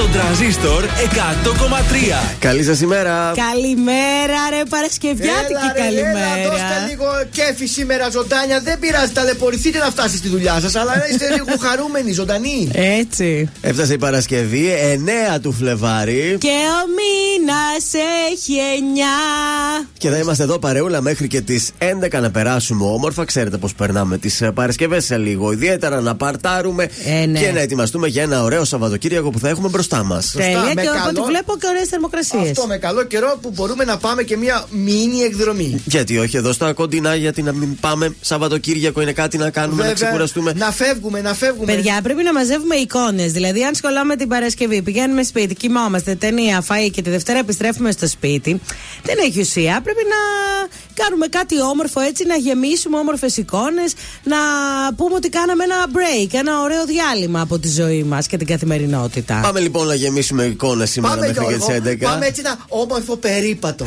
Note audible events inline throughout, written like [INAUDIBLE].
στον τραζίστορ 100,3. Καλή σας ημέρα. Καλημέρα, ρε Παρασκευιάτικη Έλα, ρε, καλημέρα. Έλα, δώστε λίγο κέφι σήμερα ζωντάνια. Δεν πειράζει, ταλαιπωρηθείτε να φτάσεις στη δουλειά σας, αλλά είστε λίγο [LAUGHS] χαρούμενοι, ζωντανοί. Έτσι. Έφτασε η Παρασκευή, 9 του Φλεβάρι. Και ο μήνας έχει εννιά. Και θα είμαστε εδώ παρεούλα μέχρι και τις 11 να περάσουμε όμορφα. Ξέρετε πώς περνάμε τις Παρασκευές σε λίγο. Ιδιαίτερα να παρτάρουμε Ε, ναι. και να ετοιμαστούμε για ένα ωραίο Σαββατοκύριακο που θα έχουμε μπροστά μας. Τέλεια με και από ό,τι καλό- βλέπω και ωραίες θερμοκρασίες. Αυτό με καλό καιρό που μπορούμε να πάμε και μια μίνι εκδρομή. Γιατί όχι εδώ στα κοντινά, γιατί να μην πάμε Σαββατοκύριακο είναι κάτι να κάνουμε, να ξεκουραστούμε. να φεύγουμε, να φεύγουμε. Παιδιά, πρέπει να μαζεύουμε εικόνες. Δηλαδή, αν σχολάμε την Παρασκευή, πηγαίνουμε σπίτι, κοιμόμαστε, ταινία, φαΐ και τη Δευτέρα επιστρέφουμε στο σπίτι, δεν έχει ουσία. Πρέπει να κάνουμε κάτι όμορφο έτσι, να γεμίσουμε όμορφες εικόνες, να πούμε ότι κάναμε ένα break, ένα ωραίο διάλειμμα από τη ζωή μας και την καθημερινότητα. Πάμε λοιπόν να γεμίσουμε εικόνε σήμερα Πάμε, μέχρι Γιώργο, και τις 11. πάμε έτσι ένα όμορφο περίπατο.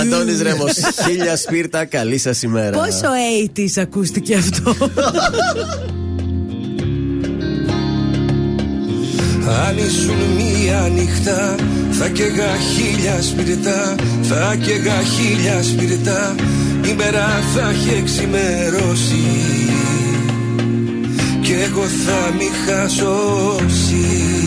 Αντώνης Ρέμος, χίλια σπίρτα, καλή σας ημέρα. Πόσο 80s ακούστηκε αυτό; Αν ήσουν μία νύχτα θα καίγα χίλια σπιρτά Θα καίγα χίλια σπιρτά Η μέρα θα έχει εξημερώσει Κι εγώ θα μη χασώσει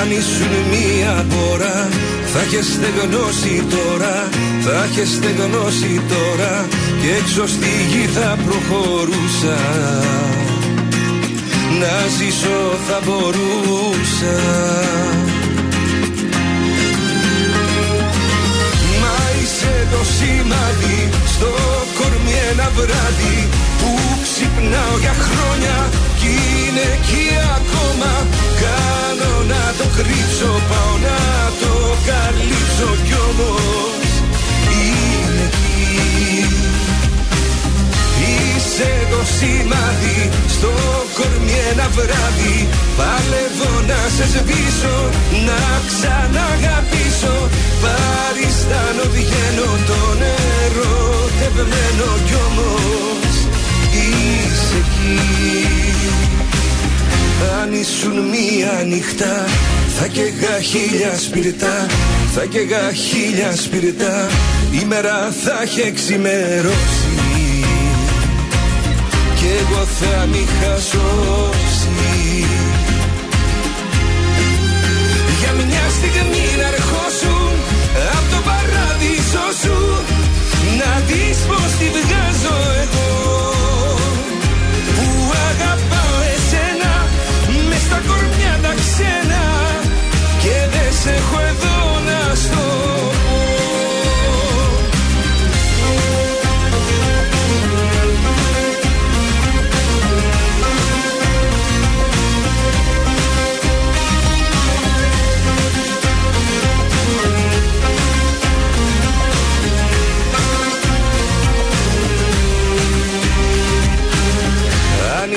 Αν ήσουν μία πορά θα είχες στεγνώσει τώρα Θα είχες στεγνώσει τώρα Και έξω στη γη θα προχωρούσα. Να ζήσω θα μπορούσα Μα είσαι το σημάδι στο κορμί ένα βράδυ Που ξυπνάω για χρόνια κι είναι εκεί ακόμα. Κάνω να το κρύψω, πάω να το καλύψω κι όμως είναι εκεί Είσαι το σημάδι στο κορμί ένα βράδυ. Παλεύω να σε σβήσω, να ξαναγαπήσω. Παριστάνω βγαίνω το νερό τευμένο κι όμως είσαι εκεί. Αν ήσουν μία νυχτά θα καίγα χίλια σπιρτά Θα καίγα χίλια σπιρτά Η μέρα θα έχει εξημερώσει Κι εγώ θα μη χασώσει Για μια στιγμή να ερχόσουν Απ' το παράδεισο σου Να δεις πως τη βγάζω εγώ. Που αγαπάω εσένα μες στα κορμιά τα ξένα Και δεν σε έχω εδώ να στο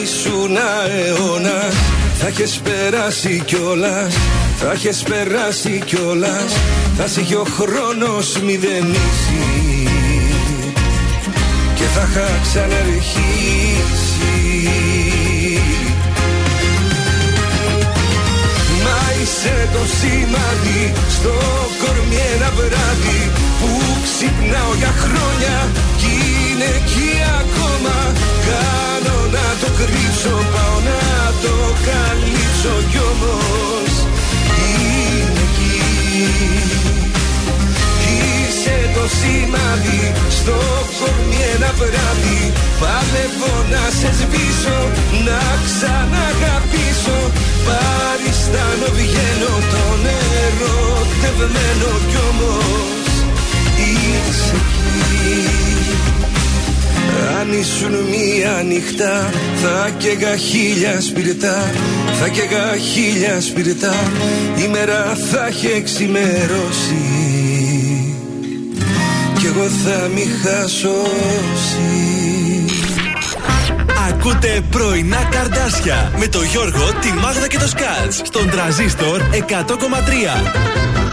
ήσουν αιώνα θα έχεις περάσει κιόλα. Θα έχεις περάσει κιόλα. Θα σε είχε ο χρόνος μηδενίσει Και θα είχα ξαναρχίσει Μα είσαι το σημάδι στο κορμί ένα βράδυ Που ξυπνάω για χρόνια κι είναι εκεί ακόμα. Κάνω να το κρύψω, πάω να το καλύψω κι όμως είναι εκεί. Είσαι το σημάδι στο κορμί ένα βράδυ. Παλεύω να σε σβήσω, να ξαναγαπήσω. Παριστάνω βγαίνω το νερό τευμένο κι όμως είσαι εκεί αν ήσουν μία νυχτά θα καίγα χίλια σπιρτά. Θα καίγα χίλια σπιρτά. Η μέρα θα έχει εξημερώσει Κι εγώ θα μη χασώσει. Ακούτε πρωινά καρδάσια με το Γιώργο, τη Μάγδα και το Σκάτς στον τραζίστορ 100,3.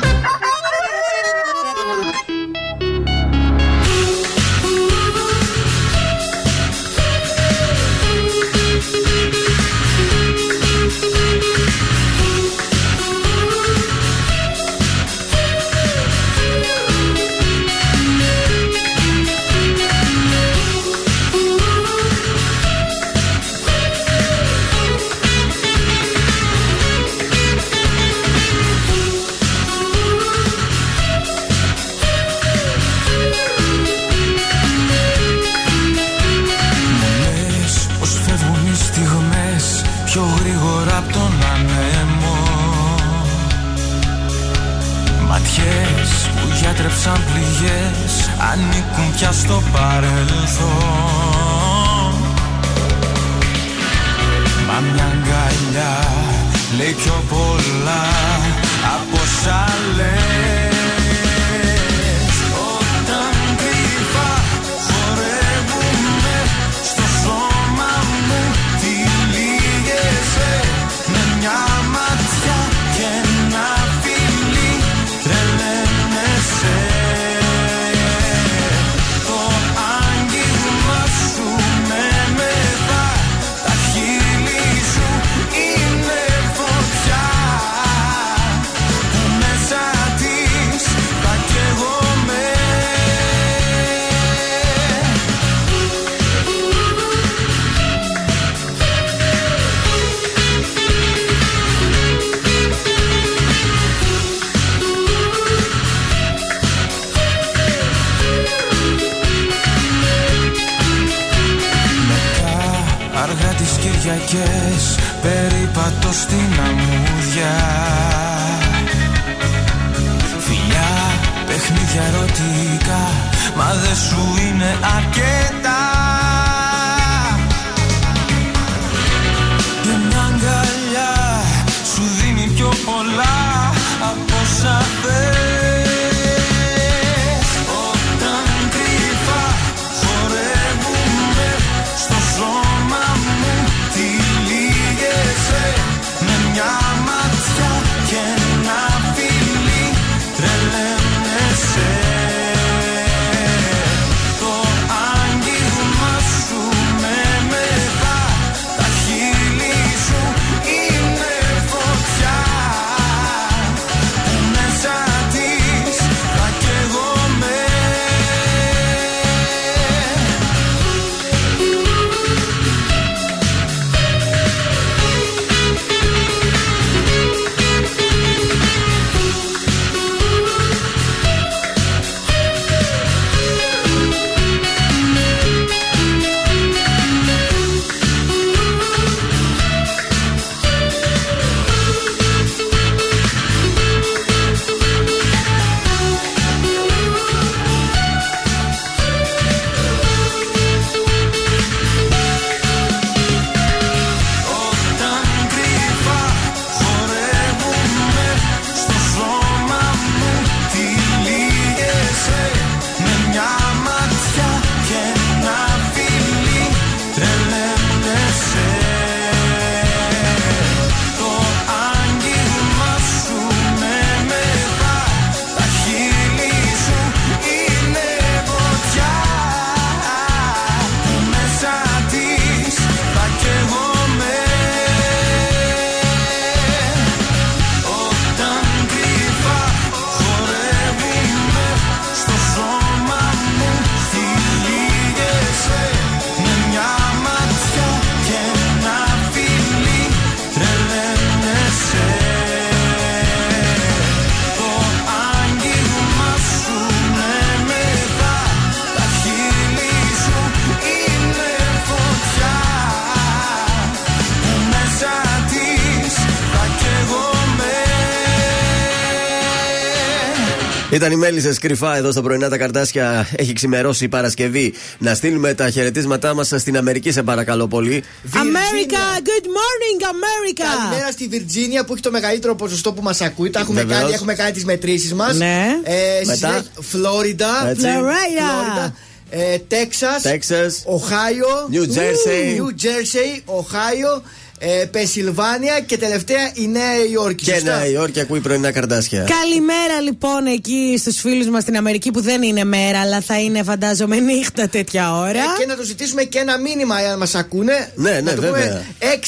Ήταν η Μέλισσε κρυφά εδώ στα πρωινά τα καρτάσια. Έχει ξημερώσει η Παρασκευή. Να στείλουμε τα χαιρετίσματά μας στην Αμερική, σε παρακαλώ πολύ. America, good morning, America! Καλημέρα στη Βιρτζίνια που έχει το μεγαλύτερο ποσοστό που μας ακούει. Τα έχουμε Βεβαίως. κάνει, έχουμε κάνει τις μετρήσεις μας. Ναι. Ε, Μετά. συνέχεια- Φλόριντα. Έτσι. Florida. Ε, Τέξας, Τέξας. Οχάιο, New Jersey. New Jersey, Οχάιο, ε, Πενσιλβάνια και τελευταία η Νέα Υόρκη. Και σωστά; Νέα Υόρκη ακούει πρωινά καρτάσια. Καλημέρα λοιπόν εκεί στους φίλους μας στην Αμερική που δεν είναι μέρα αλλά θα είναι φαντάζομαι νύχτα τέτοια ώρα. Ε, και να τους ζητήσουμε και ένα μήνυμα αν μας ακούνε. Ναι, ναι, να το βέβαια. πούμε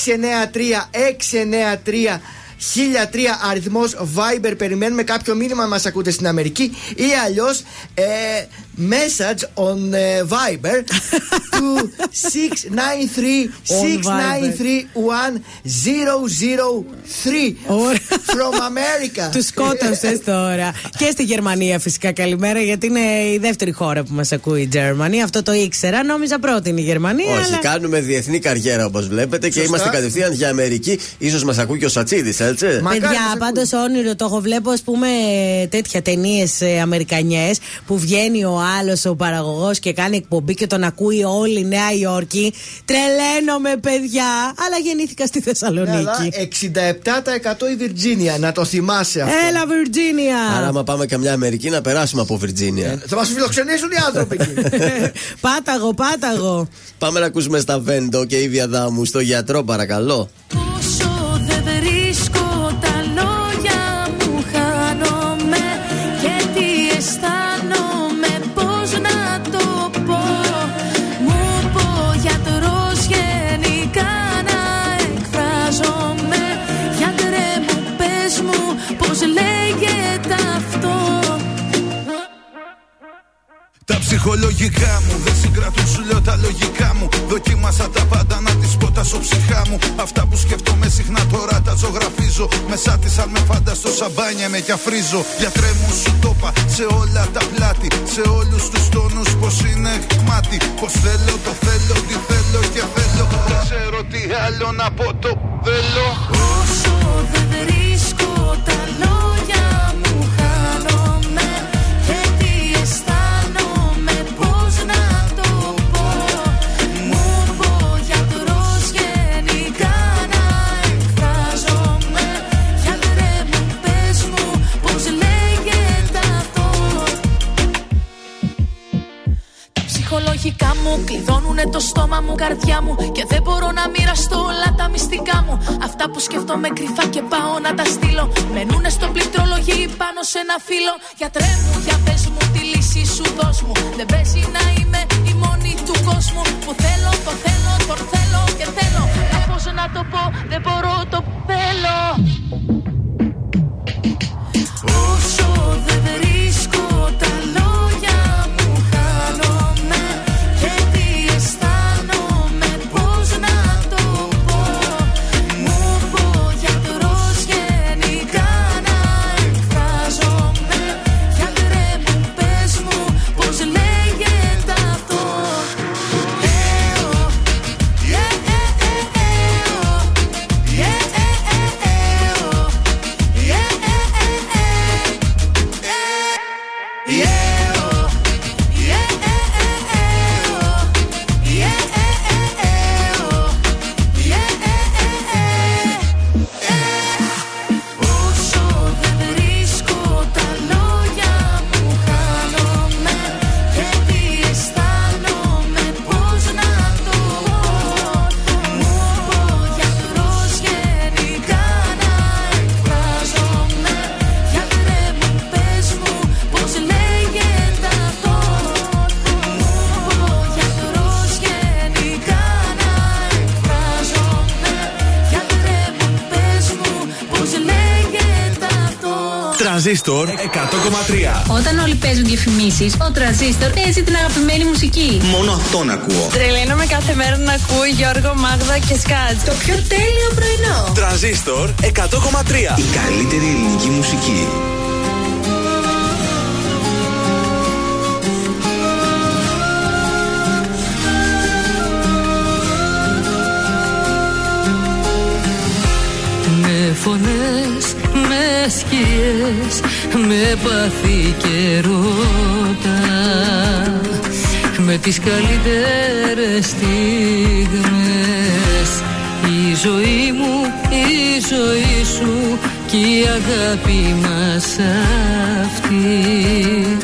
693-693 1003 αριθμός Viber. Περιμένουμε κάποιο μήνυμα να μας ακούτε στην Αμερική ή αλλιώς ε, message on uh, Viber [LAUGHS] to 693-693-1003 Ωραία. from America. Τους σκότωσες τώρα. και στη Γερμανία φυσικά καλημέρα, γιατί είναι η δεύτερη χώρα που μας ακούει η Γερμανία. Αυτό το ήξερα. Νόμιζα πρώτη είναι η Γερμανία. Όχι, αλλά... κάνουμε διεθνή καριέρα όπως βλέπετε και είμαστε κατευθείαν για Αμερική. σω μας ακούει και ο Σατσίδης, έτσι. Μα- Μακάρι να Παιδιά, σε πάντως όνειρο το έχω βλέπω, ας πούμε, τέτοια ταινίες Αμερικανιές που βγαίνει ο άλλος ο παραγωγός και κάνει εκπομπή και τον ακούει όλη η Νέα Υόρκη. Τρελαίνομαι, παιδιά. Αλλά γεννήθηκα στη Ναι, αλλά Θεσσαλονίκη. 67% η Βιρτζίνια, να το θυμάσαι αυτό. Έλα, Βιρτζίνια! Άρα, άμα πάμε καμιά Αμερική, να περάσουμε από Βιρτζίνια. Θα μας φιλοξενήσουν οι άνθρωποι εκεί. [LAUGHS] πάταγο, πάταγο. Πάμε να ακούσουμε στα Βέντο και η Διαδάμου στο γιατρό, παρακαλώ. Όσο δεν βρίσκω Τα ψυχολογικά μου δεν συγκρατούν σου λέω τα λογικά μου. Δοκίμασα τα πάντα να τις πω τα ψυχά μου. Αυτά που σκέφτομαι συχνά τώρα τα ζωγραφίζω. Μέσα της αν με φανταστώ σαμπάνια με κι αφρίζω Γιατρέ μου σου το είπα σε όλα τα πλάτη. Σε όλους τους τόνους πως είναι κομμάτι. Πως θέλω το θέλω τι θέλω και θέλω. Δεν ξέρω τι άλλο να πω το θέλω. Όσο δεν βρίσκω τα λόγια ψυχολογικά μου κλειδώνουνε το στόμα μου, καρδιά μου. Και δεν μπορώ να μοιραστώ όλα τα μυστικά μου. Αυτά που σκέφτομαι κρυφά και πάω να τα στείλω. Μενούνε στο πληκτρολογή πάνω σε ένα φύλλο. Γιατρέ μου, για πες μου τη λύση σου δώσ' μου. Δεν παίζει να είμαι η μόνη του κόσμου. Που θέλω, το θέλω, τον θέλω και θέλω. Να πώς να το πω, δεν μπορώ, το θέλω. Όσο δεν Τρανζίστορ 100,3. Όταν όλοι παίζουν διαφημίσει, ο τραζίστορ παίζει την αγαπημένη μουσική. Μόνο αυτόν ακούω. Τρελαίνομαι κάθε μέρα να ακούω Γιώργο, Μάγδα και Σκάτ. Το πιο τέλειο πρωινό. Τρανζίστορ 100,3. Η καλύτερη ελληνική μουσική. Με φωνές, με σκιές, με πάθη και ρώτα Με τις καλύτερες στιγμές. Η ζωή μου, η ζωή σου και η αγάπη μας αυτή.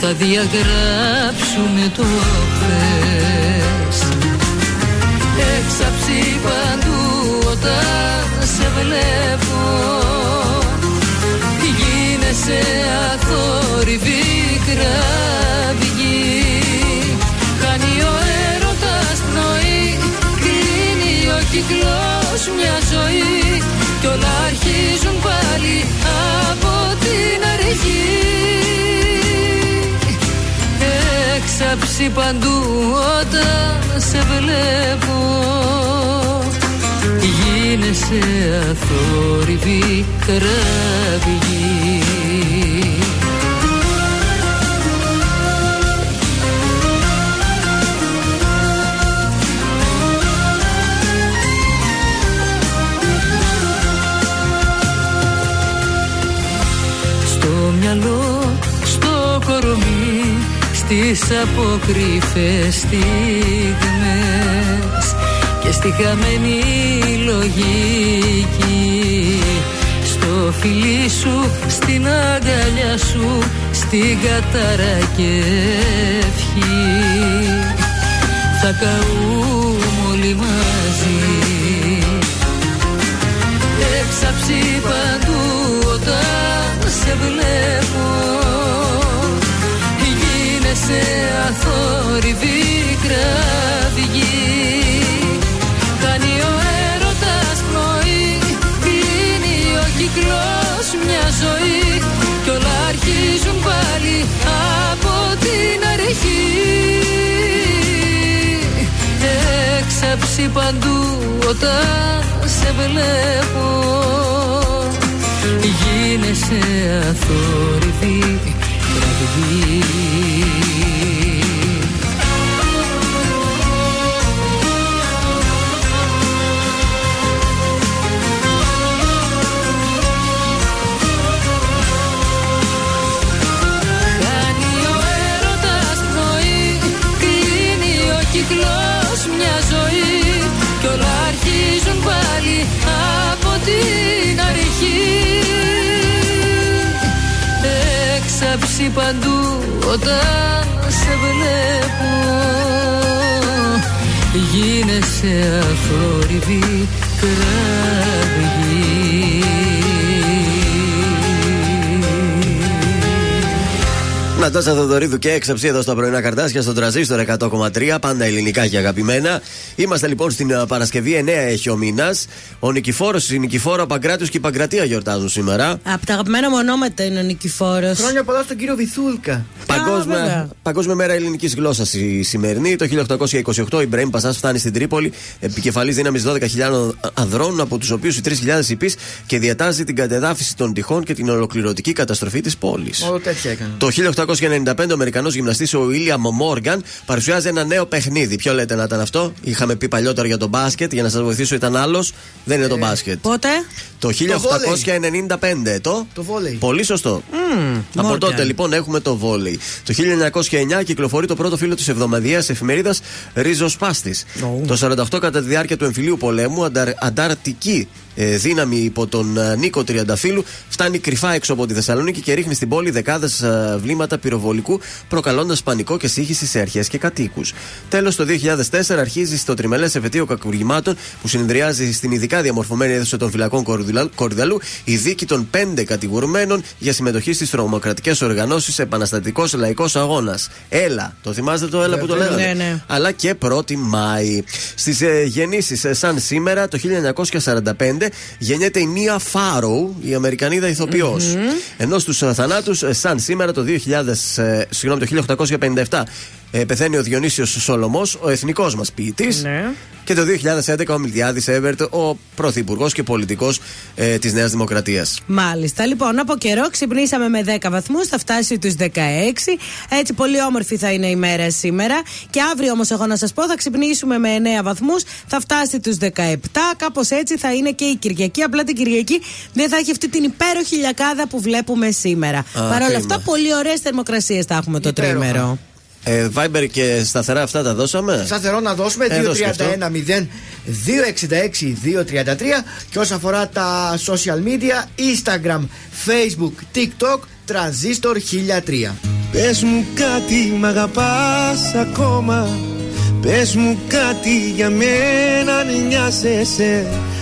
Θα διαγράψουμε το χθες. Έξαψη παντού όταν σε βλέπω Γίνεσαι αθόρυβη κραυγή Χάνει ο έρωτας πνοή Κλείνει ο κύκλος μια ζωή. Κι όλα αρχίζουν πάλι από την αρχή. Έξαψη παντού όταν σε βλέπω. Γίνεσαι αθόρυβη κραυγή Στις αποκρύφες στιγμές. Και στη χαμένη λογική Στο φιλί σου, στην αγκαλιά σου Στην κατάρα και ευχή. Θα καούμε όλοι μαζί. Έξαψη παντού όταν σε βλέπω Γίνεσαι αθόρυβη κραυγή. Κάνει ο έρωτας πνοή Κλείνει ο κύκλος μια ζωή. Κι όλα αρχίζουν πάλι από την αρχή. Έξαψη παντού όταν σε βλέπω. Γίνεσαι αθόρυβη κραυγή Έξαψη παντού όταν σε βλέπω. Γίνεσαι αθόρυβη κραυγή Νατάσα Θοδωρίδου και έξαψη εδώ στα πρωινά καρτάσια στον τραζίστορ 100,3. Πάντα ελληνικά και αγαπημένα. Είμαστε λοιπόν στην α, Παρασκευή, 9 έχει ο μήνας. Ο Νικηφόρος, η Νικηφόρα Παγκράτιος και η Παγκρατία γιορτάζουν σήμερα. Από τα αγαπημένα μου ονόματα είναι ο Νικηφόρος. Χρόνια πολλά στον κύριο Βυθούλκα. Παγκόσμια, βέβαια. Παγκόσμια μέρα ελληνικής γλώσσας η σημερινή. Το 1828 η Μπρέμ Πασάς φτάνει στην Τρίπολη, επικεφαλής δύναμης 12.000 ανδρών, από τους οποίους οι 3.000 υπεί και διατάζει την κατεδάφιση των τυχών και την ολοκληρωτική καταστροφή της πόλης. Όλο τέτοια έκανε. Το 1895 ο Αμερικανός γυμναστής ο William Μόργαν παρουσιάζει ένα νέο παιχνίδι. Ποιο λέτε να ήταν αυτό, Είχαμε πει παλιότερα για το μπάσκετ, για να σας βοηθήσω ήταν άλλος. Δεν είναι το μπάσκετ. Πότε; Το 1895 το; Το βόλεϊ. Πολύ σωστό. Από Morgan. τότε λοιπόν έχουμε το βόλεϊ. Το 1909 κυκλοφορεί το πρώτο φύλλο της εβδομαδιαίας εφημερίδας Ρίζο Πάστη. Το 48 κατά τη διάρκεια του εμφυλίου πολέμου, ανταρ, ανταρτική ε, δύναμη υπό τον ε, Νίκο Τριανταφύλου φτάνει κρυφά έξω από τη Θεσσαλονίκη και ρίχνει στην πόλη δεκάδες βλήματα πυροβολικού, προκαλώντας πανικό και σύγχυση σε αρχές και κατοίκους. Τέλος, το 2004 αρχίζει στο τριμελές εφετείο κακουργημάτων που συνεδριάζει στην ειδικά διαμορφωμένη αίθουσα των φυλακών Κορδουλα- Κορδαλού η δίκη των πέντε κατηγορουμένων για συμμετοχή στις τρομοκρατικές οργανώσεις Επαναστατικός Λαϊκός Αγώνας. Έλα, το θυμάστε το έλα που το λέγανε; Ναι, ναι. Αλλά και 1η Μάη. Στις ε, γεννήσεις, ε, σαν σήμερα, το 1945, γεννιέται η Μία Φάροου, η Αμερικανίδα ηθοποιός. Ενώ στους ε, θανάτους, σαν σήμερα, το, 2000, ε, συγγνώμη, το 1857, ε, πεθαίνει ο Διονύσιος Σολομός, ο εθνικός μας ποιητής. Ναι. Και το 2011 ο Μιλτιάδης Εύερτ, ο πρωθυπουργός και πολιτικός ε, της Νέας Δημοκρατίας. Μάλιστα. Λοιπόν, από καιρό ξυπνήσαμε με 10 βαθμούς, θα φτάσει τους 16. Έτσι, πολύ όμορφη θα είναι η μέρα σήμερα. Και αύριο όμως, εγώ να σας πω, θα ξυπνήσουμε με 9 βαθμούς, θα φτάσει τους 17. Κάπως έτσι θα είναι και η Κυριακή. Απλά την Κυριακή δεν θα έχει αυτή την υπέροχη λιακάδα που βλέπουμε σήμερα. Παρ' όλα κρίμα. αυτά, πολύ ωραίες θερμοκρασίες θα έχουμε το Υπέροχα. τρίμερο. Ε, Viber και σταθερά αυτά τα δώσαμε. Σταθερό να δώσουμε Ε, δώσε και αυτό. 231-0 266-233 και όσον αφορά τα social media Instagram, Facebook, TikTok, Transistor 1003. Πες μου κάτι μ' αγαπάς ακόμα Πες μου κάτι για μένα αν νοιάζεσαι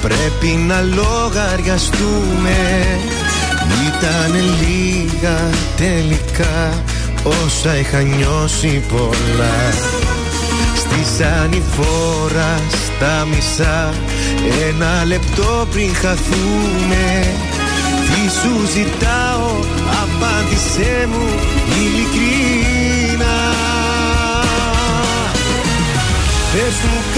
Πρέπει να λογαριαστούμε. Ήταν λίγα τελικά Όσα είχα νιώσει πολλά. Στη ανηφόρα στα μισά Ένα λεπτό πριν χαθούμε. Τι σου ζητάω Απάντησέ μου ειλικρίνα Πες μου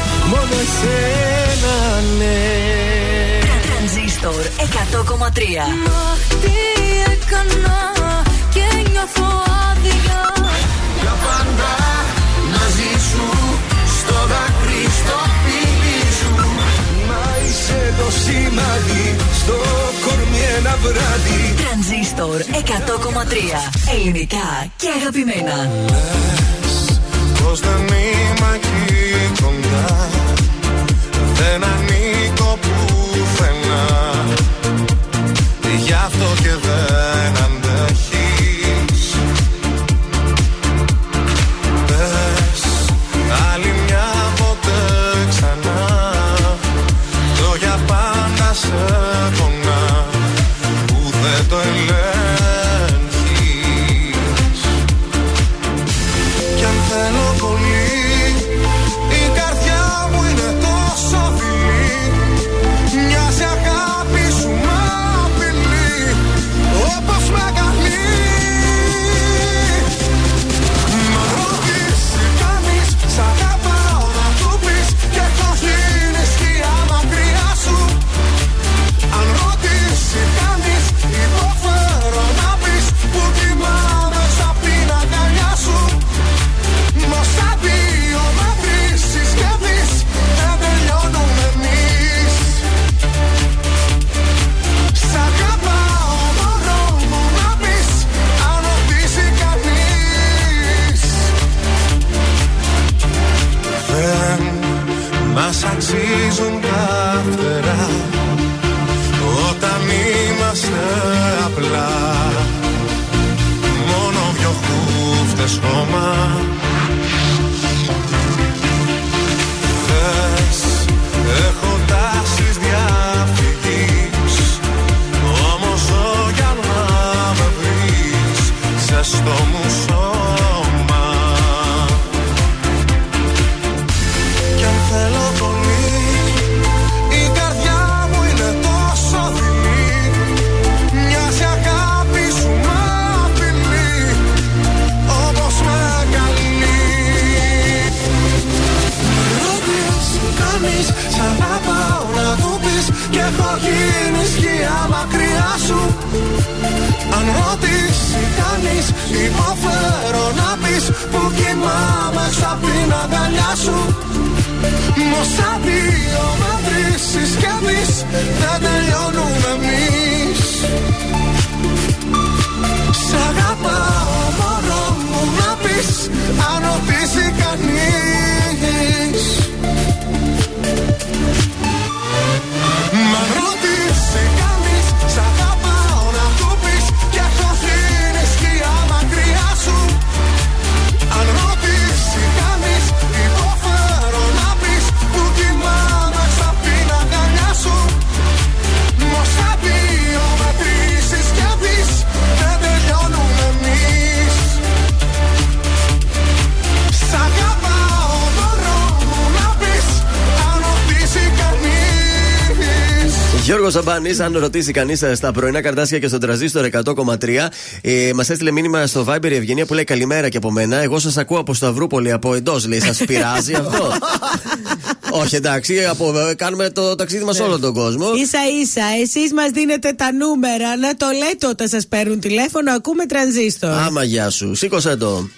μόνο εσένα ναι. Τρανζίστορ 100,3 Μα τι έκανα και νιώθω άδεια. Για πάντα μαζί σου στο δάκρυ στο φίλι σου. Μα είσαι το σημάδι στο κορμί ένα βράδυ. Τρανζίστορ 100,3 Ελληνικά και αγαπημένα Πως δεν είμαι εκεί κοντά. Δεν ανήκω πουθενά. Γι' αυτό και δεν αντέχεις Αν ρωτήσει κανείς Ζαμπάνης, αν ρωτήσει κανείς στα πρωινά καρτάσια και στον τραζίστορ 100,3, ε, μας έστειλε μήνυμα στο Viber η Ευγενία που λέει Καλημέρα και από μένα. Εγώ σας ακούω από Σταυρούπολη, από εντός, λέει. Σας πειράζει αυτό; [LAUGHS] Όχι, εντάξει, από, κάνουμε το ταξίδι μας όλο τον κόσμο. σα ίσα, εσείς μας δίνετε τα νούμερα να το λέτε όταν σας παίρνουν τηλέφωνο. Ακούμε τρανζίστορ. Άμα, γεια σου. Σήκωσε το.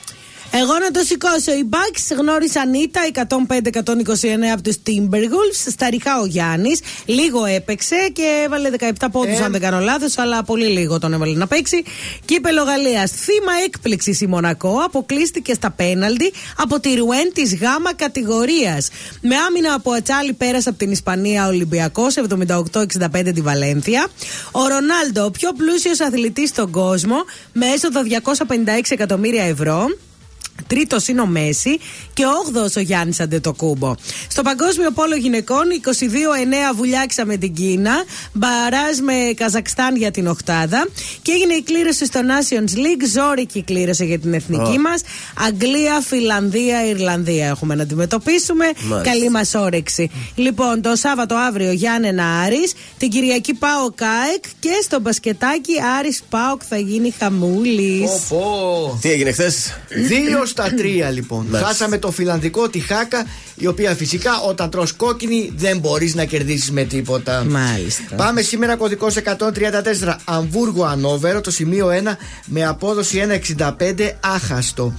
Εγώ να το σηκώσω. Οι Bucks γνώρισαν ήττα 105-129 από τους Timberwolves. Στα ριχά ο Γιάννης. Λίγο έπαιξε και έβαλε 17 πόντους, Ε. αν δεν κάνω λάθος, αλλά πολύ λίγο τον έβαλε να παίξει. Κύπελο Γαλλίας. Θύμα έκπληξης η Μονακό. Αποκλείστηκε στα πέναλτι από τη Ρουέν της Γάμα κατηγορίας. Με άμυνα από ατσάλι πέρασε από την Ισπανία Ολυμπιακός 78-65 τη Βαλένθια. Ο Ρονάλντο, ο πιο πλούσιος αθλητής στον κόσμο, με έσοδο 256 εκατομμύρια ευρώ. Τρίτος είναι ο Μέση και όγδοο ο Γιάννης Αντετοκούμπο. Στο Παγκόσμιο Πόλο Γυναικών, 22-9 βουλιάξα με την Κίνα, μπαράζ με Καζακστάν για την Οχτάδα και έγινε η κλήρωση στο Nations League. Ζόρικη κλήρωση για την εθνική Ω. μας. Αγγλία, Φιλανδία, Ιρλανδία έχουμε να αντιμετωπίσουμε. Μάλιστα. Καλή μας όρεξη. Λοιπόν, το Σάββατο αύριο Γιάννενα Άρης, την Κυριακή Πάο Κάεκ και στο μπασκετάκι Άρης Πάοκ θα γίνει χαμούλης. Τι έγινε χθες; Δύο στα τρία λοιπόν. Μάλιστα. Χάσαμε το φιλανδικό, τη Χάκα, η οποία φυσικά όταν τρως κόκκινη δεν μπορείς να κερδίσεις με τίποτα. Μάλιστα. Πάμε σήμερα κωδικός 134. Αμβούργο Ανόβερο, το σημείο 1 με απόδοση 1,65 άχαστο.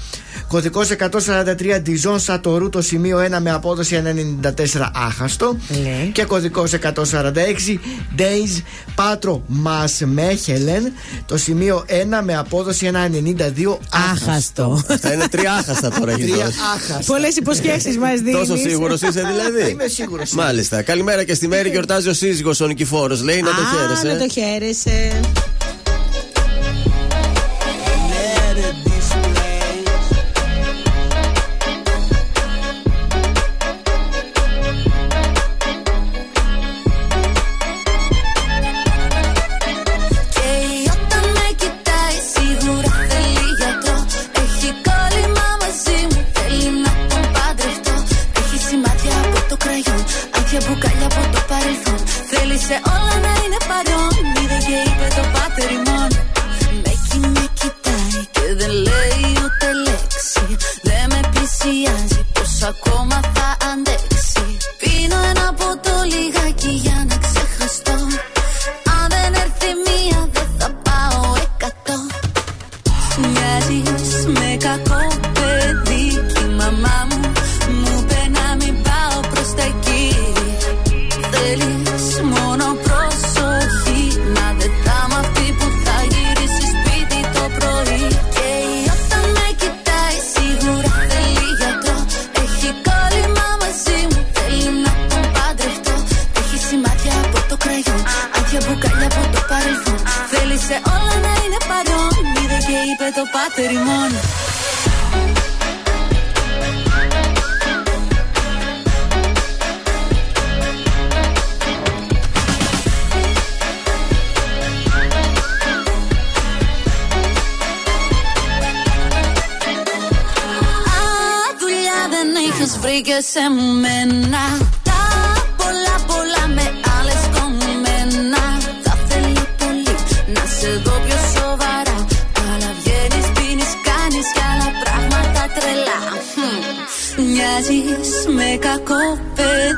Κωδικός 143 Ντιζόν Σατορού, το σημείο 1 με απόδοση 1,94 άχαστο. Ναι. Και κωδικός 146 Days Πάτρο Μας Μέχελεν, το σημείο 1 με απόδοση 1,92 άχαστο. Αυτά είναι τρία άχαστα τώρα έχει Τρία δώσει. άχαστα. Πολλές υποσχέσεις μας δίνεις. Τόσο σίγουρος είσαι δηλαδή; [LAUGHS] Είμαι σίγουρος. Μάλιστα. Καλημέρα και στη Μέρη γιορτάζει ο σύζυγος ο Νικηφόρος. Λέει να το Α, χαίρεσαι. να το χαίρεσαι.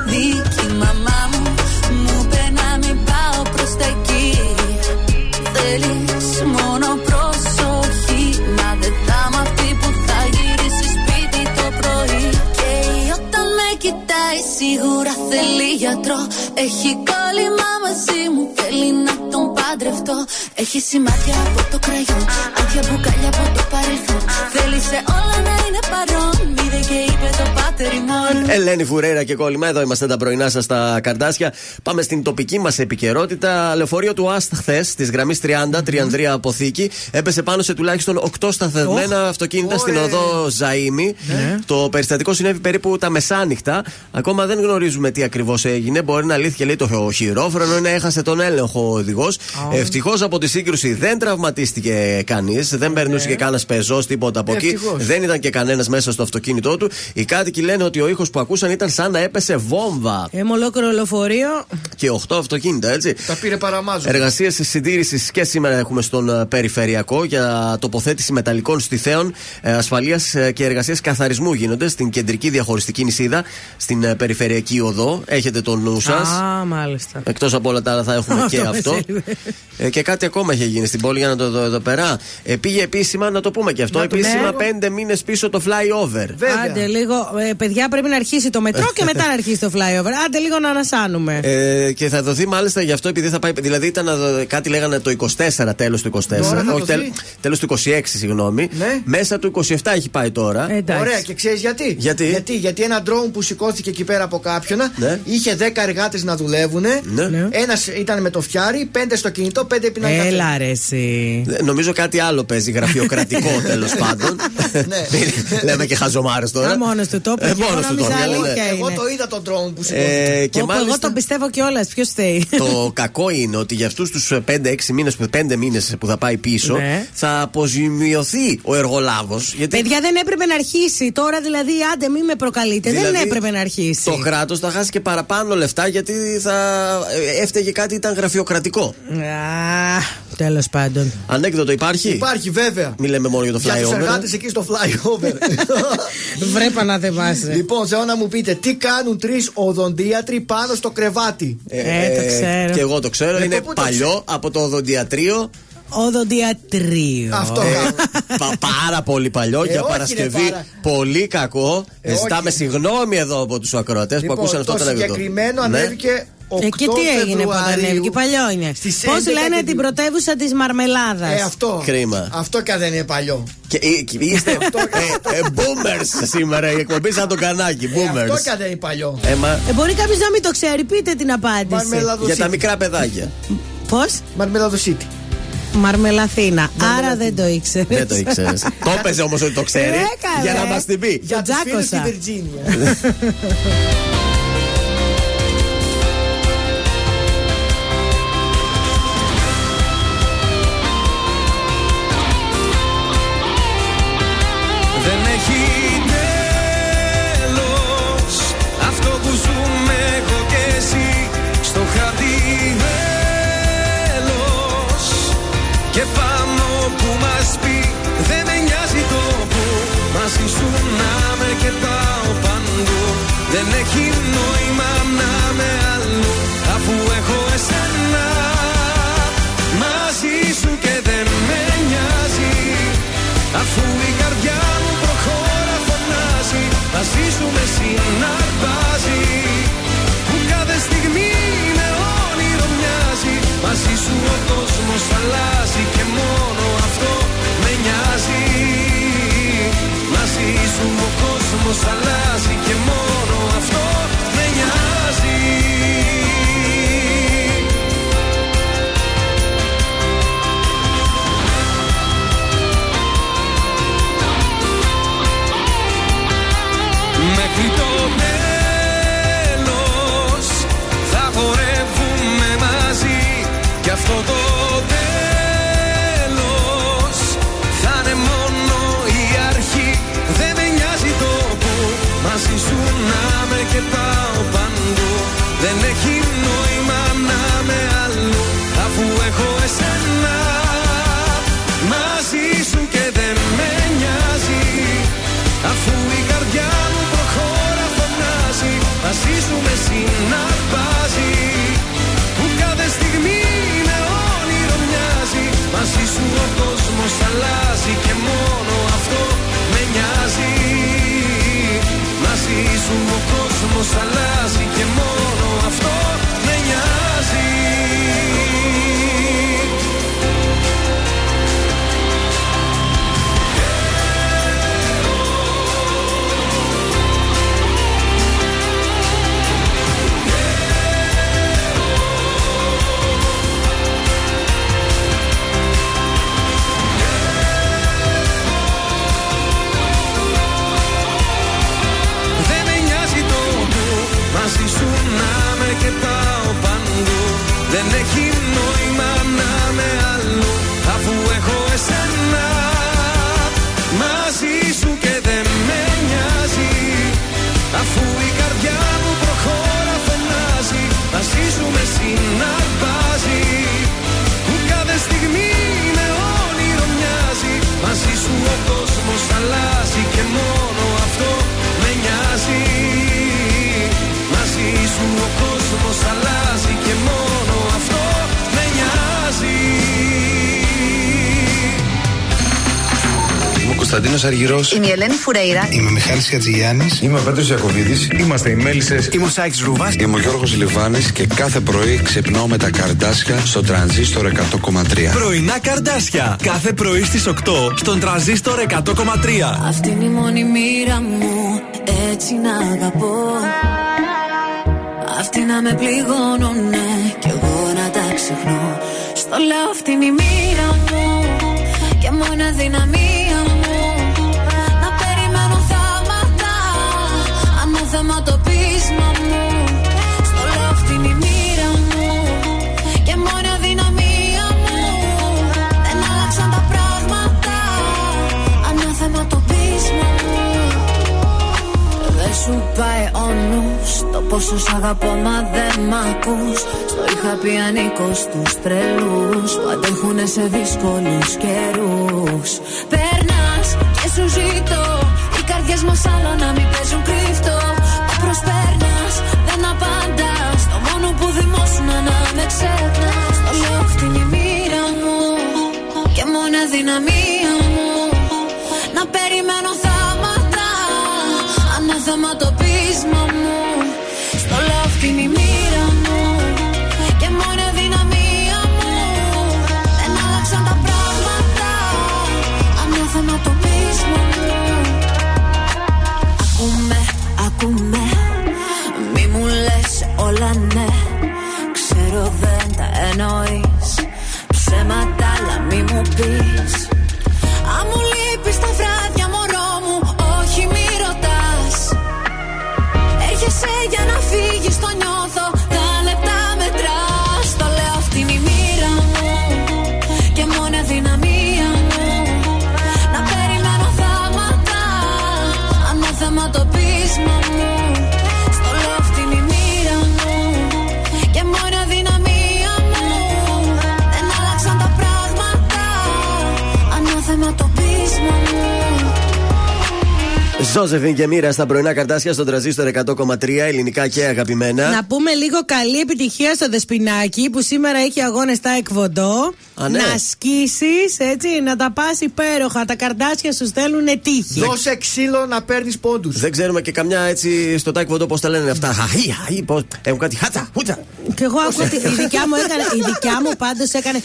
Δίκη, μαμά μου Μου πε να μην πάω προς τα εκεί. Θέλεις μόνο προσοχή Να δε θα είμαι που θα γυρίσει σπίτι το πρωί. Και όταν με κοιτάει σίγουρα θέλει γιατρό. Έχει κόλλημα μαζί μου θέλει να τον παντρευτώ. Έχει σημάδια από το κραγιό, Άδεια μπουκάλια από το παρελθόν. Θέλει σε όλα να Ελένη Φουρέρα και κόλλημα. Εδώ είμαστε τα πρωινά σας στα καρδάσια. Πάμε στην τοπική μας επικαιρότητα. Λεωφορείο του Άστ χθες, της γραμμής 30, Τριανδρία Αποθήκη, έπεσε πάνω σε τουλάχιστον 8 σταθμένα αυτοκίνητα στην οδό Ζαήμι. Ναι. Το περιστατικό συνέβη περίπου τα μεσάνυχτα. Ακόμα δεν γνωρίζουμε τι ακριβώς έγινε. Μπορεί να λύθηκε λέει το χειρόφρενο ή να έχασε τον έλεγχο ο οδηγός. Ευτυχώς από τη σύγκρουση δεν τραυματίστηκε κανείς. Δεν περνούσε και κανένας πεζός τίποτα από εκεί. Ευτυχώς. Δεν ήταν και κανένας μέσα στο αυτοκίνητό του. Οι κάτοικοι λένε ότι ο ήχος που ακούσαν ήταν σαν να έπεσε βόμβα. Ε, με ολόκληρο λεωφορείο. Και 8 αυτοκίνητα, έτσι. Τα πήρε παραμάζο. Εργασίες συντήρησης και σήμερα έχουμε στον ε, περιφερειακό για τοποθέτηση μεταλλικών στιθέων ασφαλείας και εργασίες καθαρισμού γίνονται στην κεντρική διαχωριστική νησίδα, στην ε, περιφερειακή οδό. Έχετε το νου σας. Α, μάλιστα. Εκτός από όλα τα άλλα θα έχουμε και Αυτό με αυτό. σέλβε. Ε, και κάτι ακόμα είχε γίνει στην πόλη για να το δω εδώ πέρα. Ε, πήγε επίσημα, να το πούμε και αυτό, Να το επίσημα πούμε. πέντε μήνες πίσω το flyover. Άντε λίγο. Ε, παιδιά, πρέπει να αρχίσει το μετρό και μετά να αρχίσει το flyover. Άντε λίγο να ανασάνουμε. Ε, και θα δοθεί μάλιστα γι' αυτό επειδή θα πάει. Δηλαδή ήταν να δω- κάτι λέγανε το 24, τέλος του 24. Τώρα θα Όχι, δοθεί. τέλ, τέλος του 26, συγγνώμη. Ναι. Μέσα του 27 έχει πάει τώρα. Ωραία, και ξέρεις γιατί; Γιατί; γιατί; Γιατί ένα drone που σηκώθηκε εκεί πέρα από κάποιον Ναι. είχε 10 εργάτες να δουλεύουν. Ναι. Ένας ήταν με το φτιάρι, 5 στο κινητό, 5 πίναν καφέ. Έλα ρε εσύ. Ε, Νομίζω κάτι άλλο παίζει, γραφειοκρατικό [LAUGHS] τέλος πάντων. [LAUGHS] Λέμε και χαζομάρες τώρα. Α, μόνος του το είπε Ε, και μόνος εγώ του το νόμιζα είπε, ναι. αλήθεια Εγώ είναι. το είδα το drone που σηκώθηκε. Ε, και Όπου εγώ μάλιστα τον πιστεύω κιόλας. Ποιος θέλει. το [LAUGHS] κακό είναι ότι για αυτούς τους 5-6 μήνες που, 5 μήνες που θα πάει πίσω Ναι. θα αποζημιωθεί ο εργολάβος. Γιατί Παιδιά δεν έπρεπε να αρχίσει. Τώρα δηλαδή, άντε μην με προκαλείτε. δεν Δηλαδή, έπρεπε να αρχίσει. το κράτος θα χάσει και παραπάνω λεφτά γιατί θα ε, έφταιγε κάτι ήταν γραφειοκρατικό. Τέλος πάντων. Ανέκδοτο υπάρχει; Υπάρχει βέβαια. Μην λέμε μόνο για το Για τους flyover. εργάτες εκεί στο flyover. [LAUGHS] Βρέπα να θυμάσαι. λοιπόν, θέλω να μου πείτε τι κάνουν τρεις οδοντίατροι πάνω στο κρεβάτι; Ε, το ξέρω. Και εγώ το ξέρω. Ε, είναι το πού το παλιό από το οδοντιατρίο. Οδοντιατρίο. Αυτό Ε, κάνω. πα- πάρα πολύ παλιό Ε, για όχι, Παρασκευή. ρε, πάρα. Πολύ κακό. Ε, Ζητάμε όχι. συγγνώμη εδώ από τους ακροατές που ακούσαν αυτό το το ανέκδοτο. συγκεκριμένο Ναι. ανέβηκε 8 Ε, και τι έγινε που Φεβρουαρίου. ανέβηκε, παλιό είναι. Στις Πώς 11 λένε και την δι- πρωτεύουσα της Μαρμελάδας; Ε, αυτό. Κρίμα. Αυτό και αν δεν είναι παλιό. Και, ε, και είστε ε, ε, boomers σήμερα η εκπομπή σαν το κανάκι. Ε, αυτό Boomers. και αν δεν είναι παλιό. Ε, μα, Ε, μπορεί κάποιος να μην το ξέρει, πείτε την απάντηση. Μαρμελαδοσίτη. για τα μικρά παιδάκια. Πώς; Μαρμελαδοσίτη. Μαρμελαθίνα. Άρα δεν το ήξερες. Δεν το ήξερες. [LAUGHS] το έπαιζε όμως ότι το ξέρει. Ε, καλέ. για να μας την πει. Για τους [LAUGHS] Δεν έχει νόημα να με αλλού Αφού έχω εσένα. Μαζί σου και δεν με νοιάζει. Αφού η καρδιά μου προχώρα φωνάζει. Μαζί σου με συναρπάζει. Που κάθε στιγμή είναι όνειρο μοιάζει. Μαζί σου ο κόσμος αλλάζει Και μόνο αυτό με νοιάζει. Μαζί σου ο κόσμος αλλάζει Vamos a la Κωνσταντίνο Αργυρό. Είμαι η Ελένη Φουρέιρα. Είμαι ο Μιχάλης Χατζηγιάννης. Είμαι ο Πέτρο Ιακοβίδη. Είμαστε οι Μέλισσες. Είμαι ο Σάιξ Ρούβα. Είμαι ο Γιώργος Λιβάνης και κάθε πρωί ξυπνάω με τα καρδάσια στο τρανζίστορ 100,3. Πρωινά καρδάσια. Κάθε πρωί στις 8 στον τραζίστορ 100,3. Αυτή είναι η μόνη μοίρα μου, έτσι να αγαπώ. Αυτή να με πληγώνουνε κι εγώ να τα ξεχνώ. Στο λέω αυτή είναι η μοίρα μου και μόνο αδυναμία σου πάει ο νους. Το πόσο σ' αγαπώ μα δεν μ' ακούς. Στο είχα πει ανήκως στους τρελούς. Που αντέχουνε σε δύσκολους καιρούς. Περνάς και σου ζητώ Οι καρδιές μας άλλο να μην παίζουν κρύφτο. Μα προσπέρνας, δεν απαντάς. Το μόνο που δημόσουν να με ξεχνάς. Το λέω αυτή είναι η μοίρα μου Και μόνο αδυναμία Ανάθεμα το πείσμα μου. Στο λέω αυτή είναι η Ζώζεφιν και Μοίρα στα πρωινά καρτάσια στον τραζίστορ 100,3 ελληνικά και αγαπημένα. Να πούμε λίγο καλή επιτυχία στο Δεσπινάκι που σήμερα έχει αγώνες στα Εκβοντό. Α, ναι. Να σκίσεις, έτσι, να τα πας υπέροχα. Τα καρτάσια σου στέλνουν τύχη. Δώσε ξύλο να παίρνεις πόντους. Δεν ξέρουμε και καμιά έτσι στο τάκι βοντό πώς τα λένε αυτά. Χαχί, χαχί, πώς- Έχουν κάτι χάτσα, χούτσα. Και εγώ άκουγα ότι η δικιά μου έκανε. Η δικιά μου πάντως έκανε.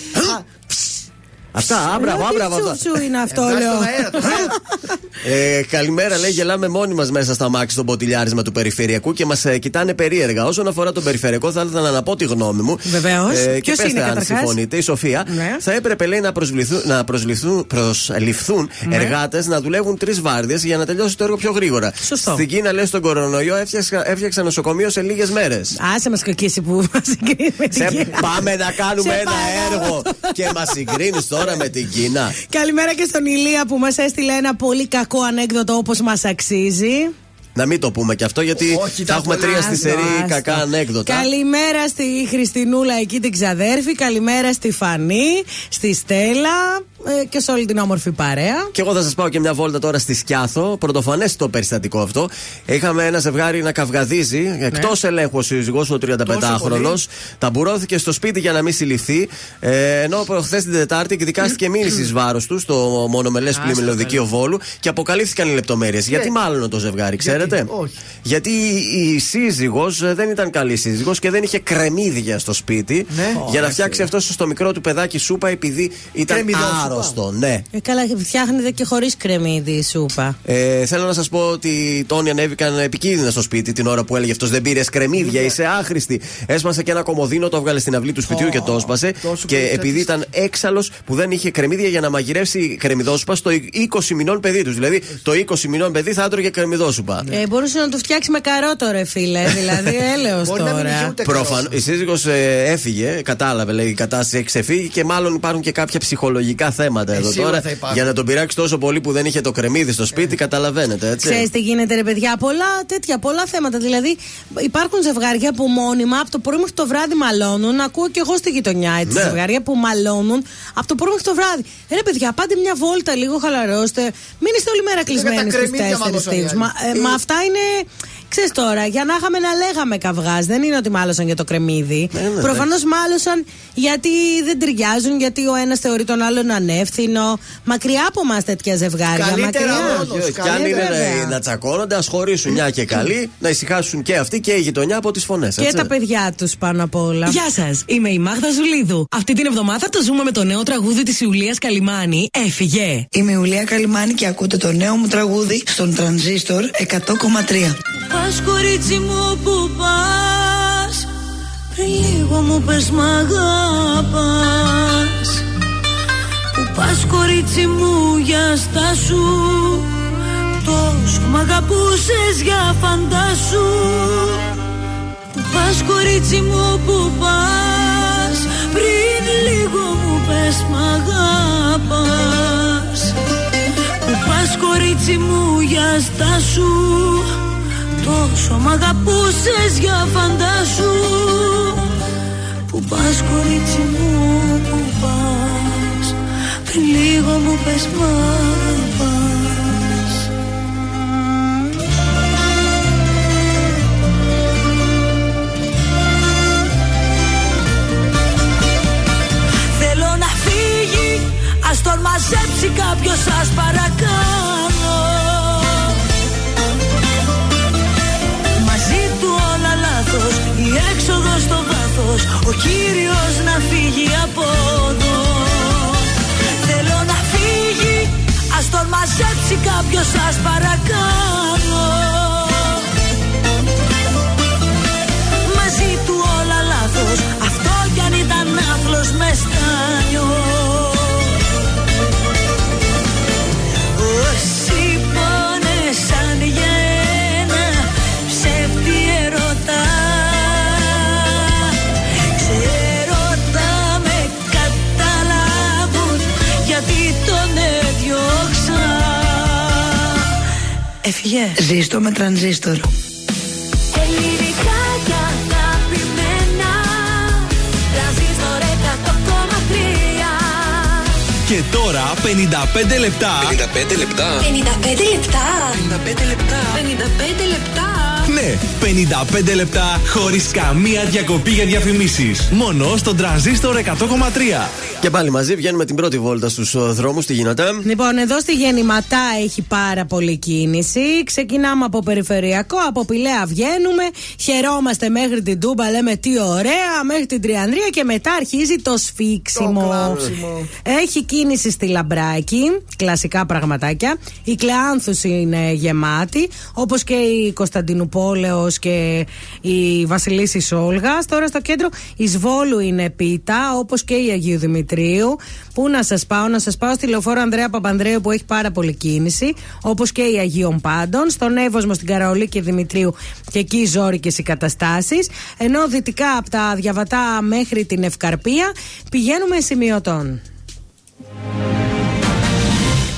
Αυτά, άμπραβο, άμπραβο. αυτά. Τσουφτσου είναι αυτό, Βγάζει λέω. τον αέρα, τον αέρα. Ε, καλημέρα, λέει, γελάμε μόνοι μας μέσα στα μάξι στο ποτηλιάρισμα του περιφερειακού και μας κοιτάνε περίεργα. Όσον αφορά τον περιφερειακό, θα ήθελα να πω τη γνώμη μου. Βεβαίως. Ε, και Ποιος πέστε είναι, αν καταρχάς; συμφωνείτε, η Σοφία. Ναι. Θα έπρεπε, λέει, να, προσβληθούν, να προσληφθούν, προσληφθούν Ναι. εργάτες να δουλεύουν τρεις βάρδιε για να τελειώσει το έργο πιο γρήγορα. Σωστό. Στην Κίνα, λέει, στον κορονοϊό έφτιαξα, έφτιαξα νοσοκομείο σε λίγες μέρες. Άσε μας κακίσει που [LAUGHS] μας συγκρίνεις με την Σε Κίνα. πάμε να κάνουμε Σε ένα παρακαλώ. έργο και μας συγκρίνεις τώρα με την Κίνα. Καλημέρα και στον Ηλία που μας έστειλε ένα πολύ κακό ανέκδοτο όπως μας αξίζει. Να μην το πούμε και αυτό γιατί Όχι, θα τα έχουμε πολλά. τρία στη Άστο, σερή άστο. κακά ανέκδοτα. Καλημέρα στη Χριστινούλα εκεί την ξαδέρφη. Καλημέρα στη Φανή, στη Στέλλα ε, και σε όλη την όμορφη παρέα. Και εγώ θα σας πάω και μια βόλτα τώρα στη Σκιάθο. Πρωτοφανές το περιστατικό αυτό. Είχαμε ένα ζευγάρι να καυγαδίζει. Εκτός ελέγχου ο σύζυγος, ο 35χρονο. Ταμπουρώθηκε στο σπίτι για να μην συλληφθεί. Ε, ενώ χθε την Τετάρτη εκδικάστηκε μήνυση βάρος του στο μονομελές πλημμυλοδικείο Βόλου και αποκαλύφθηκαν οι λεπτομέρειες. Γιατί μάλλον το ζευγάρι, ξέρετε. Όχι. Γιατί η σύζυγος δεν ήταν καλή σύζυγος και δεν είχε κρεμμύδια στο σπίτι Ναι. για να φτιάξει αυτό στο μικρό του παιδάκι σούπα επειδή ήταν Κρεμμυδόσουπα. άρρωστο. Ναι. Ε, καλά, φτιάχνετε και χωρίς κρεμμύδι η σούπα. Ε, θέλω να σας πω ότι οι τόνοι ανέβηκαν επικίνδυνα στο σπίτι την ώρα που έλεγε αυτός δεν πήρες κρεμμύδια, είσαι άχρηστη. Έσπασε και ένα κομοδίνο, το έβγαλε στην αυλή του σπιτιού και το έσπασε. τόσο Και πολύ επειδή ήταν έξαλλος που δεν είχε κρεμμύδια για να μαγειρεύσει κρεμμυδόσουπα στο 20 μηνών παιδί τους. Δηλαδή το 20 μηνών παιδί θα έτρωγε κρεμμυδόσουπα. Ε, μπορούσε να το φτιάξει με καρότο, ρε φίλε. [LAUGHS] Δηλαδή, έλεος Μπορεί να μην είχε τώρα. ούτε Προφανώ. Η σύζυγος έφυγε, κατάλαβε, λέει η κατάσταση έχει ξεφύγει και μάλλον υπάρχουν και κάποια ψυχολογικά θέματα εδώ σίγουρα τώρα. θα υπάρχουν. Για να τον πειράξει τόσο πολύ που δεν είχε το κρεμμύδι στο σπίτι, καταλαβαίνετε έτσι. Ξέρεις τι γίνεται, ρε παιδιά. Πολλά τέτοια, πολλά θέματα. Δηλαδή, υπάρχουν ζευγάρια που μόνιμα από το πρωί μέχρι το βράδυ μαλώνουν. Ακούω και εγώ στη γειτονιά έτσι Ναι. ζευγάρια που μαλώνουν από το πρωί μέχρι το βράδυ. Ε, ρε παιδιά, πάτε μια βόλτα λίγο, χαλαρώστε. Μην είστε όλη μέρα κλεισμένοι τα στου κρεμμύδια τέσσερι μαλώσαν οι τείχου. άλλοι. Μα, ε, μα αυτά είναι Ξέρεις τώρα, για να είχαμε να λέγαμε καυγάς. Δεν είναι ότι μάλωσαν για το κρεμμύδι. Ναι, ναι, Προφανώς μάλωσαν γιατί δεν ταιριάζουν, γιατί ο ένας θεωρεί τον άλλον ανεύθυνο. Μακριά από εμά τέτοια ζευγάρια. Καλύτερα μακριά. μόνος, Όχι, όχι. Και αν είναι βέβαια. να, να τσακώνονται, ας χωρίσουν μια και καλή, να ησυχάσουν και αυτοί και η γειτονιά από τις φωνές. Και τα παιδιά τους πάνω απ' όλα. Γεια σας, είμαι η Μάγδα Ζουλίδου. Αυτή την εβδομάδα το ζούμε με το νέο τραγούδι της Ιουλίας Καλιμάνη. Έφυγε. Είμαι η Ουλία Καλιμάνη και ακούτε το νέο μου τραγούδι στον τρανζίστορ 100,3. Πας κορίτσι μου που πας. Πριν λίγο μου πες μ' αγαπάς. Που πας κορίτσι μου για στάσου Τόσο μ' αγαπούσες για φαντάσου Που πας κορίτσι μου που πας. Πριν λίγο μου πες μ' αγαπάς. Που πας κορίτσι μου για στάσου Τόσο μ' αγαπούσες για φαντάσου Που πας κορίτσι μου που πας. Πριν λίγο μου πες μ' αγαπάς. Θέλω να φύγει Ας τον μαζέψει κάποιος σας παρακάνω στο βάθος Ο Κύριος να φύγει από εδώ. Θέλω να φύγει Ας τον μαζέψει κάποιος σας παρακάνω Έφυγε. Ζήστο με τρανζίστορ. Ελληνικά και αγαπημένα Τρανζίστορ 100,3 Και τώρα 55 λεπτά. 55 λεπτά. 55 λεπτά 55 λεπτά. 55 λεπτά Ναι, 55 λεπτά χωρίς καμία διακοπή για διαφημίσεις. Μόνο στον τρανζίστορ 100,3. Και πάλι μαζί βγαίνουμε την πρώτη βόλτα στους δρόμους. Τι γίνεται; Λοιπόν, εδώ στη Γεννηματά έχει πάρα πολύ κίνηση. Ξεκινάμε από περιφερειακό, από Πηλαία βγαίνουμε. Χαιρόμαστε μέχρι την Τούμπα, λέμε τι ωραία. Μέχρι την Τριανδρία και μετά αρχίζει το σφίξιμο. Το κλάψιμο. Έχει κίνηση στη Λαμπράκη, κλασικά πραγματάκια. Η Κλεάνθους είναι γεμάτη, όπως και η Κωνσταντινούπολεο και η Βασιλίσης Σόλγα. Τώρα στο κέντρο η Σβόλου είναι πίτα, όπως και η Αγίου Δημητρίου. Πού να σας πάω, να σας πάω στη λεωφόρο Ανδρέα Παπανδρέου που έχει πάρα πολύ κίνηση, όπως και η Αγίων Πάντων. Στον Εύωσμο, στην Καραολή και Δημητρίου και εκεί ζώρικε οι καταστάσεις. Ενώ δυτικά από τα Διαβατά μέχρι την Ευκαρπία πηγαίνουμε σημειωτών.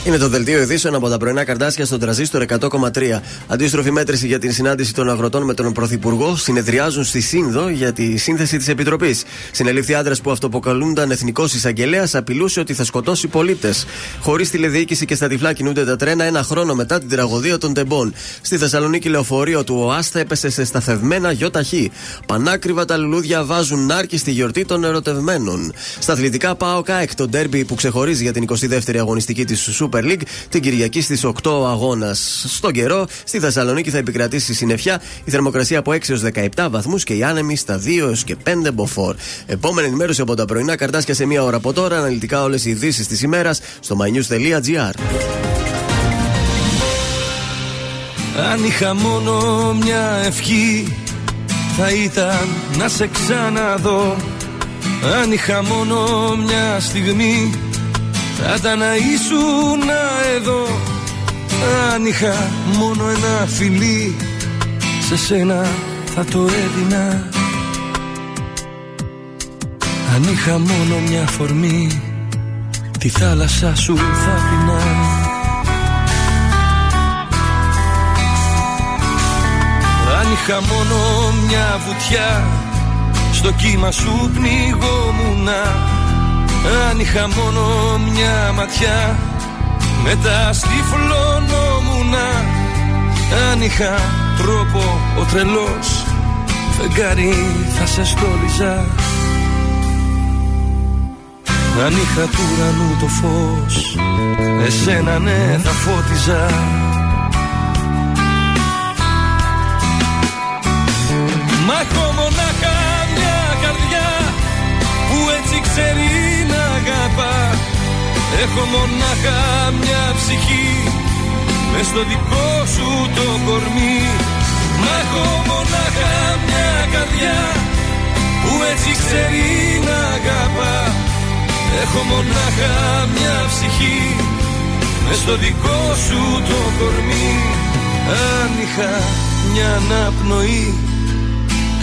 Είναι το δελτίο ειδήσεων από τα πρωινά καρτάσια στον τραζίστορ 100,3. Αντίστροφη μέτρηση για την συνάντηση των αγροτών με τον Πρωθυπουργό συνεδριάζουν στη Σύνδο για τη σύνθεση της Επιτροπής. Συνελήφθη άντρα που αυτοποκαλούνταν εθνικός εισαγγελέας απειλούσε ότι θα σκοτώσει πολίτες. Χωρίς τηλεδιοίκηση και στα τυφλά κινούνται τα τρένα ένα χρόνο μετά την τραγωδία των τεμπών. Στη Θεσσαλονίκη, λεωφορείο του ΟΑΣΤΑ έπεσε σε σταθευμένα γιοταχή. Πανάκριβα τα λουλούδια βάζουν νάρκη στη γιορτή των ερωτευμένων. Στα αθλητικά, πάω ΚΑΕΚ, το ντέρμπι που ξεχωρίζει για την 22η αγωνιστική της Super League την Κυριακή στις 8 αγώνας. Στον καιρό, στη Θεσσαλονίκη θα επικρατήσει συννεφιά, η θερμοκρασία από 6 έως 17 βαθμούς και οι άνεμοι στα 2 έως και 5 μποφόρ. Επόμενη ενημέρωση από τα πρωινά καρτάσια σε μία ώρα από τώρα. Αναλυτικά όλες οι ειδήσεις της ημέρας στο mynews.gr. Αν είχα μόνο μια ευχή θα ήταν να σε ξαναδώ Αν είχα μόνο μια στιγμή θα ήταν να ήσουν εδώ. Αν είχα μόνο ένα φιλί σε σένα θα το έδινα. Αν είχα μόνο μια φορμή τη θάλασσα σου θα πεινά. Αν είχα μόνο μια βουτιά στο κύμα σου πνιγόμουνα Αν είχα μόνο μια ματιά μετά στυφλωνόμουνα Αν είχα τρόπο ο τρελός Φεγγάρι θα σε στόλιζα Αν είχα του ουρανού το φως Εσένα ναι θα φώτιζα Έχω μονάχα μια ψυχή. Μες στο δικό σου το κορμί. Μα έχω μονάχα μια καρδιά Που έτσι ξέρει να αγαπά. Έχω μονάχα μια ψυχή. Μες στο δικό σου το κορμί. Αν είχα μια αναπνοή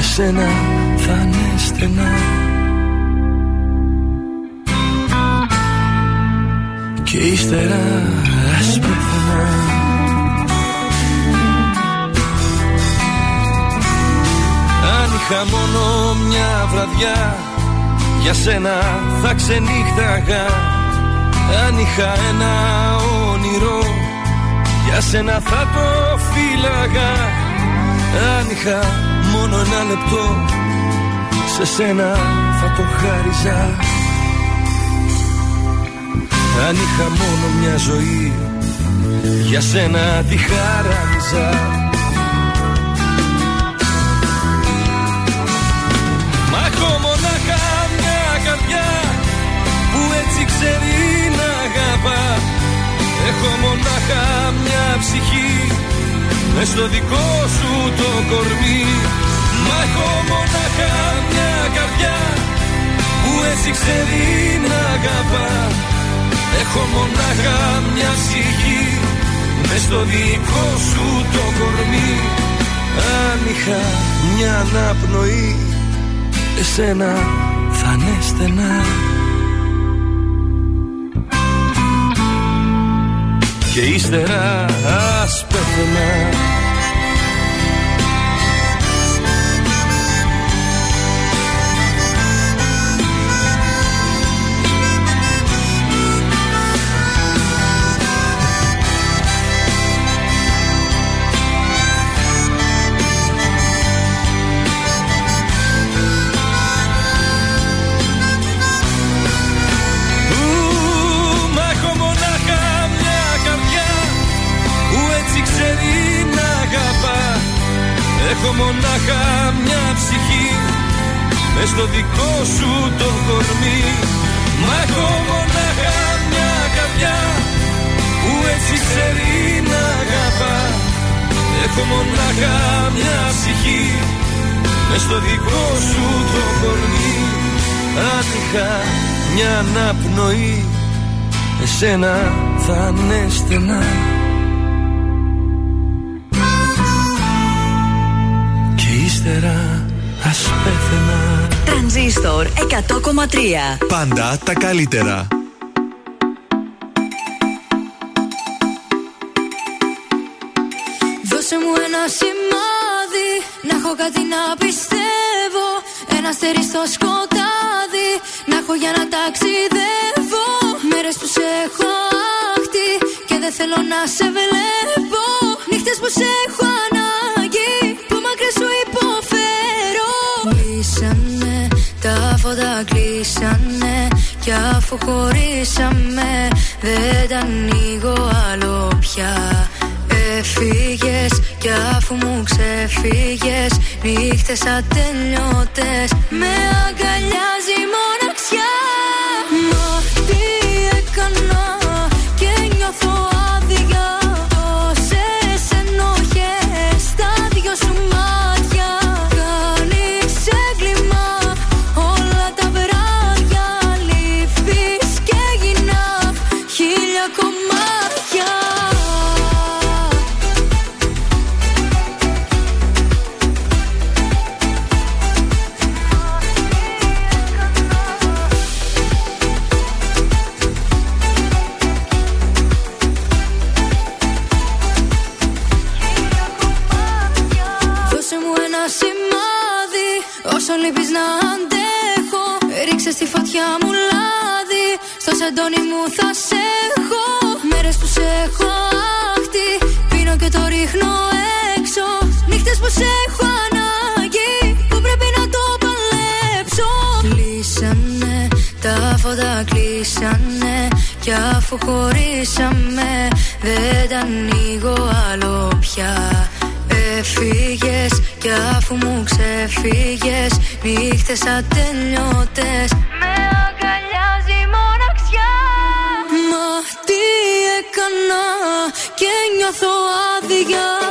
Εσένα θα είναι στενά Και ύστερα ας πεθανά Αν είχα μόνο μια βραδιά Για σένα θα ξενύχταγα. Αν είχα ένα όνειρο Για σένα θα το φύλαγα. Αν είχα μόνο ένα λεπτό Σε σένα θα το χάριζα Αν είχα μόνο μια ζωή Για σένα τη χάριζα Μα έχω μονάχα μια καρδιά Που έτσι ξέρει να αγαπά. Έχω μονάχα μια ψυχή Μες στο δικό σου το κορμί. Μα έχω μονάχα μια καρδιά Που έτσι ξέρει να αγαπά Έχω μονάχα μια ψυχή Μες στο δικό σου το κορμί. Αν είχα μια αναπνοή Εσένα θα είναι στενά. Και ύστερα ας πέθαινα Μες στο δικό σου το κορμί. Μα έχω μονάχα μια καρδιά Που έτσι ξέρει να αγαπά. Έχω μονάχα μια ψυχή. Μες στο δικό σου το κορμί. Αν είχα μια αναπνοή Εσένα θα είναι στενά. Και ύστερα ας πέθαινα Τρανζίστορ 100,3 Πάντα τα καλύτερα. Δώσε μου ένα σημάδι Να έχω κάτι να πιστεύω. Ένα αστέρι στο σκοτάδι Να έχω για να ταξιδεύω. Μέρες που σε έχω άχτη Και δεν θέλω να σε βλέπω. Νύχτες που σε έχω ανάγκη φώτα κλείσανε Κι αφού χωρίσαμε Δεν τα ανοίγω άλλο πια. Έφυγες κι αφού μου ξεφύγες Νύχτες ατελειώτες Με αγκαλιάζει ανοίγω άλλο πια. Έφυγες κι αφού μου ξεφύγες Νύχτες ατελειώτες Με αγκαλιάζει η μοναξιά. Μα τι έκανα και νιώθω άδεια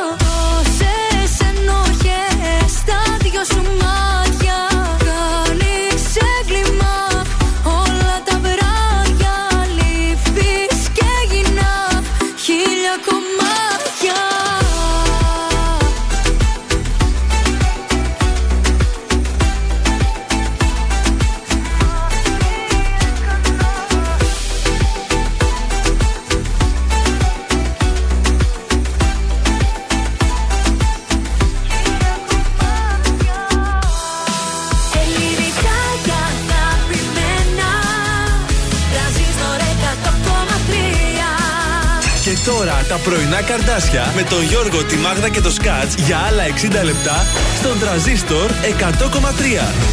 καρδάσια με τον Γιώργο, τη Μάγδα και το Σκάτς για άλλα 60 λεπτά στον τραζίστορ 100,3.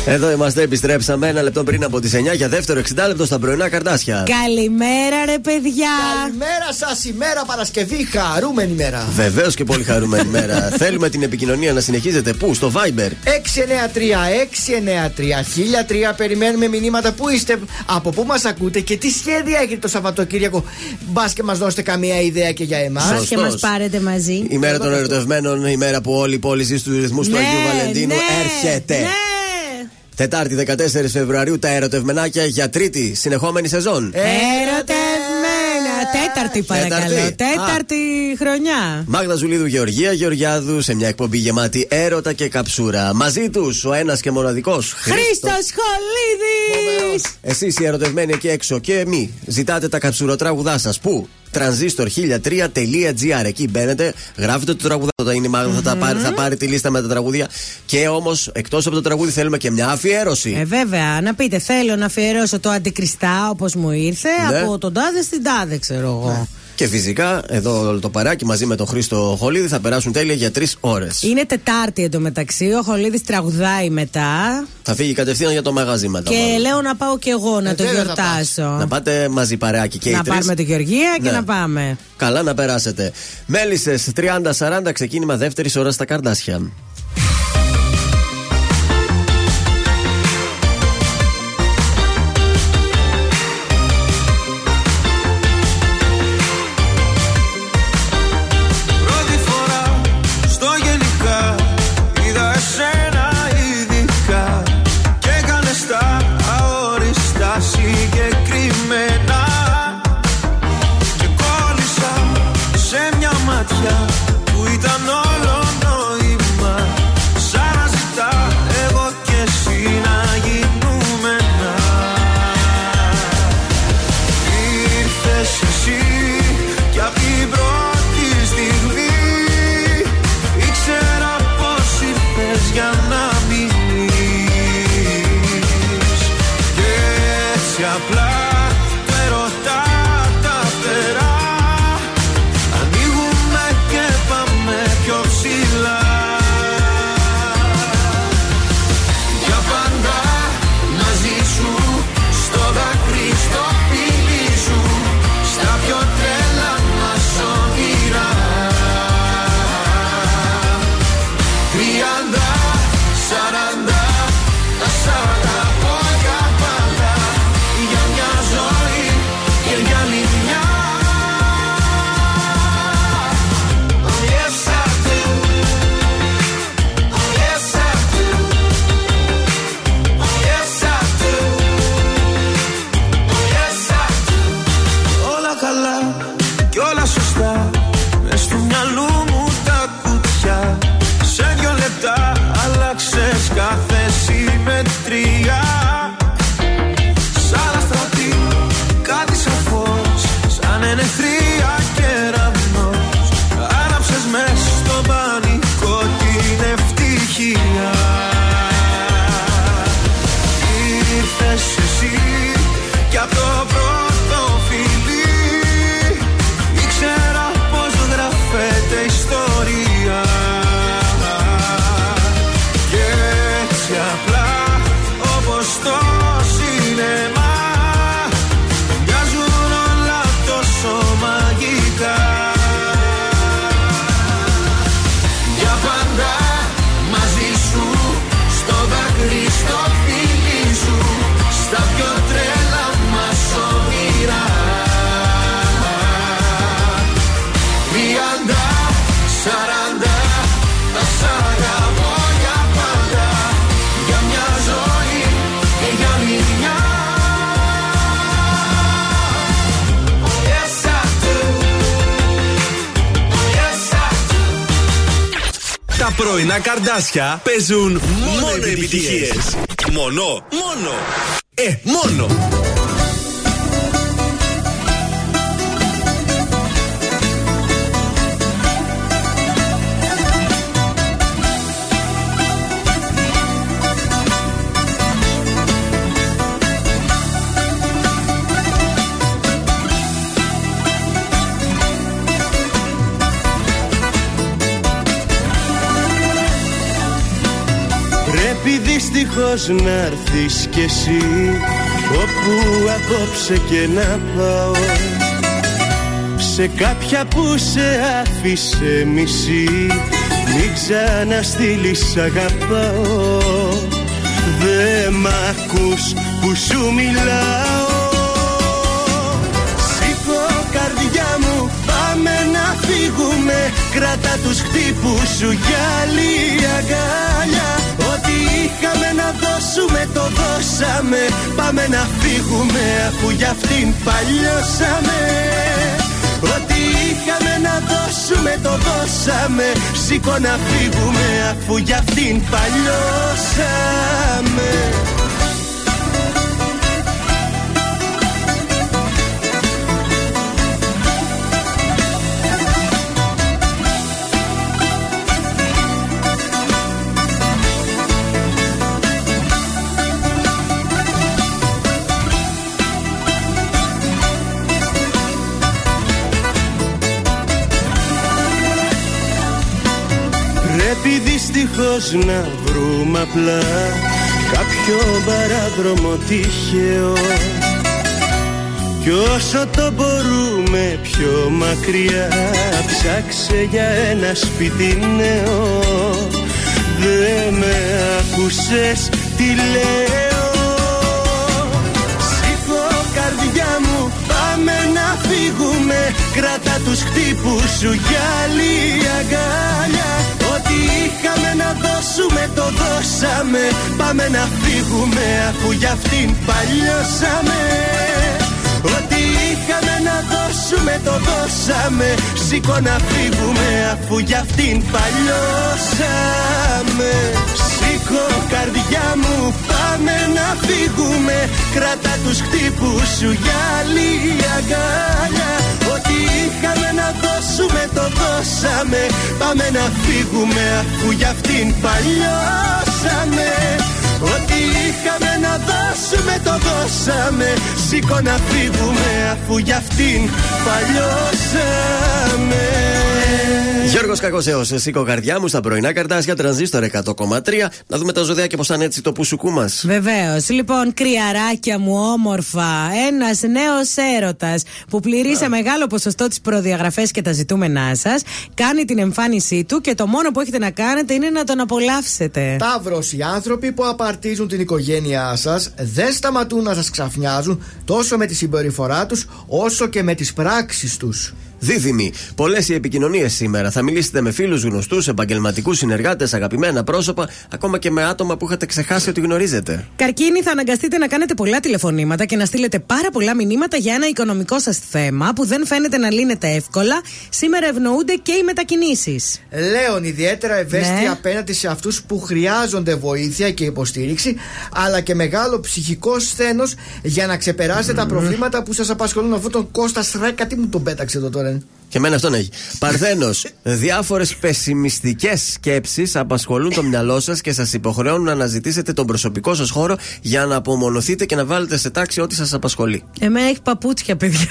Εδώ είμαστε, επιστρέψαμε ένα λεπτό πριν από τις 9 για δεύτερο 60 λεπτό στα πρωινά καρδάσια. Καλημέρα, ρε παιδιά. Καλημέρα σας, ημέρα Παρασκευή, χαρούμενη ημέρα. Βεβαίως και πολύ χαρούμενη μέρα. [LAUGHS] Θέλουμε την επικοινωνία να συνεχίζετε. Πού, στο Viber. 693-693-1003 περιμένουμε μηνύματα που είστε, από πού μας ακούτε και τι σχέδια έχετε το Σαββατοκύριακο. Μπας και μας δώσετε καμία ιδέα και για εμάς. Μπας και μας πάρετε μαζί. Η μέρα των ερωτευμένων, η μέρα που όλη η πόλη ζει στους ρυθμούς του Ναι, Αγίου Βαλεντίνου ναι, έρχεται. ναι. Τετάρτη 14 Φεβρουαρίου τα ερωτευμενάκια για τρίτη συνεχόμενη σεζόν. Ε, Ερωτευμένα. Τέταρτη παρακαλώ. Τέταρτη. Τέταρτη χρονιά. Μάγδα Ζουλίδου Γεωργία Γεωργιάδου σε μια εκπομπή γεμάτη έρωτα και καψούρα. Μαζί τους ο ένας και μοναδικός Χρήστος Χολίδης. Εσείς οι ερωτευμένοι εκεί έξω και εμείς ζητάτε τα καψουροτράγουδά σας. Πού; transistor1003.gr Εκεί μπαίνετε, γράφετε το τραγουδά. Όταν είναι η Μάγδα θα, τα πάρει, θα πάρει τη λίστα με τα τραγούδια. Και όμως, εκτός από το τραγούδι, θέλουμε και μια αφιέρωση. Ε, βέβαια, να πείτε, θέλω να αφιερώσω το αντικριστά όπως μου ήρθε Ναι. από τον τάδε στην τάδε, ξέρω εγώ. Και φυσικά, εδώ όλο το παράκι μαζί με τον Χρήστο Χολίδη θα περάσουν τέλεια για τρεις ώρες. Είναι Τετάρτη εντωμεταξύ. Ο Χολίδης τραγουδάει μετά. Θα φύγει κατευθείαν για το μαγαζί μετά. Και μάλλον. λέω να πάω κι εγώ να το βέβαια θα γιορτάσω. Να πάτε μαζί παρεάκι και οι Να τρεις. πάρουμε τη Γεωργία και Ναι. να πάμε. Καλά να περάσετε. Μέλισσες 30-40 ξεκίνημα δεύτερης ώρας στα Καρδάσια. Πρωινά καρδάσια παίζουν μόνο επιτυχίες. Μόνο, μόνο. Ε, μόνο. Δυστυχώς να έρθεις κι εσύ Όπου απόψε και να πάω. Σε κάποια που σε άφησε μισή Μην ξαναστείλεις αγαπάω. Δε μ' ακούς που σου μιλάω. Σήκω καρδιά μου πάμε να φύγουμε Κράτα τους χτύπους σου για άλλη αγκάλια. Ό,τι είχαμε να δώσουμε το δώσαμε. Πάμε να φύγουμε αφού για αυτήν παλιώσαμε. Ό,τι είχαμε να δώσουμε το δώσαμε. Σήκω να φύγουμε αφού για αυτήν παλιώσαμε δυστυχώς να βρούμε απλά Κάποιο παράδρομο τυχαίο. Κι όσο το μπορούμε πιο μακριά Ψάξε για ένα σπίτι νέο. Δεν με άκουσες τι λέω. Σήκω καρδιά μου πάμε να φύγουμε. Κράτα τους χτύπους σου για άλλη αγκάλια Ό,τι είχαμε να δώσουμε το δώσαμε. Πάμε να φύγουμε αφού για αυτήν παλιώσαμε. Ό,τι είχαμε να δώσουμε το δώσαμε. Σήκω να φύγουμε αφού για αυτήν παλιώσαμε. Σήκω καρδιά μου πάμε να φύγουμε. Κράτα τους χτύπους σου για άλλη αγκάλια. Ό,τι είχαμε να δώσουμε το δώσαμε. Πάμε να φύγουμε αφού για αυτήν παλιώσαμε. Ό,τι είχαμε να δώσουμε το δώσαμε. Σήκω να φύγουμε αφού για αυτήν παλιώσαμε Γιώργος Κακοσέος, σήκω καρδιά μου στα πρωινά καρτάσια, τρανζίστορ 100,3. Να δούμε τα ζωδιά πώς θα είναι έτσι το πουσουκού μας. Βεβαίως. Λοιπόν, κρυαράκια μου, όμορφα. Ένας νέος έρωτας που πληρεί σε μεγάλο ποσοστό τις προδιαγραφές και τα ζητούμενά σας. Κάνει την εμφάνισή του και το μόνο που έχετε να κάνετε είναι να τον απολαύσετε. Ταύρος, οι άνθρωποι που απαρτίζουν την οικογένειά σας δεν σταματούν να σας ξαφνιάζουν τόσο με τη συμπεριφορά τους όσο και με τις πράξεις τους. Δίδυμοι, πολλές οι επικοινωνίες σήμερα. Θα μιλήσετε με φίλους, γνωστούς, επαγγελματικούς συνεργάτες, αγαπημένα πρόσωπα, ακόμα και με άτομα που είχατε ξεχάσει ότι γνωρίζετε. Καρκίνη, θα αναγκαστείτε να κάνετε πολλά τηλεφωνήματα και να στείλετε πάρα πολλά μηνύματα για ένα οικονομικό σας θέμα που δεν φαίνεται να λύνεται εύκολα. Σήμερα ευνοούνται και οι μετακινήσεις. Λέων, ιδιαίτερα ευαίσθητοι Ναι. απέναντι σε αυτούς που χρειάζονται βοήθεια και υποστήριξη, αλλά και μεγάλο ψυχικό σθένος για να ξεπεράσετε τα προβλήματα που σας απασχολούν. Αυτόν τον Κώστας Σρέκα, τι μου τον πέταξε εδώ τώρα. Robin Και εμένα αυτόν έχει. Παρθένος, διάφορες πεσημιστικές σκέψεις απασχολούν το μυαλό σας και σας υποχρεώνουν να αναζητήσετε τον προσωπικό σας χώρο για να απομονωθείτε και να βάλετε σε τάξη ό,τι σας απασχολεί. Εμένα έχει παπούτσια, παιδιά.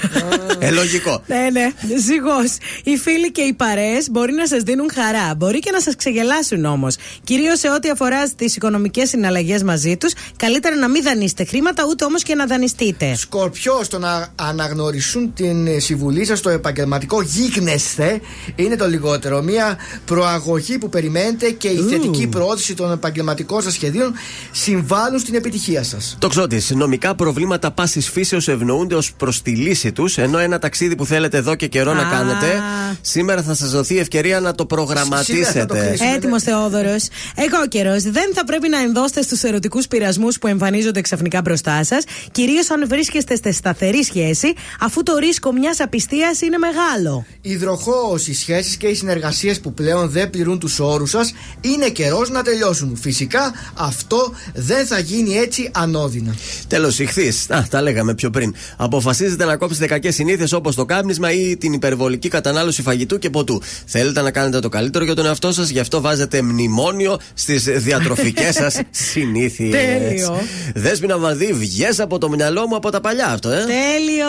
Ε, λογικό. ναι, ναι, ζυγός. Οι φίλοι και οι παρέες μπορεί να σας δίνουν χαρά. Μπορεί και να σας ξεγελάσουν όμως. Κυρίως σε ό,τι αφορά τι οικονομικές συναλλαγές μαζί τους, καλύτερα να μην δανείσετε χρήματα, ούτε όμως και να δανειστείτε. Σκορπιό, το να αναγνωρισούν την ε, συμβουλή σας στο επαγγελματικό προηγνεστε είναι το λιγότερο. Μια προαγωγή που περιμένετε και η θετική προώθηση των επαγγελματικών σας σχεδίων συμβάλλουν στην επιτυχία σας. Το ξώτη. Νομικά προβλήματα πάσης φύσεως ευνοούνται ως προς τη λύση τους, ενώ ένα ταξίδι που θέλετε εδώ και καιρό να κάνετε, σήμερα θα σας δοθεί ευκαιρία να το προγραμματίσετε. Έτοιμος Θεόδωρος. Εγώ καιρός. Δεν θα πρέπει να ενδώσετε στους ερωτικούς πειρασμούς που εμφανίζονται ξαφνικά μπροστά σας, κυρίως αν βρίσκεστε σε σταθερή σχέση, αφού το ρίσκο μιας απιστίας είναι μεγάλο. Ωραίο. Υδροχώω οι σχέσεις και οι συνεργασίες που πλέον δεν πληρούν τους όρους σας είναι καιρός να τελειώσουν. Φυσικά αυτό δεν θα γίνει έτσι ανώδυνα. Τέλος, ηχθείς. Τα λέγαμε πιο πριν. Αποφασίζετε να κόψετε κακές συνήθειες όπως το κάπνισμα ή την υπερβολική κατανάλωση φαγητού και ποτού. Θέλετε να κάνετε το καλύτερο για τον εαυτό σας, γι' αυτό βάζετε μνημόνιο στις διατροφικές σας [LAUGHS] συνήθειες. Τέλειο. Δέσμινα Μαδί, βγει από το μυαλό μου από τα παλιά αυτό, ε. Τέλειο.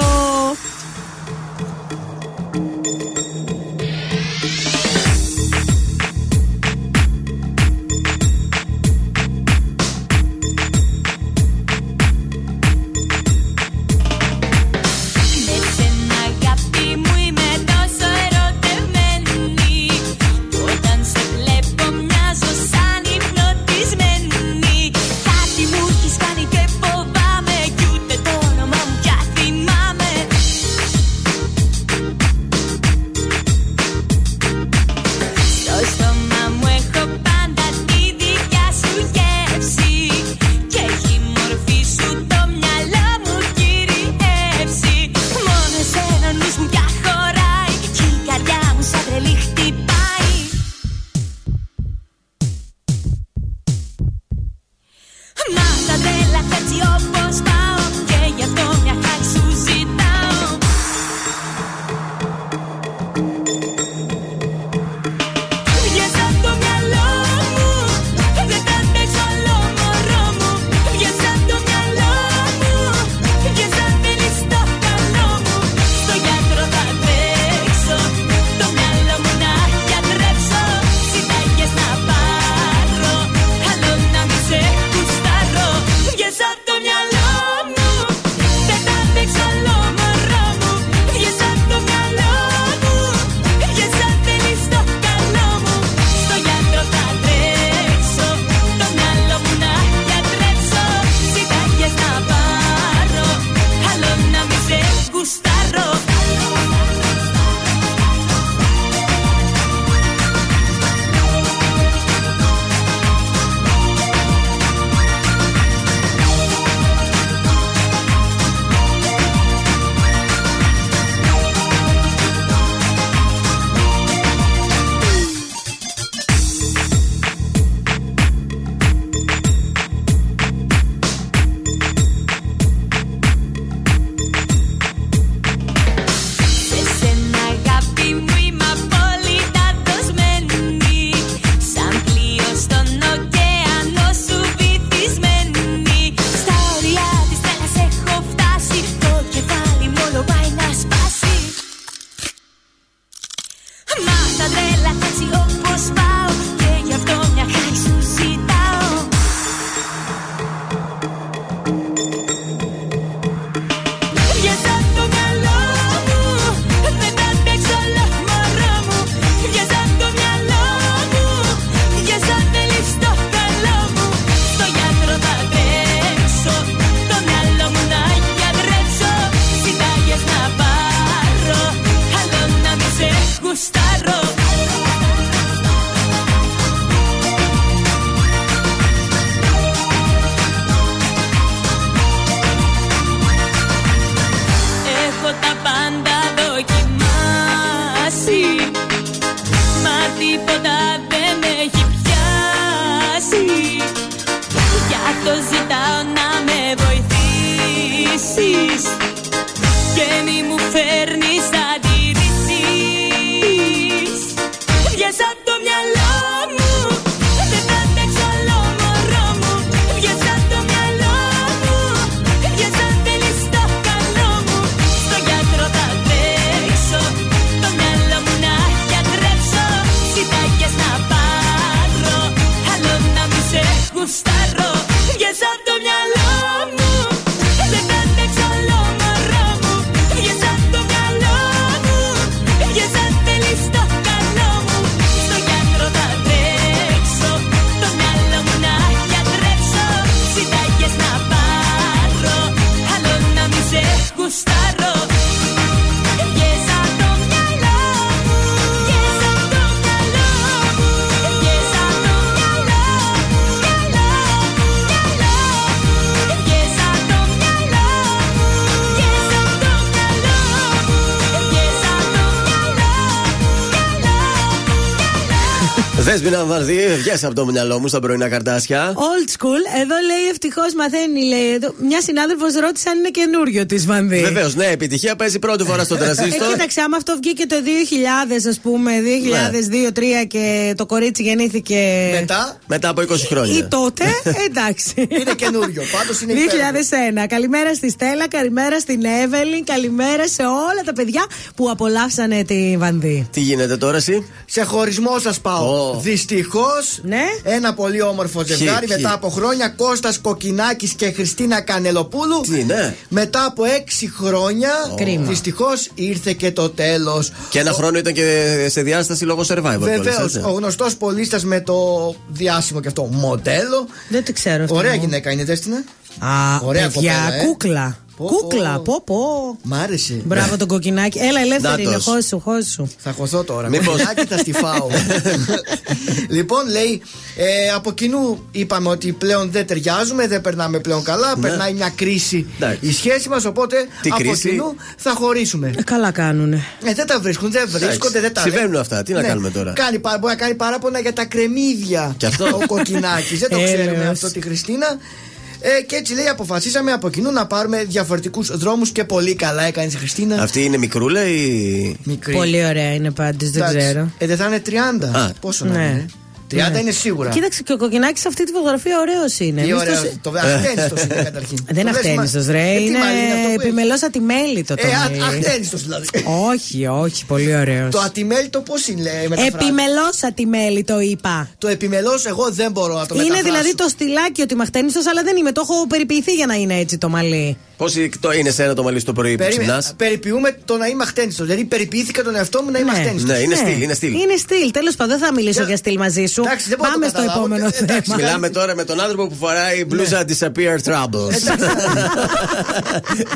Δέσποινα Βαρδί, βγες από το μυαλό μου στα πρωινά καρτάσια. Old school, εδώ λέει ευτυχώς μαθαίνει. Λέει, εδώ. Μια συνάδελφος ρώτησε αν είναι καινούριο της Βανδί. Βεβαίως, ναι, επιτυχία παίζει πρώτη φορά στο Ε, τραζίστορ. κοίταξε, άμα αυτό βγήκε το 2000, ας πούμε, 2002-2003 και το κορίτσι γεννήθηκε. Μετά; Μετά από 20 Ή χρόνια. τότε, [LAUGHS] εντάξει. Είναι καινούριο. Πάντως είναι υπέροχο. 2001. Καλημέρα στη Στέλλα, καλημέρα στην Εύελιν, καλημέρα σε όλα τα παιδιά που απολαύσανε τη Βανδί. Τι γίνεται τώρα, εσύ; Σε χωρισμό σας πάω. Ω. Δυστυχώς, Ναι. ένα πολύ όμορφο ζευγάρι ποιοι; μετά από χρόνια. Κώστας Κοκκινάκης και Χριστίνα Κανελοπούλου. Τι, ναι. Μετά από έξι χρόνια, Κρίμα. δυστυχώς ήρθε και το τέλος. Και ένα χρόνο ήταν και σε διάσταση λόγω survivor. κιόλας, Βεβαίω, έτσι. ο γνωστός πολίστας με το διάσημο και αυτό μοντέλο. Δεν το ξέρω αυτό. Ωραία γυναίκα είναι, Δέστηνα. Α, Ωραία παιδιά, κοπέλα, ε. κούκλα. Πω, Κούκλα, πω. πω πω. Μ' άρεσε. Μπράβο τον κοκκινάκι. Έλα, ελεύθερη είναι, Νάτος. χώσου, χώσου. Θα χωθώ τώρα. Μήπως- Κοκκινάκι θα στη φάω. [LAUGHS] λοιπόν, λέει, ε, από κοινού είπαμε ότι πλέον δεν ταιριάζουμε, δεν περνάμε πλέον καλά. Περνάει μια κρίση Ναι. Εντάξει. η σχέση μας. Οπότε Τι από κρίση; κοινού θα χωρίσουμε. Ε, καλά κάνουνε. Ε, δεν τα βρίσκουν, δεν βρίσκονται, δεν τα λένε. συμβαίνουν αυτά. Τι να κάνουμε τώρα; Κάνει, πα- μπορεί να κάνει παράπονα για τα κρεμμύδια. Και αυτό; Ο κοκκινάκι. δεν το [LAUGHS] Έλεος. ξέρουμε αυτό τη Χριστίνα. Ε, και έτσι λέει, αποφασίσαμε από κοινού να πάρουμε διαφορετικούς δρόμους και πολύ καλά έκανε η Χριστίνα. Αυτή είναι μικρούλα ή. Μικρή. Πολύ ωραία είναι πάντως, δεν Εντάξει. ξέρω. Ε, δεν θα είναι 30. Α. Πόσο να Ναι. είναι; 30 Ναι. είναι σίγουρα. Κοίταξε και ο κοκκινάκι σε αυτή τη φωτογραφία ωραίος είναι. Τι Εμείς ωραίος. το- Το αχτένιστο είναι [LAUGHS] καταρχήν. Δεν Το λες, αχτένιστο, μα- ρε. Ε, τι Είναι μαλλί είναι αυτό που έχεις; επιμελώ ατιμέλητο το Ε, α- μαλλί. αχτένιστος δηλαδή. Όχι, όχι, πολύ ωραίος. Το ατιμέλητο πώς είναι μεταφράζεται. Επιμελώς ατιμέλητο είπα. Το επιμελώς εγώ δεν μπορώ να το Είναι μεταφράσω. δηλαδή το στυλάκι ότι μαχτένιστο, αλλά δεν είμαι. Το έχω περιποιηθεί για να είναι έτσι το μαλλί. Πώ είναι σε ένα το μαλλί στο πρωί που Περίμενε, ξυπνάς; περιποιούμε το να είμαι αχτένιστο. Δηλαδή περιποιήθηκα τον εαυτό μου να είμαι Ναι. αχτένιστο. Ναι, είναι στυλ, είναι στυλ. Είναι στυλ. Τέλος πάντων, δεν θα μιλήσω Για- για στυλ μαζί σου. Εντάξει, δεν μπορώ να Πάμε το στο καταλάβω. επόμενο Ε, εντάξει, θέμα. Μιλάμε τώρα με τον άνθρωπο που φοράει μπλούζα Disappear Troubles. [LAUGHS]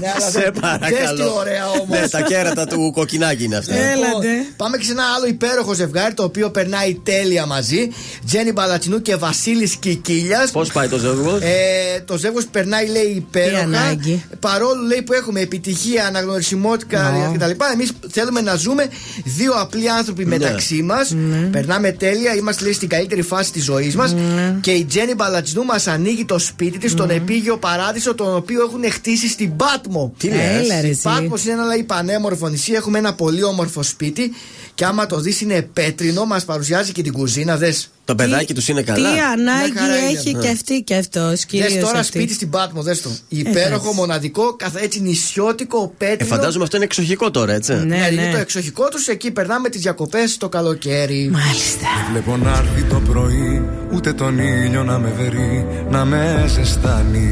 Ναι, αλλά Σε δεν- Δες τι παρακαλώ. ωραία όμως. Ναι, τα κέρατα του κοκκινάκι είναι αυτά. Έλατε. Πάμε και σε ένα άλλο υπέροχο ζευγάρι το οποίο περνάει τέλεια μαζί. Τζένι Μπαλατσινού και Βασίλης Κικίλιας. Πώς πάει το ζεύγος; Ε, το ζεύγος περνάει, λέει, Τι υπέροχα. Ανάγκη. Παρόλο λέει που έχουμε επιτυχία, αναγνωρισιμότητα Νο. κτλ. Εμείς θέλουμε να ζούμε δύο απλοί άνθρωποι μεταξύ μας. Περνάμε τέλεια, είμαστε λέει στην καλύτερη φάση της ζωής μας. Και η Τζένι Μπαλατσινού μας ανοίγει το σπίτι της στον επίγειο παράδεισο, τον οποίο έχουν χτίσει στην Πάτμο. Τι λες; Έλα, ρε, Η εσύ. Πάτμο είναι ένα λέει, πανέμορφο νησί. Έχουμε ένα πολύ όμορφο σπίτι. Και άμα το δεις, είναι πέτρινο. Μας παρουσιάζει και την κουζίνα. Δες. Το παιδάκι τους είναι καλά. Τι ανάγκη Μια χαρά είναι. έχει και αυτή και αυτός. Δες Κυρίως τώρα αυτή. σπίτι στην Πάτμο, δες το. Υπέροχο, Εντάξει. μοναδικό, καθ' έτσι νησιώτικο, Ε, πέτρινο. φαντάζομαι αυτό είναι εξοχικό τώρα, έτσι. Ναι, Ναι, είναι ναι. το εξοχικό τους. Εκεί περνάμε τις διακοπές το καλοκαίρι. Μάλιστα. Βλέπω να έρθει το πρωί Ούτε τον ήλιο να με βερεί Να με ζεστάνει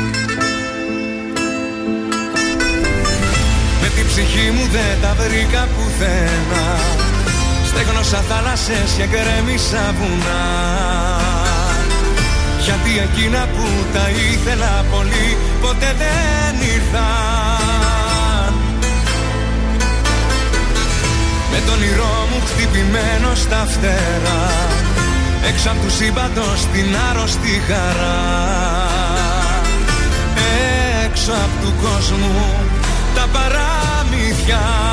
την ψυχή μου δεν τα βρήκα πουθένα. Στέγνωσα θάλασσες και γκρέμισα βουνά. Γιατί εκείνα που τα ήθελα πολύ Ποτέ δεν ήρθαν. Με τον όνειρό μου χτυπημένο στα φτερά Έξω απ' τους σύμπαντος την άρρωστη χαρά. Έξω απ' του κόσμου τα παραμύθια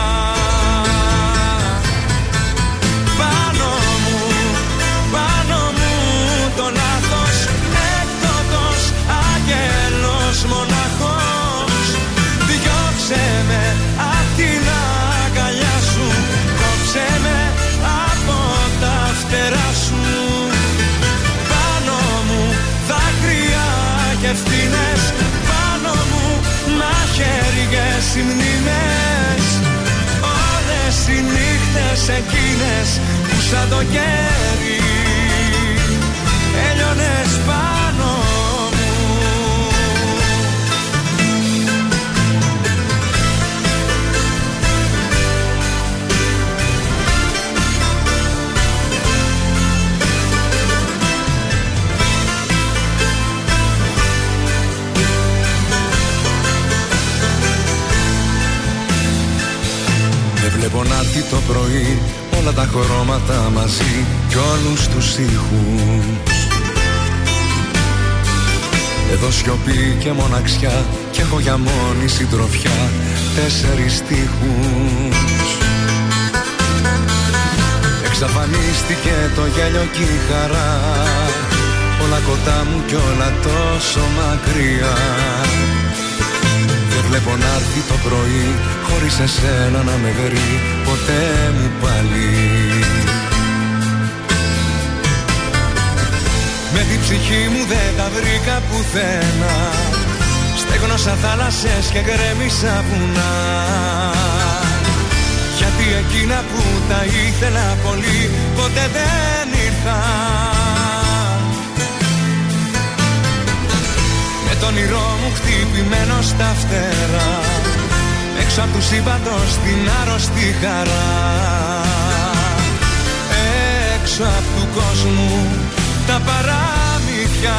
σαν το κέρι όλα τα χρώματα μαζί κι όλους τους ήχους. Εδώ σιωπή και μοναξιά και έχω για μόνη συντροφιά τέσσερις στίχους. Εξαφανίστηκε το γέλιο και η χαρά. Όλα κοντά μου κι όλα τόσο μακριά. Δεν βλέπω να έρθει το πρωί Χωρίς εσένα να με βρει ποτέ μου πάλι. Με την ψυχή μου δεν τα βρήκα πουθένα. Στέγνωσα θάλασσες και γκρέμισα βουνά. Γιατί εκείνα που τα ήθελα πολύ ποτέ δεν ήρθαν Με τον όνειρό μου χτυπημένο στα φτερά Έξω απ' του σύμπαντος την άρρωστη χαρά. Έξω απ' του κόσμου τα παραμύθια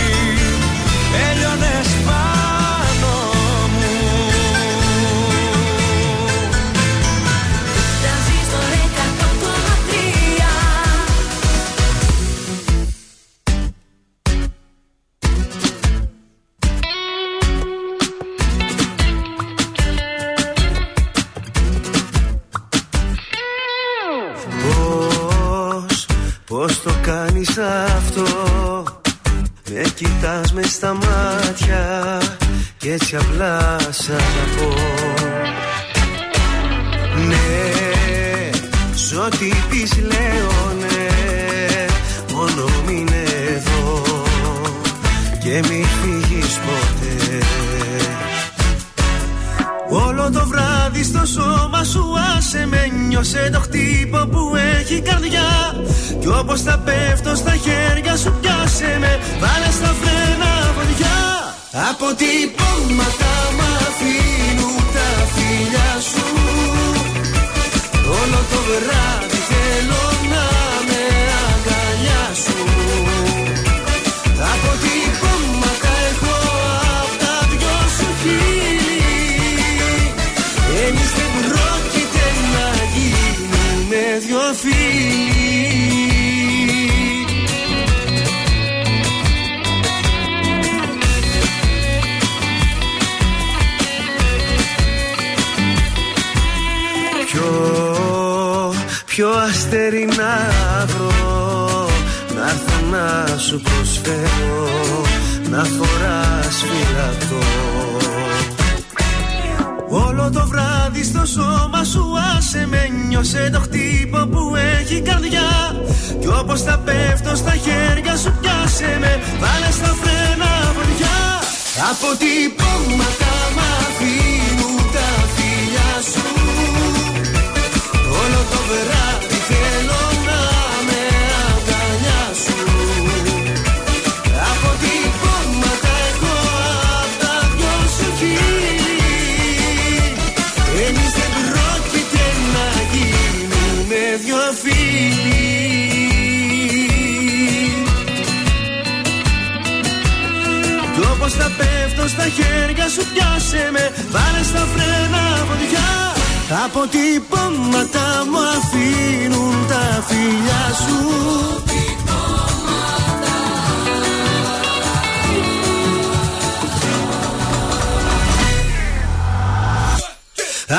κοιτάς μες στα μάτια Κι έτσι απλά σ' αγαπώ. Ναι, σ' ό,τι πεις λέω ναι Μόνο μείνε εδώ Και μη φύγεις ποτέ το βράδυ στο σώμα σου άσε με Νιώσε το χτύπο που έχει καρδιά. Κι όπως θα πέφτω στα χέρια σου πιάσε με Βάλε στα φρένα βοδιά Αποτυπώματα μ' αφήνουν τα φιλιά σου. Όλο το βράδυ θέλω φίλοι Ποιο, ποιο αστέρι να βρω Να έρθω να σου προσφέρω Να φοράς φυλακτό βράδυ στο σώμα σου άσε με Νιώσε το χτύπο που έχει καρδιά. Κι όπως θα πέφτω στα χέρια σου πιάσε με Βάλε στα φρένα βοριά Αποτυπώματα μ' αφήνουν τα φιλιά σου. Όλο το βράδυ στα χέρια σου πιάσε με Βάλε στα φρένα βοδιά Αποτυπώματα μου αφήνουν τα φιλιά σου.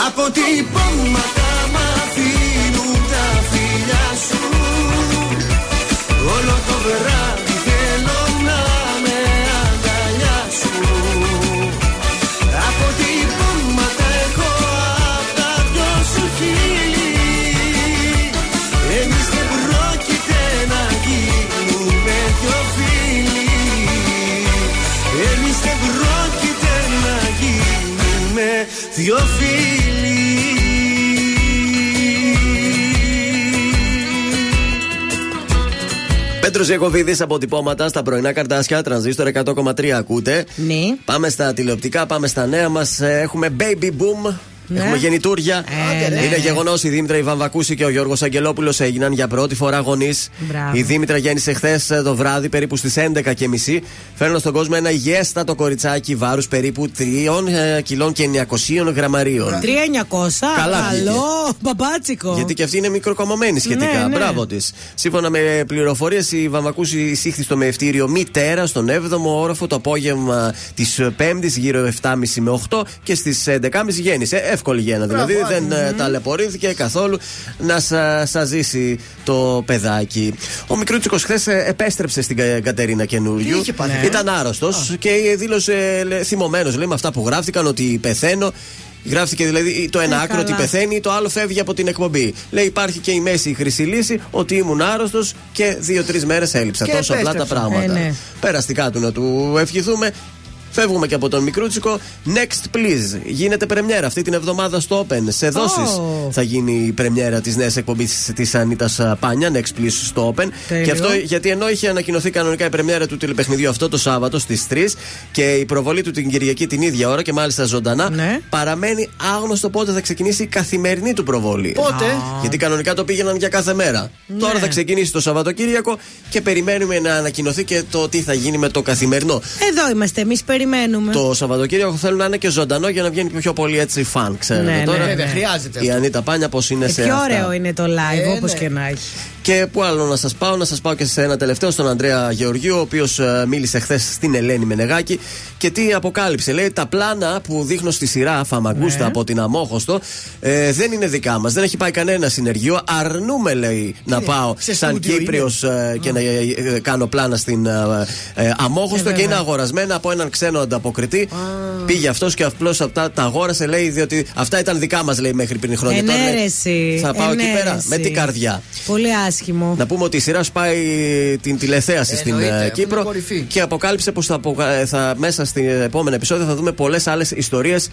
Αποτυπώματα Πέτρος Ιακοβίδη αποτυπώματα στα πρωινά καρτάσια, τρανζίστορ 100,3 ακούτε. Ναι. Πάμε στα τηλεοπτικά, πάμε στα νέα μας. Έχουμε baby boom. Ναι. Έχουμε γεννητούρια. Άντε, ναι. Είναι γεγονός η Δήμητρα Ιβαμβακούση και ο Γιώργος Αγγελόπουλος έγιναν για πρώτη φορά γονείς. Μπράβο. Η Δήμητρα γέννησε χθες το βράδυ, περίπου στις 11.30. Φέρνω στον κόσμο ένα υγιέστατο κοριτσάκι βάρους περίπου 3 κιλών και 900 γραμμαρίων. 3.900. Καλά Καλό. Μπαμπάτσικο. Γιατί και αυτή είναι μικροκομωμένη σχετικά. Ναι, ναι. Μπράβο της. Σύμφωνα με πληροφορίες, η Βαμβακούση εισήχθη στο μευτήριο μητέρα στον 7ο όροφο το απόγευμα της Πέμπτης, γύρω 7.30 με 8 και στις 11.30 γέννησε. Εύκολη γέννα δηλαδή. Μπράβο, δεν ε, ταλαιπωρήθηκε καθόλου να σα σας ζήσει το παιδάκι. Ο Μικρούτσικο χθες επέστρεψε στην Κα- Κατερίνα καινούριου. Τι είχε πάθει, ε; Ήταν άρρωστος και δήλωσε θυμωμένος. Λέει με αυτά που γράφτηκαν ότι πεθαίνω. Γράφτηκε δηλαδή το ένα Ε, άκρο ότι καλά. πεθαίνει, το άλλο φεύγει από την εκπομπή. Λέει υπάρχει και η μέση η χρυσή λύση ότι ήμουν άρρωστος και δύο-τρεις μέρες έλειψα. Και Τόσο απλά τα επέστρεψα. πράγματα. Ε, ναι. Περαστικά του να του ευχηθούμε. Φεύγουμε και από τον Μικρούτσικο. Next, please. Γίνεται πρεμιέρα αυτή την εβδομάδα στο Open. Σε δόσεις Oh. θα γίνει η πρεμιέρα της νέας εκπομπής της Ανίτας Πάνια. Next, please στο Open. Τέλειο. Και αυτό γιατί ενώ είχε ανακοινωθεί κανονικά η πρεμιέρα του τηλεπαιχνιδιού αυτό το Σάββατο στις 3 και η προβολή του την Κυριακή την ίδια ώρα και μάλιστα ζωντανά, Ναι. παραμένει άγνωστο πότε θα ξεκινήσει η καθημερινή του προβολή. Πότε; Γιατί κανονικά το πήγαιναν για κάθε μέρα. Ναι. Τώρα θα ξεκινήσει το Σαββατοκύριακο και περιμένουμε να ανακοινωθεί και το τι θα γίνει με το καθημερινό. Εδώ είμαστε, εμείς περιμένουμε. Το Σαββατοκύριακο θέλουν να είναι και ζωντανό για να βγαίνει πιο πολύ έτσι φαν, ξέρετε Ναι, ναι, τώρα. ναι. Βέβαια, χρειάζεται Η αυτό. Ανίτα Πάνια πώς είναι Ε, σε πιο αυτά. ωραίο είναι το live, Ε, όπως ναι. και να έχει. Και πού άλλο να σας πάω, να σας πάω και σε ένα τελευταίο στον Ανδρέα Γεωργίου, ο οποίος μίλησε χθες στην Ελένη Μενεγάκη και τι αποκάλυψε. Λέει τα πλάνα που δείχνω στη σειρά Φαμαγκούστα Ναι. από την Αμόχωστο ε, δεν είναι δικά μας. Δεν έχει πάει κανένα συνεργείο. Αρνούμε, λέει, να πάω σε σαν στούντιο Κύπριος και να ε, ε, κάνω πλάνα στην ε, ε, Αμόχωστο Ε, και είναι βέβαια. αγορασμένα από έναν ξένο ανταποκριτή. Πήγε αυτός και απλώς αυτά τα αγόρασε, λέει, διότι αυτά ήταν δικά μας, λέει, μέχρι πριν χρόνια. Τώρα, λέει, Ενέρεση. θα πάω εκεί πέρα ενέρεση. με την καρδιά. Πολύ άσχημο. Να πούμε ότι η σειρά σπάει την τηλεθέαση στην Εννοείται, ε, αυτό είναι Κύπρο κορυφή. και αποκάλυψε πως θα, απο- ε, θα, μέσα στην επόμενα επεισόδια θα δούμε πολλές άλλες ιστορίες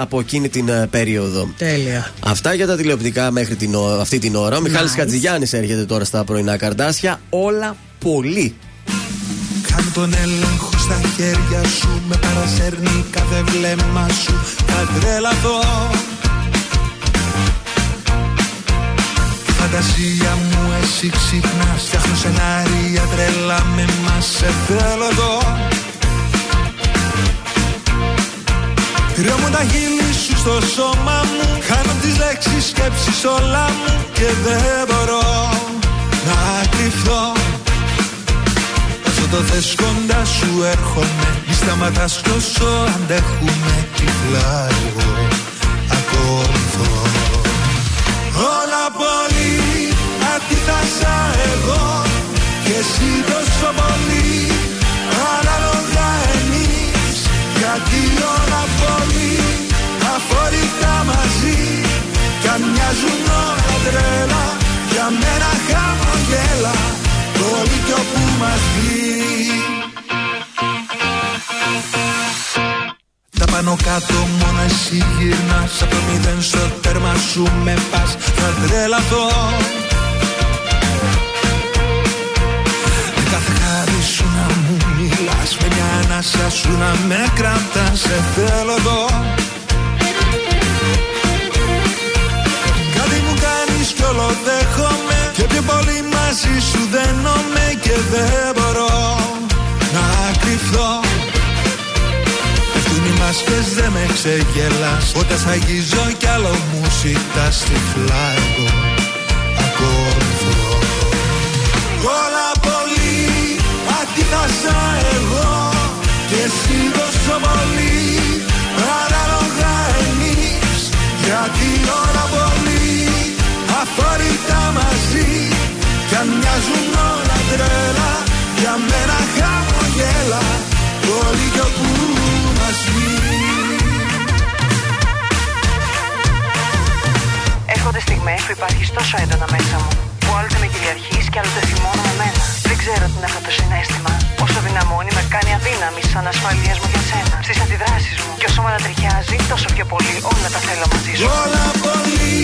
από εκείνη την ε, περίοδο. Τέλεια. Αυτά για τα τηλεοπτικά μέχρι την, ω- αυτή την ώρα. Ο Μιχάλης Nice. Χατζηγιάννης έρχεται τώρα στα πρωινά καρτάσια. Όλα πολύ. Κάνε τον έλεγχο στα χέρια σου Με παρασέρνει κάθε βλέμμα σου. Θα τρελαθώ. Τη φαντασία μου εσύ ξυπνάς Φτιάχνω σενάρια τρελά με μας Σε θέλω εδώ Κρυώνουν τα χείλη σου στο σώμα μου Χάνω τις λέξεις σκέψεις όλα μου Και δεν μπορώ να κρυφθώ. Όσο το θες κοντά σου έρχομαι. Μη σταματάς κι όσο αντέχουμε Τυφλά εγώ. Ακολουθώ Όλα πολύ αντίθασα εγώ. Και εσύ τόσο πολύ Ανάλογα εμείς. Γιατί όλα πολύ αφορικά μαζί. Κι αν μοιάζουν όλα τρέλα Για μένα χαμογέλα Όλοι κι όπου μας βγει Τα πάνω κάτω μόνο εσύ γυρνάς. Από το μηδέν στο τέρμα σου με πας. Θα τρελαθώ. Με κάθε χάρη σου να μου μιλάς. Με μια ανάσα σου να με κρατάς. Σε θέλω εδώ. Κάτι μου κάνεις κι όλο δέχομαι. Και πιο πολύ μαζί σου δένομαι Και δεν μπορώ να κρυφθώ Πέφτουν οι μάσκες δεν με ξεγελάς Όταν σ' αγγίζω κι άλλο μου ζητάς τυφλά εγώ ακολουθώ Όλα πολύ αντίθασα εγώ Και εσύ τόσο πολύ χωριό που μαζί. Έρχονται στιγμές που υπάρχει τόσο έντονα μέσα μου Που άλλοτε με κυριαρχείς και άλλοτε θυμώνω με μένα. Δεν ξέρω τι είναι αυτό το συνέστημα. Όσο δυναμώνει με κάνει αδύναμη σαν ασφαλείας μου για σένα. Στις αντιδράσεις μου και όσο με ανατριχιάζει τόσο πιο πολύ όλα τα θέλω μαζί σου. Όλα πολύ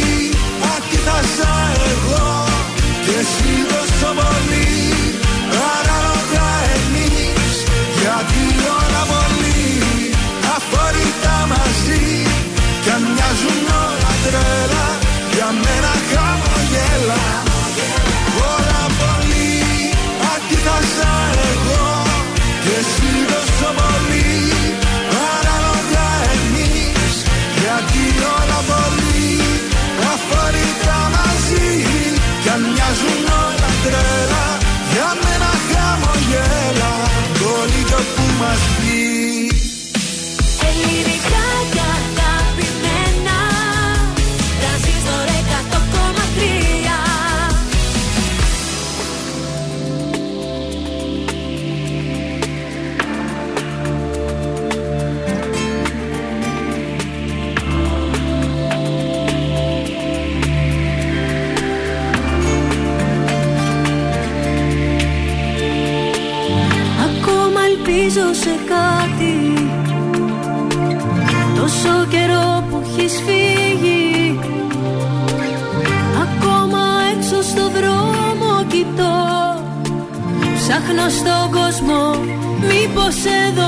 αντίθασα εγώ. Και εσύ τόσο πολύ Παράλογα εμείς. Γιατί favorita. στον κόσμο. Μήπως εδώ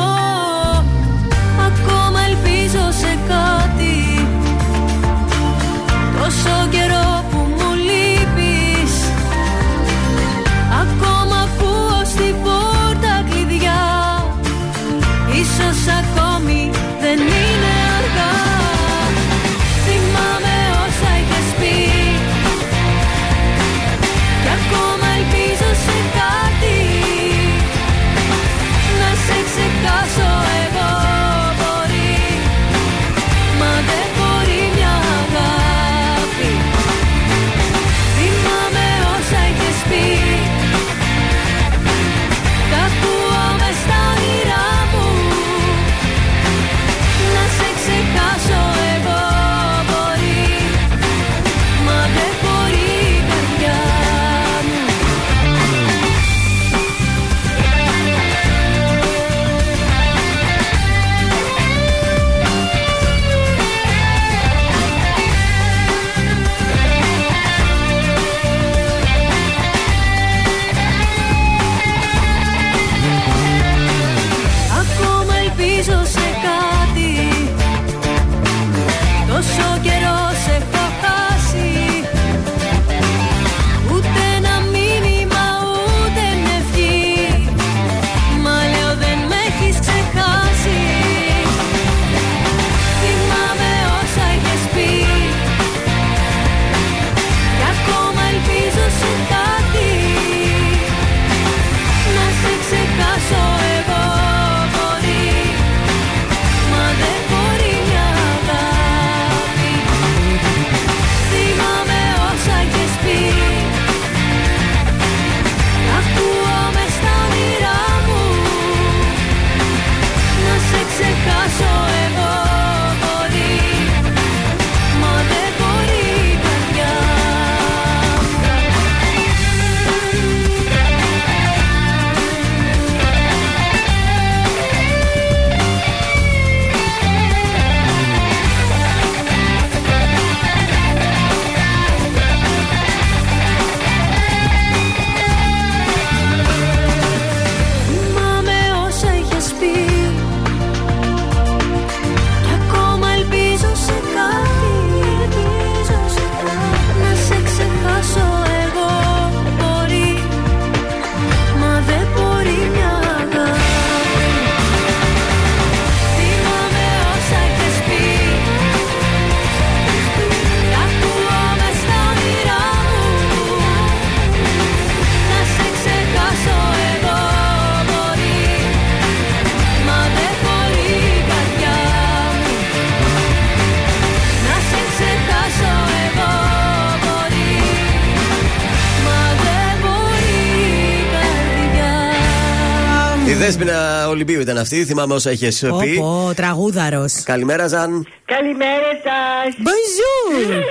Δέσπινα Ολυμπίου ήταν αυτή, θυμάμαι όσα είχες πει. Ο τραγούδαρος. Καλημέρα, Ζαν. Καλημέρα σας. Bonjour.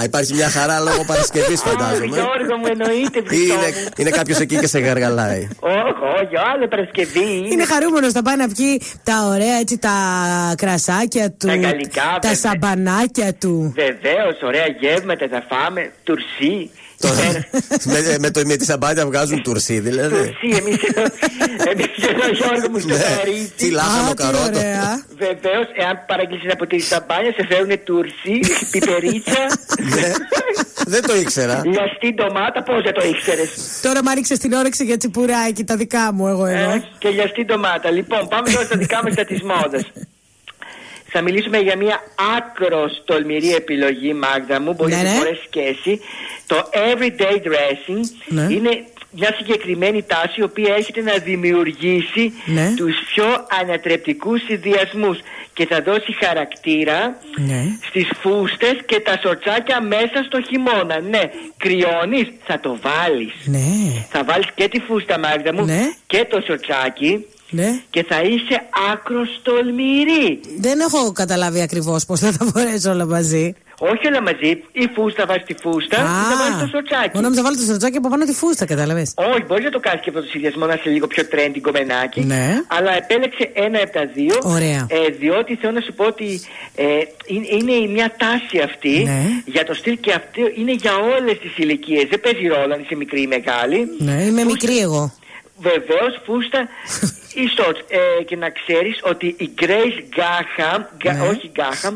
Α, υπάρχει μια χαρά λόγω Παρασκευής, φαντάζομαι. Γιώργο, μου εννοείται. Είναι, είναι κάποιος εκεί και σε γαργαλάει. Όχι, όχι, άλλο Παρασκευή. Είναι χαρούμενος να πάει να βγει τα ωραία έτσι τα κρασάκια του. Τα γαλλικά, Τα σαμπανάκια του. Βεβαίως, ωραία γεύματα θα φάμε. Τουρσί με, με, το, με τη σαμπάνια βγάζουν τουρσί, δηλαδή. Τουρσί, εμείς εδώ. Εμείς εδώ, Γιώργο μου, στο Ναι. Παρίσι. Τι λάχανο καρότο. Βεβαίως, εάν παραγγείλεις από τη σαμπάνια, σε φέρουν τουρσί, πιπερίτσα. Ναι. Δεν το ήξερα. Λιαστή ντομάτα, πώς δεν το ήξερες; Τώρα μ' άνοιξες την όρεξη για τσιπουράκι, τα δικά μου εγώ εδώ. Ε, και λιαστή ντομάτα. Λοιπόν, πάμε τώρα στα δικά μας τα της μόδας. Θα μιλήσουμε για μια άκρος τολμηρή επιλογή, Μάγδα μου. Μπορείς Ναι, να ναι. φορέσει και εσύ. Το everyday dressing Ναι. είναι μια συγκεκριμένη τάση η οποία έρχεται να δημιουργήσει Ναι. τους πιο ανατρεπτικούς συνδυασμούς και θα δώσει χαρακτήρα Ναι. στις φούστες και τα σορτσάκια μέσα στο χειμώνα. Ναι, κρυώνεις, θα το βάλεις. Ναι. Θα βάλεις και τη φούστα Μάγδα μου Ναι. και το σορτσάκι Ναι. και θα είσαι άκρος τολμηρή. Δεν έχω καταλάβει ακριβώς πώς θα τα φορέσω όλα μαζί. Όχι όλα μαζί. Η φούστα βάζεις τη φούστα και θα βάλεις το σορτσάκι. Μόνο να βάλω το σορτσάκι από πάνω τη φούστα, κατάλαβες. Όχι, μπορεί να το κάνεις και αυτό το συνδυασμό να είσαι λίγο πιο trendy κομμενάκι. Ναι. Αλλά επέλεξε ένα από τα δύο. Ωραία. Ε, διότι θέλω να σου πω ότι ε, είναι, είναι μια τάση αυτή Ναι. για το στυλ και αυτό είναι για όλες τις ηλικίες. Δεν παίζει ρόλο αν είσαι μικρή ή μεγάλη. Ναι, είμαι μικρή εγώ. Βεβαίως, φούστα [LAUGHS] ή shorts. Ε, και να ξέρεις ότι η Grace Gaham, Ga- Ναι. όχι Gaham,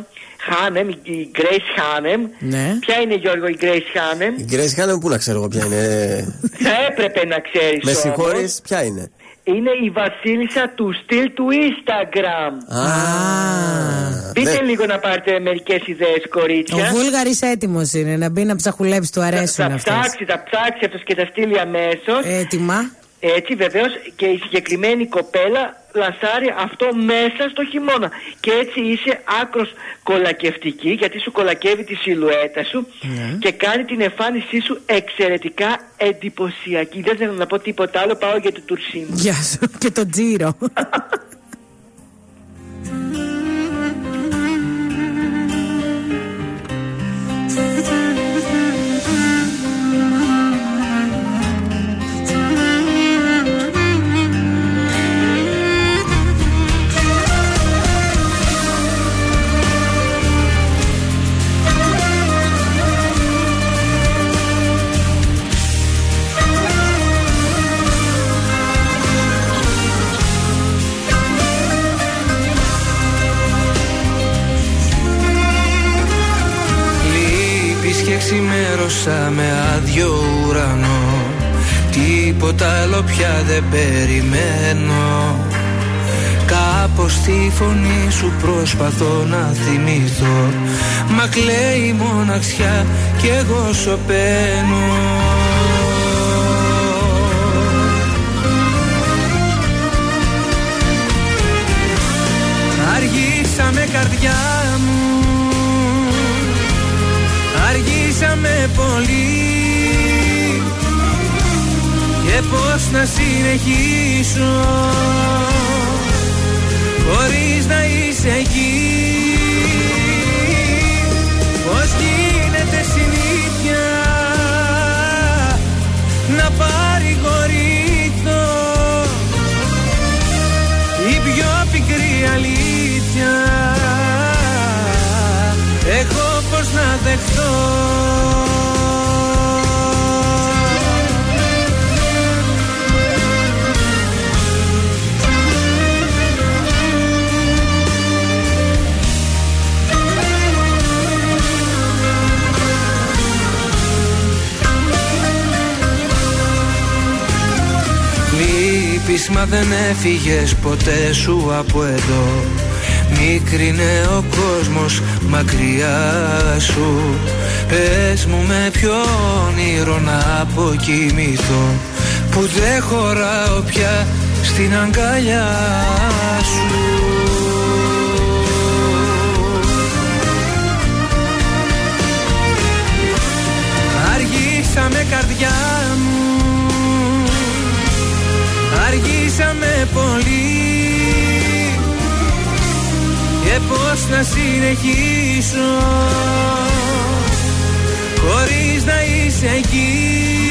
Hanem, η Grace Hanem. Ναι. Ποια είναι Γιώργο η Grace Hanem, Η Grace Χάνεμ, πού να ξέρω εγώ ποια είναι; θα έπρεπε να ξέρεις. Με συγχωρείς, ποια είναι; Είναι η βασίλισσα του στυλ του Instagram. Μπείτε ναι. λίγο να πάρετε μερικές ιδέες, Ο κορίτσια. Βούλγαρης έτοιμος είναι να μπει να ψαχουλέψει, του αρέσουν θα αυτές. ψάξει, θα ψάξει αυτός και θα στείλει αμέσως. Έτοιμα. Έτσι βεβαίως και η συγκεκριμένη κοπέλα λανσάρει αυτό μέσα στο χειμώνα. Και έτσι είσαι άκρος κολακευτική γιατί σου κολακεύει τη σιλουέτα σου Ναι. και κάνει την εμφάνισή σου εξαιρετικά εντυπωσιακή. Δεν θέλω να πω τίποτα άλλο, πάω για το τουρσί μου. Γεια σου και το τζίρο. [LAUGHS] περιμένω. Κάπως τη φωνή σου προσπαθώ να θυμηθώ. Μα κλαίει η μοναξιά κι εγώ σωπαίνω Αργήσαμε καρδιά μου. Αργήσαμε πολύ Και πώς να συνεχίσω Χωρίς να είσαι εκεί. Πώς γίνεται συνήθεια Να παρηγορηθώ Η πιο πικρή αλήθεια. Εγώ πώς να δεχτώ Λείπεις μα δεν έφυγες ποτέ σου από εδώ. Μίκρινε ο κόσμος μακριά σου. Πες μου με ποιο όνειρο να αποκοιμηθώ Που δεν χωράω πια στην αγκαλιά σου. Αργήσαμε καρδιά μου Αργήσαμε πολύ. Και πώς να συνεχίσω χωρίς να είσαι εκεί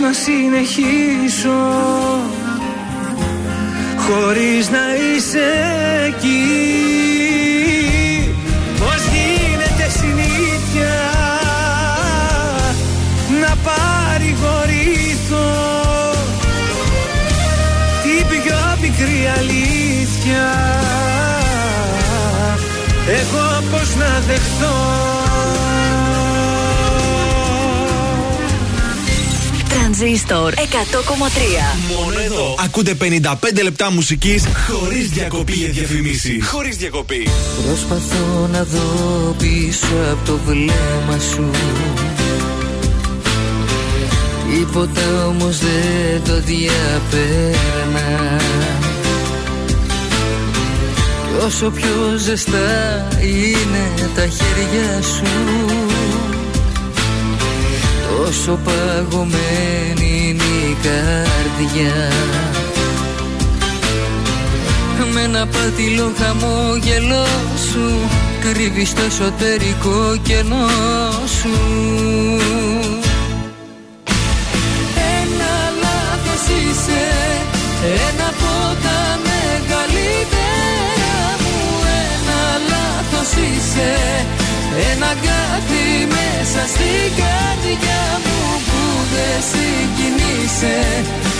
να συνεχίσω Χωρίς να είσαι Τρανζίστορ 100,3. Μόνο εδώ. Ακούτε 55 λεπτά μουσικής χωρίς διακοπή για διαφημίσεις. Χωρίς διακοπή. Προσπαθώ να δω πίσω από το βλέμμα σου Τίποτα όμως δεν το διαπέρνα Κι όσο πιο ζεστά είναι τα χέρια σου Τόσο παγωμένη είναι η καρδιά. Με ένα πάτηλο χαμόγελό σου Κρύβεις το εσωτερικό κενό σου. Ένα λάθος είσαι Ένα από τα μεγαλύτερα μου. Ένα λάθος είσαι Ένα κάτι μέσα στην καρδιά. μου Που δεν συγκινείσαι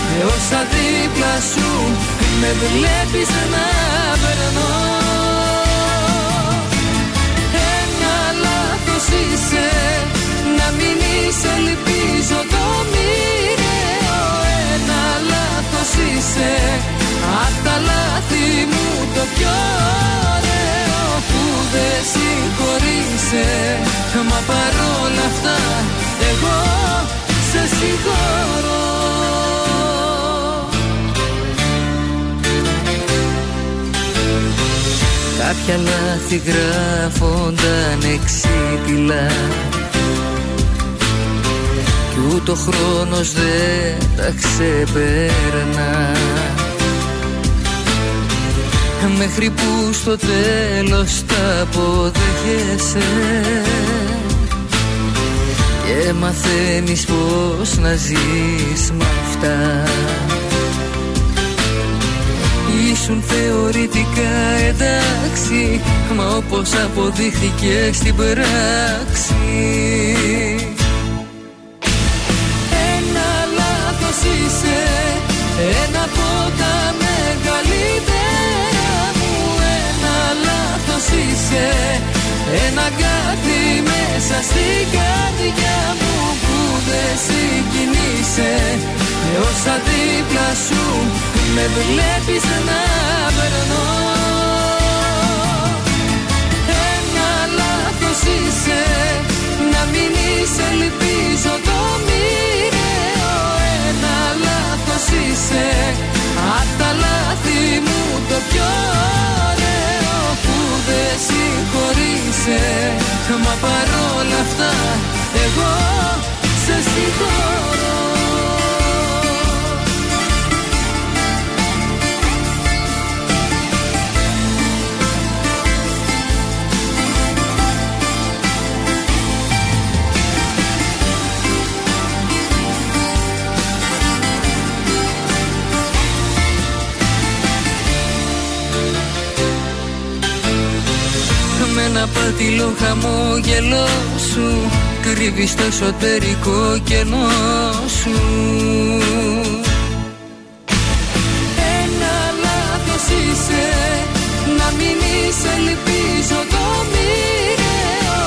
Με όσα δίπλα σου Με βλέπεις να περνώ. Ένα λάθος είσαι Να μην είσαι ελπίζω το μοιραίο. Ένα λάθος είσαι Απ' τα λάθη μου το πιο ωραίο Που δεν συγχωρείσαι. Μα παρόλα αυτά εγώ σε συγχωρώ. Κάποια λάθη γράφονταν εξίτηλα Κι ούτε ο χρόνος δεν τα ξεπέρνα. Μέχρι που στο τέλος τα αποδέχεσαι Και μαθαίνεις πως να ζεις με αυτά. Ήσουν θεωρητικά εντάξει Μα όπως αποδείχθηκε στην πράξη. Ένα λάθος είσαι Ένα από τα μεγαλύτερα μου. Ένα λάθος είσαι Ένα κάτι μέσα στην καρδιά μου Που δεν συγκινείσαι Με όσα δίπλα σου Με βλέπεις να περνώ. Ένα λάθος είσαι Να μην είσαι ελπίζω το μοιραίο. Ένα λάθος είσαι Απ' τα λάθη μου το πιο ωραίο Που δεν συγχωρείσαι. Μα παρόλα αυτά εγώ σε συγχωρώ απατηλό χαμόγελό σου. Κρύβει το εσωτερικό κενό σου. Ένα λάθος είσαι Να μην είσαι ελπίζω το μοιραίο.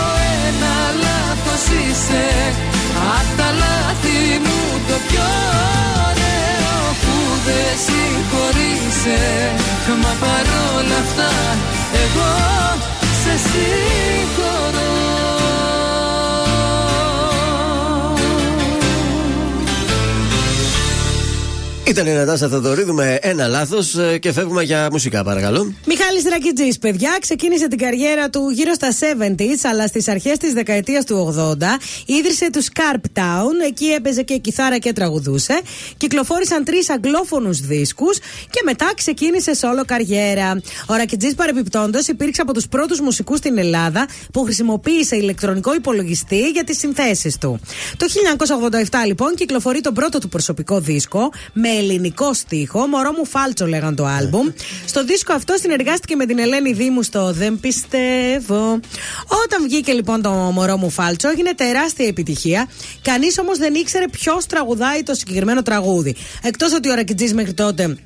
Ένα λάθος είσαι Απ' τα λάθη μου το πιο ωραίο. Που δεν συγχωρείσαι Μα παρόλα αυτά εγώ σε συγχωρώ Ήταν η Νατάσα Θεοδωρίδου με ένα λάθος και φεύγουμε για μουσικά, παρακαλώ. Μιχάλης Ρακιτζής, παιδιά, ξεκίνησε την καριέρα του γύρω στα 70s, αλλά στις αρχές της δεκαετίας του 80 ίδρυσε τους Scarp Town. Εκεί έπαιζε και κιθάρα και τραγουδούσε. Κυκλοφόρησαν τρεις αγγλόφωνους δίσκους και μετά ξεκίνησε σε όλο καριέρα. Ο Ρακιτζής, παρεπιπτόντω, υπήρξε από τους πρώτους μουσικούς στην Ελλάδα που χρησιμοποίησε ηλεκτρονικό υπολογιστή για τις συνθέσεις του. Το 1987, λοιπόν, κυκλοφορεί τον πρώτο του προσωπικό δίσκο με ελληνικό στίχο. Μωρό μου φάλτσο λέγαν το άλμπουμ. Στο δίσκο αυτό συνεργάστηκε με την Ελένη Δήμου στο Δεν πιστεύω. Όταν βγήκε λοιπόν το Μωρό μου φάλτσο, έγινε τεράστια επιτυχία. Κανείς όμως δεν ήξερε ποιος τραγουδάει το συγκεκριμένο τραγούδι. Εκτός ότι ο Ρακιτζής μέχρι τότε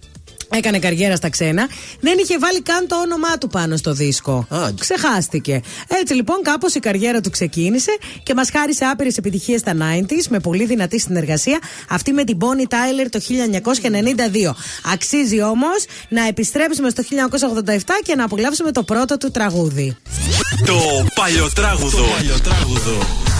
Έκανε καριέρα στα ξένα. Δεν είχε βάλει καν το όνομά του πάνω στο δίσκο. Ξεχάστηκε. Έτσι λοιπόν κάπως η καριέρα του ξεκίνησε και μας χάρισε άπειρες επιτυχίες στα 90s με πολύ δυνατή συνεργασία. Αυτή με την Bonnie Tyler το 1992. Αξίζει όμως να επιστρέψουμε στο 1987 και να απολαύσουμε το πρώτο του τραγούδι. Το παλιοτράγουδο. Το παλιοτράγουδο.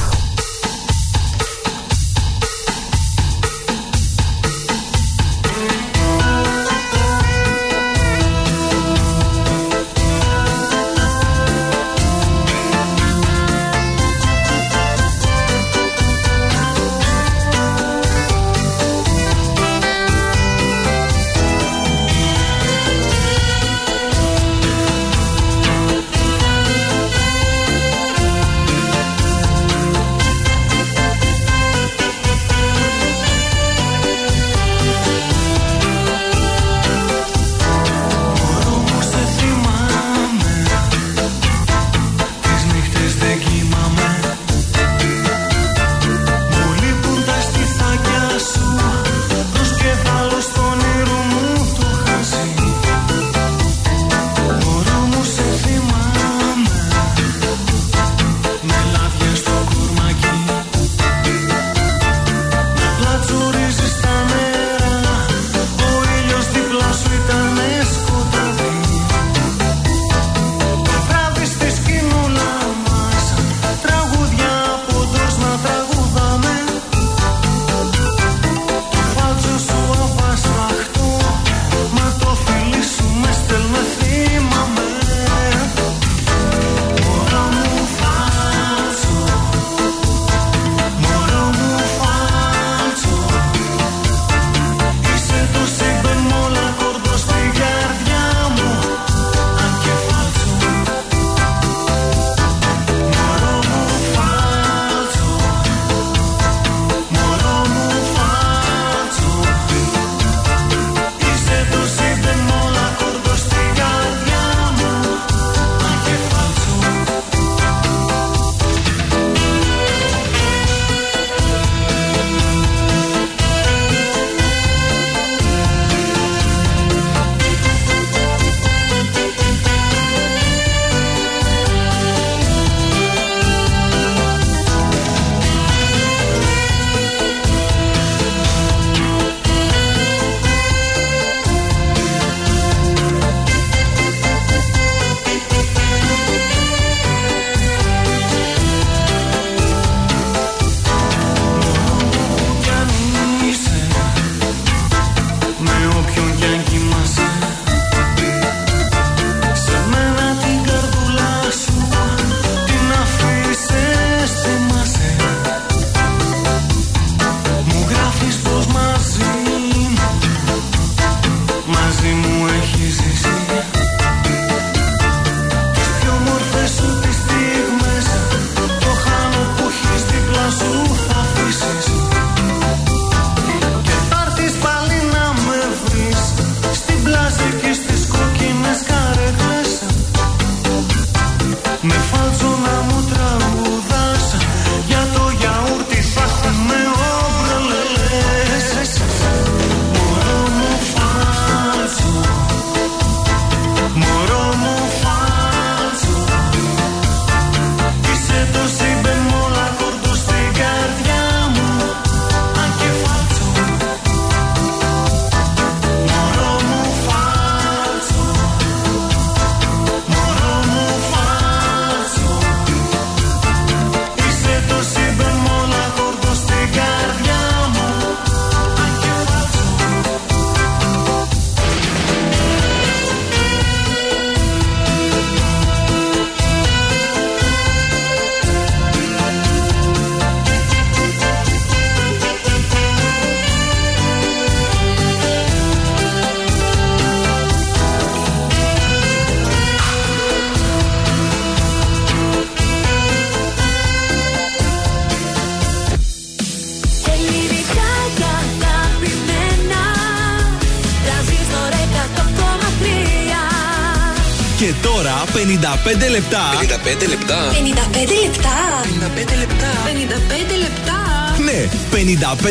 55 λεπτά. 55 λεπτά. 55 λεπτά. 55 λεπτά. 55 λεπτά. Ναι,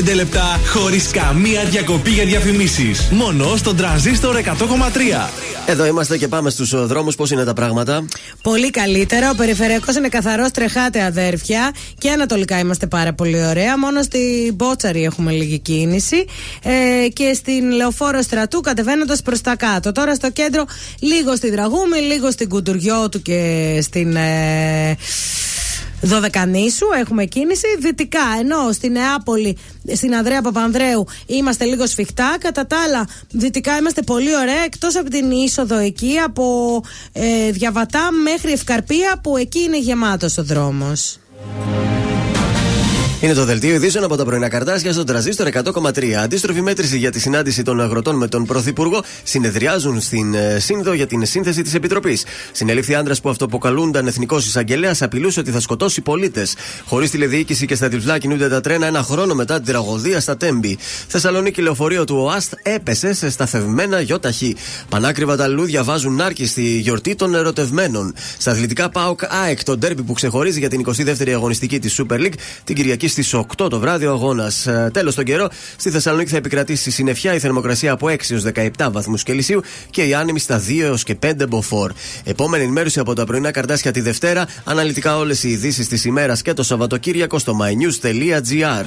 55 λεπτά χωρίς καμία διακοπή για διαφημίσεις. Μόνο στον τραζίστορ 100,3. Εδώ είμαστε και πάμε στους δρόμους. Πώς είναι τα πράγματα; Πολύ καλύτερα. Ο περιφερειακός είναι καθαρός, τρεχάτε αδέρφια. Και ανατολικά είμαστε πάρα πολύ ωραία. Μόνο στην Μπότσαρη έχουμε λίγη κίνηση. Ε, και στην Λεωφόρο Στρατού κατεβαίνοντας προς τα κάτω. Τώρα στο κέντρο, λίγο στη Δραγούμη, λίγο στην Κουντουριώτου και στην. Ε, Δωδεκανήσου έχουμε κίνηση. Δυτικά, ενώ στην Νεάπολη, στην Ανδρέα Παπανδρέου είμαστε λίγο σφιχτά. Κατά τα άλλα, δυτικά είμαστε πολύ ωραία. Εκτός από την είσοδο εκεί, από ε, Διαβατά μέχρι Ευκαρπία, που εκεί είναι γεμάτος ο δρόμος. Είναι το δελτίο ειδήσεων από τα πρωινά καρτάσια στον τραζίστορ 100,3. Αντίστροφη μέτρηση για τη συνάντηση των αγροτών με τον Πρωθυπουργό συνεδριάζουν στην ε, Σύνδο για την σύνθεση της Επιτροπής. Συνελήφθη άντρας που αυτοποκαλούνταν εθνικός εισαγγελέας απειλούσε ότι θα σκοτώσει πολίτες. Χωρίς τηλεδιοίκηση και στα τυφλά κινούνται τα τρένα ένα χρόνο μετά την τραγωδία στα Τέμπη. Θεσσαλονίκη λεωφορείο του ΟΑΣΤ έπεσε σε σταθευμένα γιοταχή. Πανάκριβα τα λουλούδια βάζουν νάρκη στη γιορτή των ερωτευμένων. Στα αθλητικά ΠΑΟΚ ΑΕΚ, το ντέρμπι που ξεχωρίζει για την 22η αγωνιστική της Super League την Κυριακή στις 8 το βράδυ ο αγώνας. Τέλος τον καιρό, στη Θεσσαλονίκη θα επικρατήσει συννεφιά η θερμοκρασία από 6 έως 17 βαθμούς Κελσίου και η άνεμη στα 2 έως και 5 μποφόρ. Επόμενη ενημέρωση από τα πρωινά καρτάσια τη Δευτέρα. Αναλυτικά όλες οι ειδήσεις της ημέρας και το Σαββατοκύριακο στο mynews.gr.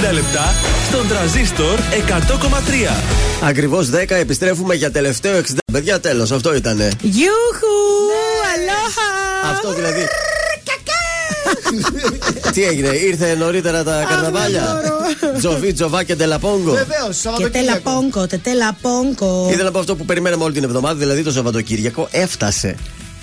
λεπτά στον τραζίστορ 100,3. Ακριβώς 10 επιστρέφουμε για τελευταίο 60. Παιδιά, τέλος, αυτό ήτανε. Γιούχου! Αλόχα! Αυτό δηλαδή. Τι έγινε, ήρθε νωρίτερα τα καρναβάλια; Τζοβί, Τζοβά και Ντελαπόγκο. Βεβαίως, Και Σαββατοκύριακο. τελαπόγκο, τε τελαπόγκο. Ήθελα να πω αυτό που περιμέναμε όλη την εβδομάδα, δηλαδή το Σαββατοκύριακο έφτασε.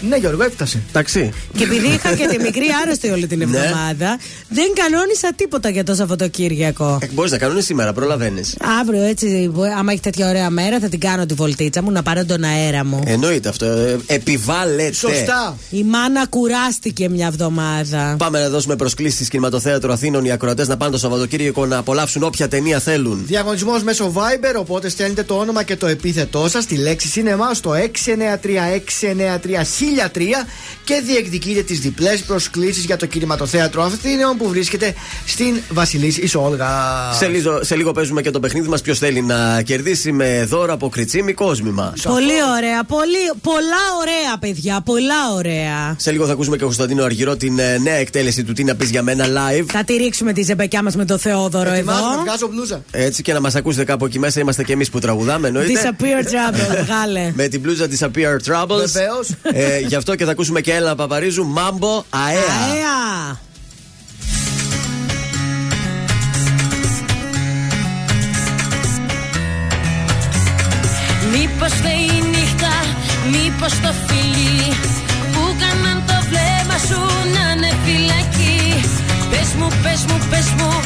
Ναι, Γιώργο, έφτασε. Εντάξει. Και επειδή είχα και τη μικρή άρρωστη όλη την Ναι. εβδομάδα, δεν κανόνισα τίποτα για το Σαββατοκύριακο. Μπορείς να κάνουν σήμερα, προλαβαίνεις. Αύριο έτσι, μπο- άμα έχει τέτοια ωραία μέρα, θα την κάνω τη βολτίτσα μου να πάρω τον αέρα μου. Εννοείται αυτό. ε, Επιβάλλεται. Σωστά. Η μάνα κουράστηκε μια εβδομάδα. Πάμε να δώσουμε προσκλήσεις στη Κινηματοθέατρο Αθήνων οι ακροατές να πάνε το Σαββατοκύριακο να απολαύσουν όποια ταινία θέλουν. Διαγωνισμός μέσω Viber, οπότε στέλνετε το όνομα και το επίθετό σας στη λέξη σινεμά στο 693-693-1003 και διεκδικείτε τις διπλές προσκλήσεις για το κινηματοθέατρο Αθήνων που βρίσκεται στην Βασιλής Ισόλγα. Σε λίγο, σε λίγο παίζουμε και το παιχνίδι μας. Ποιος θέλει να κερδίσει με δώρα από κριτσίμι κόσμημα; Πολύ ωραία, πολύ, πολλά ωραία παιδιά, πολλά ωραία. Σε λίγο θα ακούσουμε και ο Κωνσταντίνο Αργυρό την ε, νέα εκτέλεση του Τι να πεις για μένα live. Θα τη ρίξουμε τη ζεμπεκιά μας με το Θεόδωρο εδώ. Ετοιμάζομαι, βγάζω μπλούζα. Έτσι και να μας ακούσετε κάπου εκεί μέσα είμαστε και εμείς που τραγουδάμε, εννοείται. Disappear trouble, [LAUGHS] βγάλε. Με την μπλούζα Disappear Troubles. Βεβαίως. Ε, γι' αυτό και θα ακούσουμε και Έλενα Παπαρίζου, Μάμπο, αέα. Αέα. Μήπως φταίει η νύχτα, μήπως το φιλί Που κάναν το βλέμμα σου να είναι φυλακή. Πες μου, πες μου, πες μου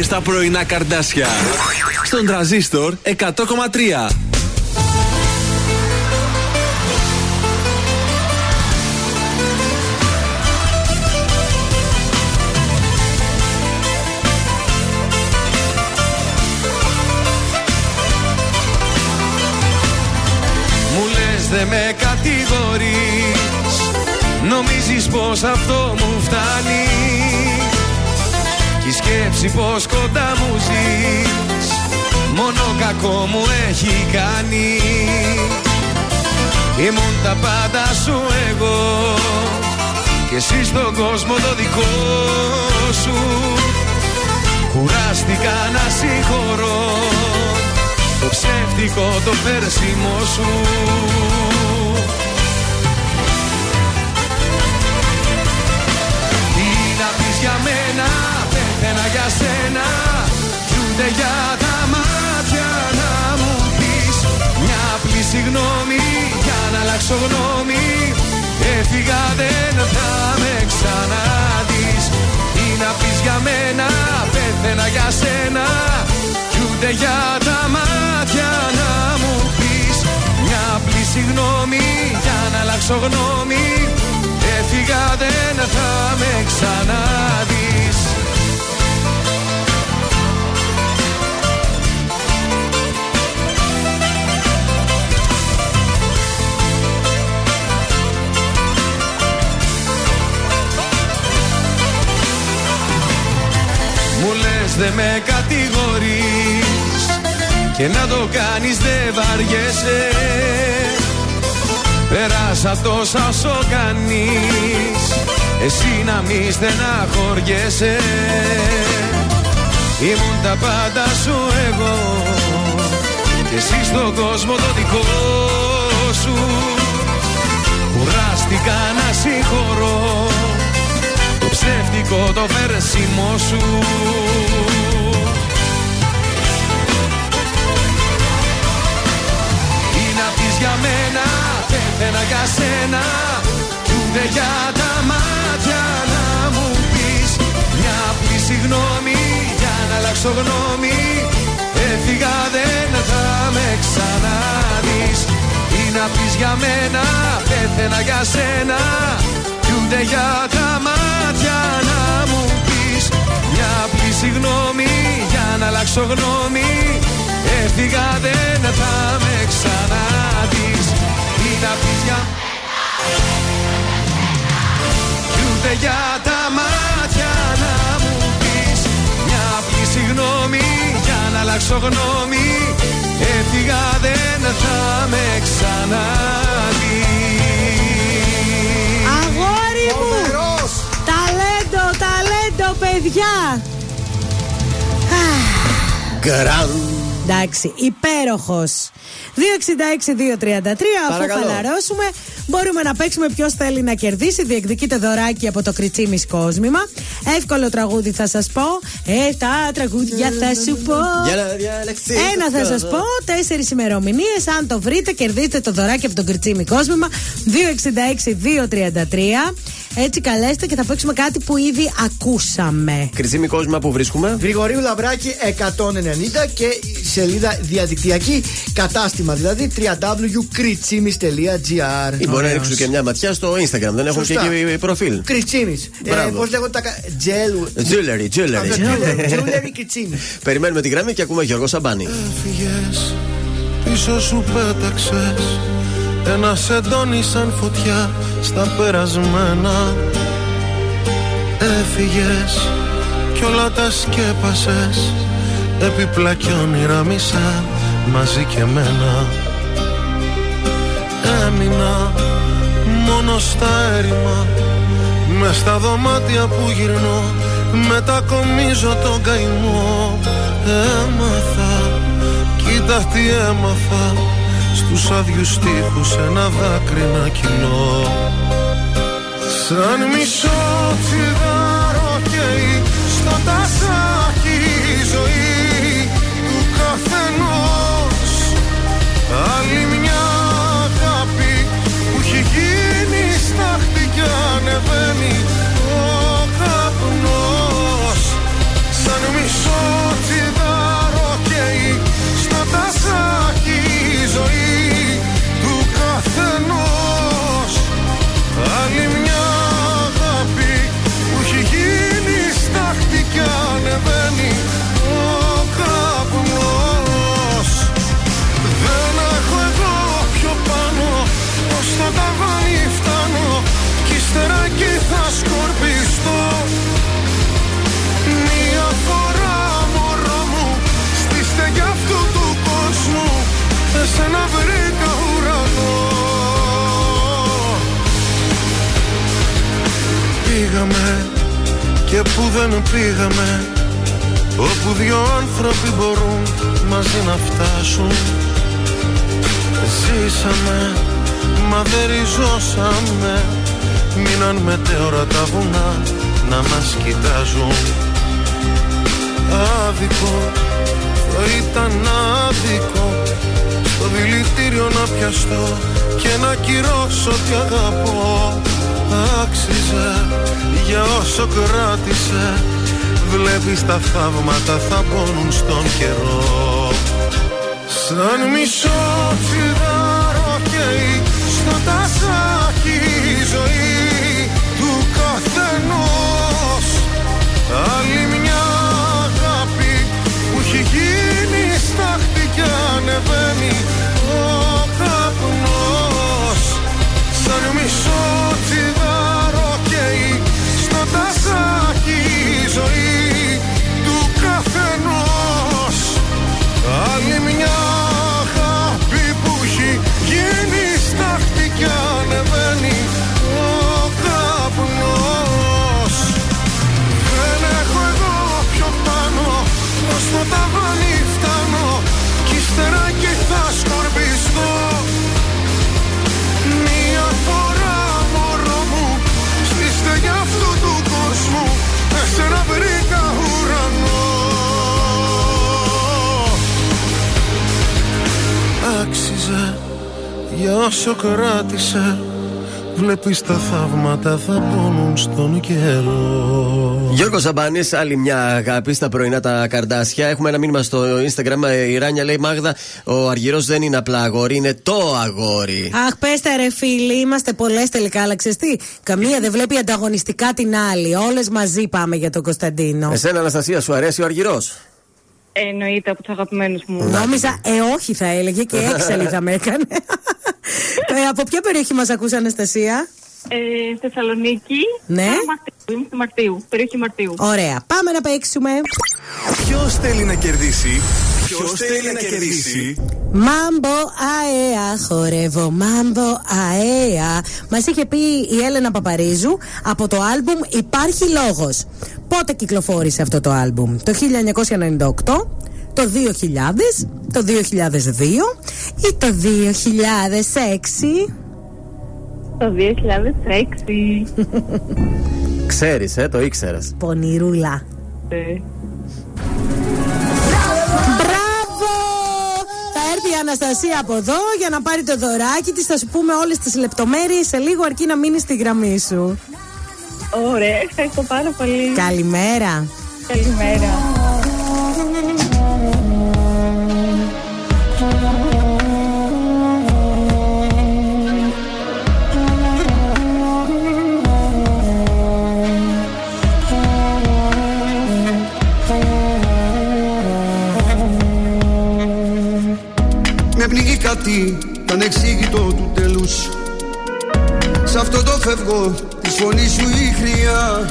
επιτυχίες στα πρωινά καρδάσια. Στον τραζίστορ 100,3. Μου λες δε με κατηγορείς Νομίζεις πως αυτό μου φτάνει Κι η σκέψη πως κοντά μου ζεις. Μόνο κακό μου έχει κάνει. Ήμουν τα πάντα σου εγώ. Και εσύ στον κόσμο το δικό σου. Κουράστηκα να συγχωρώ το ψεύτικο το πέρσιμο σου. Τι να πεις για μένα, πέθαινα για σένα Κι ούτε για τα μάτια να μου πεις. Μια απλή συγγνώμη για να αλλάξω γνώμη. Έφυγα δεν θα με ξαναδείς. Τι να πεις για μένα, πέθαινα για σένα. Κι ούτε για τα μάτια να μου πεις. Μια απλή συγγνώμη για να αλλάξω γνώμη. Έφυγα δεν θα με ξαναδείς λες δε με κατηγορείς Και να το κάνεις δε βαριέσαι Πέρασα τόσα όσο κάνεις Εσύ να μη στεναχωριέσαι. Ήμουν τα πάντα σου εγώ Και εσύ στον κόσμο το δικό σου. Κουράστηκα να συγχωρώ. Το ψεύτικο το περσίμο σου. Τι να πεις για μένα, πέθαινα για σένα. Κι ούτε για τα μάτια να μου πεις. Μια απλή συγγνώμη για να αλλάξω γνώμη. Έφυγα δεν θα με ξαναδείς. Τι να πεις για μένα, πέθαινα για σένα. Κι ούτε για τα μάτια να μου πεις Μια απλή συγγνώμη για να αλλάξω γνώμη. Έφυγα δεν θα με ξαναδείς. Τι να πεις για Κι ούτε για τα μάτια να μου πεις Μια απλή συγγνώμη για να αλλάξω γνώμη. Έφυγα δεν θα με ξαναδείς Αγόρι μου! Ταλέντο, ταλέντο, παιδιά! Γκραν. Εντάξει, υπέροχος. 266-233, αφού Παρακαλώ. χαλαρώσουμε, μπορούμε να παίξουμε ποιος θέλει να κερδίσει. Διεκδικείτε δωράκι από το κριτσίμι κόσμημα. Εύκολο τραγούδι θα σας πω. Ε, τα τραγούδια θα σου πω. Για να διαλεχθεί. Ένα θα σας πω, τέσσερις ημερομηνίες. Αν το βρείτε, κερδίστε το δωράκι από το κριτσίμι κόσμημα. 266-233. Έτσι καλέστε και θα παίξουμε κάτι που ήδη ακούσαμε. Κριζίμη κόσμημα που βρίσκουμε. Γρηγορίου Λαμπράκη 190 και σελίδα διαδικτυακή κατάστημα, δηλαδή www.kritsimis.gr. Ή μπορεί να ρίξουν και μια ματιά στο Instagram. Δεν έχουν και Σωστά. εκεί προφίλ. Κριτσίμης. Ε, Μπράβο. Πώς λέγονται τα. κα- Τζέλου. Jewelry, jewelry. Τζούλερι Κριτσίμη. Περιμένουμε τη γραμμή και ακούμε Γιώργο Σαμπάνη. Φυγες, πίσω σου πέταξες Ένα σεντόνι σαν φωτιά στα περασμένα. Έφυγες κι όλα τα σκέπασες. Έπιπλα κι όνειρα μισά μαζί και μένα Έμεινα μόνο στα έρημα. Μες στα δωμάτια που γυρνώ Μετακομίζω τον καημό. Έμαθα Κοίτα τι έμαθα Στους άδειους τείχους ένα δάκρυ να κοινώ Σαν μισό τσιγάρο καίει Στο τασάκι η ζωή του καθενός. Άλλη μια αγάπη που έχει γίνει στάχτη και ανεβαίνει Πήγαμε και που δεν πήγαμε Όπου δυο άνθρωποι μπορούν μαζί να φτάσουν. Ζήσαμε, μα δεν ριζώσαμε. Μείναν μετέωρα τα βουνά να μας κοιτάζουν. Άδικο, θα ήταν άδικο Στο δηλητήριο να πιαστώ και να κυρώσω τι αγαπώ Άξιζε για όσο κράτησε. Βλέπεις τα θαύματα θα πόνουν στον καιρό. Σαν μισό τσιγάρο καίει στο τασάκι η ζωή του καθενός. Άλλη μια αγάπη που έχει γίνει στάχτη και ανεβαίνει ο καπνός. Σαν μισό τσιγάρο ζωή του καθενός. Άλλη μια αγάπη που έχει γίνει στάχτη και για όσο κράτησε Βλέπεις τα θαύματα θα πόνουν στον καιρό Γιώργο Ζαμπάνης, άλλη μια αγάπη στα πρωινά τα καρδάσια. Έχουμε ένα μήνυμα στο Instagram. Η Ράνια λέει: Μάγδα, ο Αργυρός δεν είναι απλά αγόρι, είναι το αγόρι. Αχ, πέστε ρε φίλοι, είμαστε πολλές τελικά, αλλά ξέρεις τι, Καμία δεν βλέπει ανταγωνιστικά την άλλη. Όλες μαζί πάμε για τον Κωνσταντίνο. Εσένα, Αναστασία, σου αρέσει ο Αργυρός; Εννοείται από τους αγαπημένους μου. Νόμιζα, ε, όχι θα έλεγε και έξαλλη θα με έκανε. Ε, από ποια περιοχή μας ακούς Αναστασία; Ε, Θεσσαλονίκη. Ναι. Α, Μαρτίου. Είμαι στη Μαρτίου. Περιοχή Μαρτίου. Ωραία, πάμε να παίξουμε. Ποιος θέλει να κερδίσει; Ποιος θέλει να κερδίσει; Μάμπο αέα, χορεύω μάμπο αέα. Μας είχε πει η Έλενα Παπαρίζου από το άλμπουμ Υπάρχει Λόγος. Πότε κυκλοφόρησε αυτό το άλμπουμ, Το 1998, το 2000, το 2002 ή το 2006. Το 2006. Ξέρεις, ε, το ήξερες. Πονηρούλα. Ε, Μπράβο! Θα έρθει η Αναστασία από εδώ για να πάρει το δωράκι της. Θα σου πούμε όλες τις λεπτομέρειες σε λίγο αρκεί να μείνεις στη γραμμή σου. Ωραία, ευχαριστώ πάρα πολύ. Καλημέρα. Καλημέρα. Κάτι το ανεξήγητο του τέλους. Σ' αυτό το φεύγω της φωνής σου η χρειά.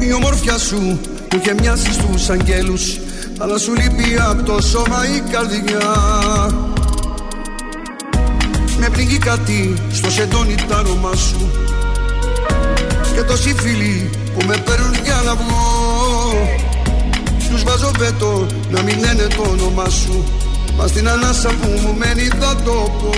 Η ομορφιά σου που είχε μοιάσει στους αγγέλους Αλλά σου λείπει από το σώμα η καρδιά. Με πνίγει κάτι στο σεντόνι τ' άρωμά σου. Και τόσοι φίλοι που με παίρνουν για να βγω Τους βάζω βέτο να μην λένε το όνομά σου Μα στην ανάσα που μου μένει θα το πω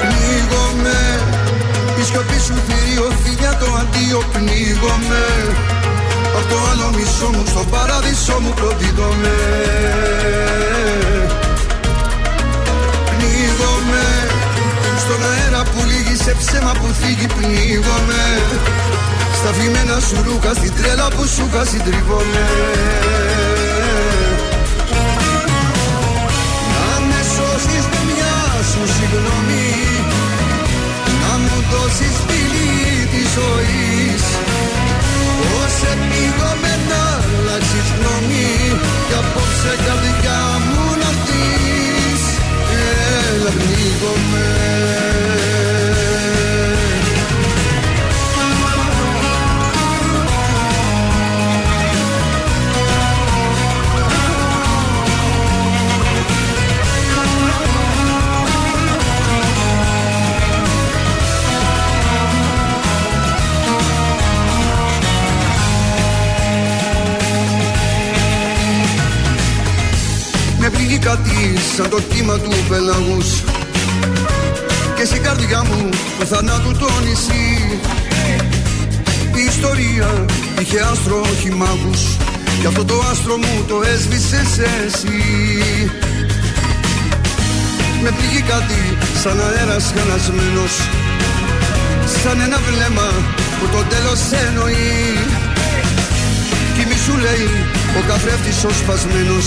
Πνίγομαι Η σιωπή σου θηρίο φιλιά το αντίο πνίγομαι. Απ' το άλλο μισό μου στο παράδεισο μου προδίδομαι Πνίγομαι Στον αέρα που λύγει σε ψέμα που θίγει πνίγομαι Στα φημένα σου ρούχα στην τρέλα που σου είχα συντριβόμαι Να με σώσεις με μια σου συγγνώμη Να μου δώσεις φιλί της ζωής. Πώς επίγομαι να αλλάξεις γνώμη Κι απόψε καρδιά μου να δεις Έλα πνίγομαι κάτι σαν το κύμα του πελαγούς. Και στην καρδιά μου του θανάτου το νησί. Η ιστορία είχε άστρο όχι μάγους Κι αυτό το άστρο μου το έσβησες εσύ. Με πληγεί κάτι σαν αέρας χαλασμένος. Σαν ένα βλέμμα που το τέλος εννοεί. Κι μη σου λέει ο καθρέφτης ο σπασμένος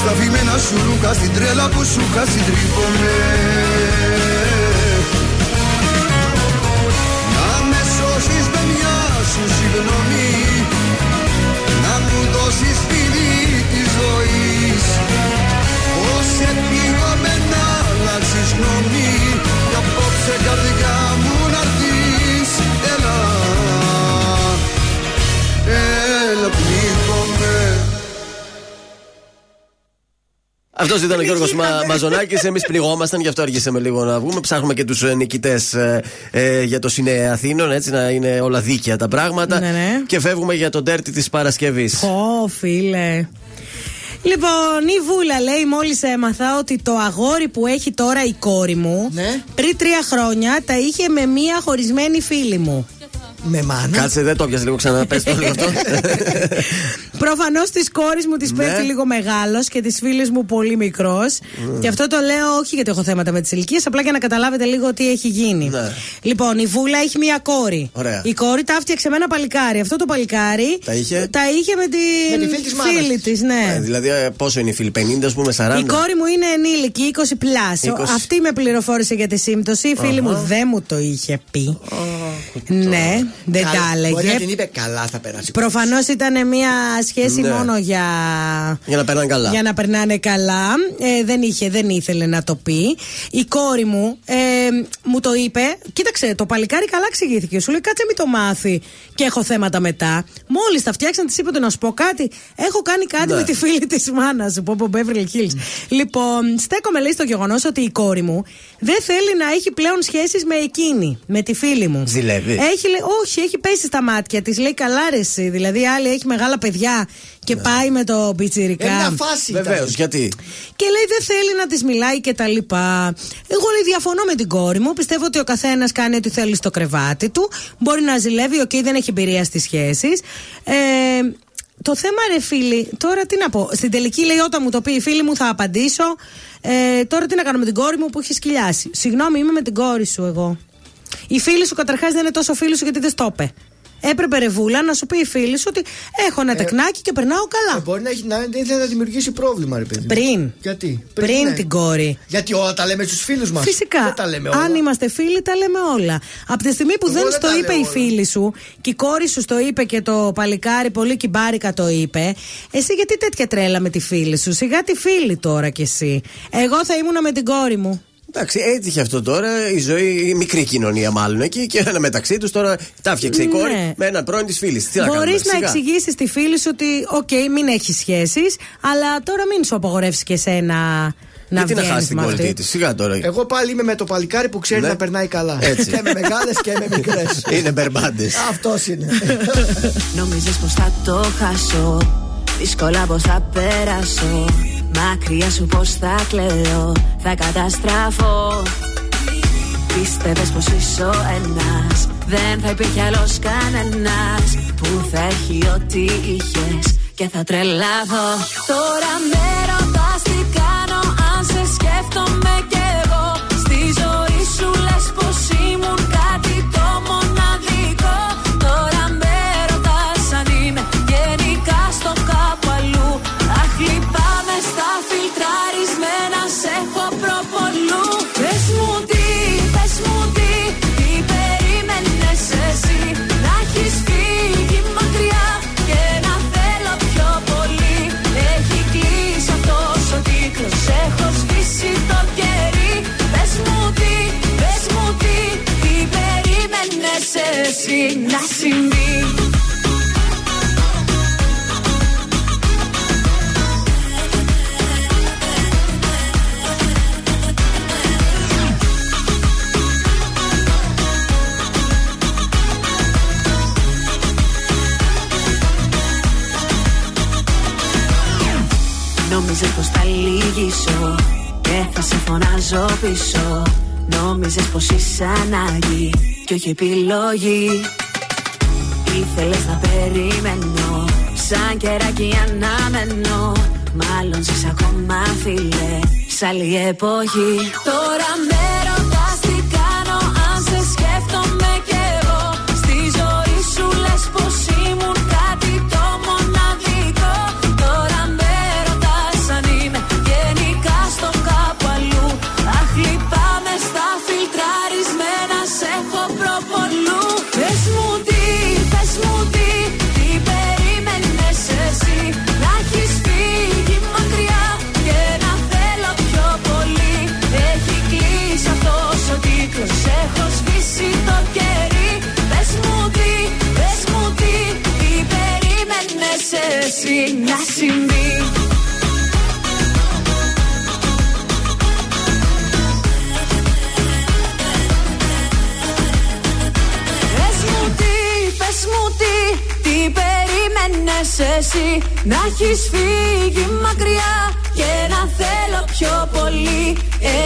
Στα φημένα σου ρούχα στην τρέλα που σου είχα συντρίβομαι Να με σώσεις με μια σου συγγνώμη Να μου δώσεις φιλί της ζωής. Πώς επίγομαι να αλλάξεις γνώμη Κι απόψε καρδιά μου να δεις Έλα, έλα πνίγομαι Αυτός ήταν ο Γιώργος Μα, Μαζονάκης. Εμείς πληγόμασταν, γι' αυτό αργήσαμε λίγο να βγούμε. Ψάχνουμε και τους νικητές ε, για το Σινέ Αθήνων, έτσι να είναι όλα δίκαια τα πράγματα. Ναι, ναι. Και φεύγουμε για τον τέρτη της Παρασκευής. Ω, φίλε. Λοιπόν, η Βούλα λέει: Μόλις έμαθα ότι το αγόρι που έχει τώρα η κόρη μου πριν τρία χρόνια τα είχε με μία χωρισμένη φίλη μου. Με μάνα. Κάτσε, δεν το πιασε λίγο ξανά. Πες το λίγο αυτό. [LAUGHS] Προφανώς της κόρης μου της Ναι. πέφτει λίγο μεγάλος και της φίλης μου πολύ μικρός. Και αυτό το λέω όχι γιατί έχω θέματα με τις ηλικίες, απλά για να καταλάβετε λίγο τι έχει γίνει. Ναι. Λοιπόν, η Βούλα έχει μία κόρη. Ωραία. Η κόρη τα έφτιαξε με ένα παλικάρι. Αυτό το παλικάρι Τα είχε; τα είχε με την Με τη φίλη της μάνας φίλη της. τη, ναι. Ε, δηλαδή, ε, πόσο είναι η φίλη, 50 ας πούμε, 40. Η κόρη μου είναι ενήλικη, 20 πλάς. 20. Αυτή με πληροφόρησε για τη σύμπτωση. Η φίλη μου δεν μου το είχε πει. Ναι, δεν Καλά, τα Μπορεί να έλεγε. την είπε καλά, θα περάσει. Προφανώς ήταν μια σχέση Ναι. μόνο για. Για να περνάνε καλά. Για να περνάνε καλά. Ε, δεν είχε, δεν ήθελε να το πει. Η κόρη μου ε, μου το είπε. Κοίταξε, το παλικάρι καλά εξηγήθηκε. Σου λέει κάτσε μην το μάθει και έχω θέματα μετά. Μόλις τα φτιάξαν, της είπε ότι να σου πω κάτι. Έχω κάνει κάτι Ναι. με τη φίλη της μάνας σου, που από Beverly Hills. Λοιπόν, στέκομαι λέει στο γεγονός ότι η κόρη μου δεν θέλει να έχει πλέον σχέσεις με εκείνη, με τη φίλη μου. Ζηλεύεις; Έχει, λέει, όχι, έχει πέσει στα μάτια της. Λέει καλά, ρε, εσύ. Δηλαδή, άλλη έχει μεγάλα παιδιά και πάει με το πιτσιρικά. Ε, μια φάση ήταν. Βεβαίως, γιατί; Και λέει δεν θέλει να της μιλάει και τα λοιπά. Εγώ λέει διαφωνώ με την κόρη μου. Πιστεύω ότι ο καθένας κάνει ό,τι θέλει στο κρεβάτι του. Μπορεί να ζηλεύει, οκ, δεν έχει εμπειρία στις σχέσεις. Ε, το θέμα ρε φίλοι, τώρα τι να πω. Στην τελική λέει όταν μου το πει η φίλη μου θα απαντήσω. Ε, τώρα τι να κάνω με την κόρη μου που έχει σκυλιάσει. Συγγνώμη, είμαι με την κόρη σου εγώ. Η φίλη σου καταρχάς δεν είναι τόσο φίλη σου γιατί δεν στο είπε. Έπρεπε ρεβούλα να σου πει η φίλη σου ότι έχω ένα τεκνάκι και περνάω καλά. Ε, μπορεί να, έχει, να δεν ήθελε να δημιουργήσει πρόβλημα, ρε παιδί. μου. Πριν. Γιατί; Πριν ναι. την κόρη. Γιατί όλα τα λέμε στους φίλους μας. Φυσικά. Δεν τα λέμε όλα. Αν είμαστε φίλοι, τα λέμε όλα. Από τη στιγμή που Εγώ δεν δεν στο τα είπε λέω η όλα. φίλη σου και η κόρη σου στο είπε και το παλικάρι πολύ κιμπάρικα το είπε, εσύ γιατί τέτοια τρέλα με τη φίλη σου; Σιγά τη φίλη τώρα κι εσύ. Εγώ θα ήμουνα με την κόρη μου. Εντάξει, έτυχε αυτό τώρα η ζωή, η μικρή κοινωνία μάλλον εκεί και ένα μεταξύ τους τώρα τα φτιάξε η Ναι. κόρη με έναν πρώην της φίλης. Τι να Μπορείς κάνουμε, να σιγά. εξηγήσεις στη φίλη σου ότι, οκ, μην έχεις σχέσεις, αλλά τώρα μην σου απαγορεύσεις και εσένα να Γιατί να βγαίνεις χάσει την με κολλητή αυτή. της, σιγά τώρα. Εγώ πάλι είμαι με το παλικάρι που ξέρει Ναι. να περνάει καλά. Έτσι. και με μεγάλες και με μικρές. [LAUGHS] Είναι μπερμπάντες. Αυτός είναι. [LAUGHS] Νόμιζες πως θα το χάσω Δύσκολα πως θα περάσω Μακριά σου πως θα κλαίω Θα καταστραφώ. Πίστευες πως είσαι ο ένας Δεν θα υπήρχε άλλος κανένας Που θα έχει ό,τι είχες Και θα τρελαθώ. Τώρα με ρωτάς τι κάνω Αν σε σκέφτομαι κι εσύ να συμβεί. Νόμιζες πως θα λύγησω Και θα σε φωνάζω πίσω. Νόμιζες πως είσαι ανάγκη Και όχι επιλογή. Ήθελες να περιμένω Σαν κεράκι αναμένω. Μάλλον ζεις ακόμα φίλε Σ' άλλη εποχή. Τώρα με εσύ να συμβεί. Πες μου τι, πες μου τι, τι περίμενες εσύ. Να έχεις φύγει μακριά και να θέλω πιο πολύ.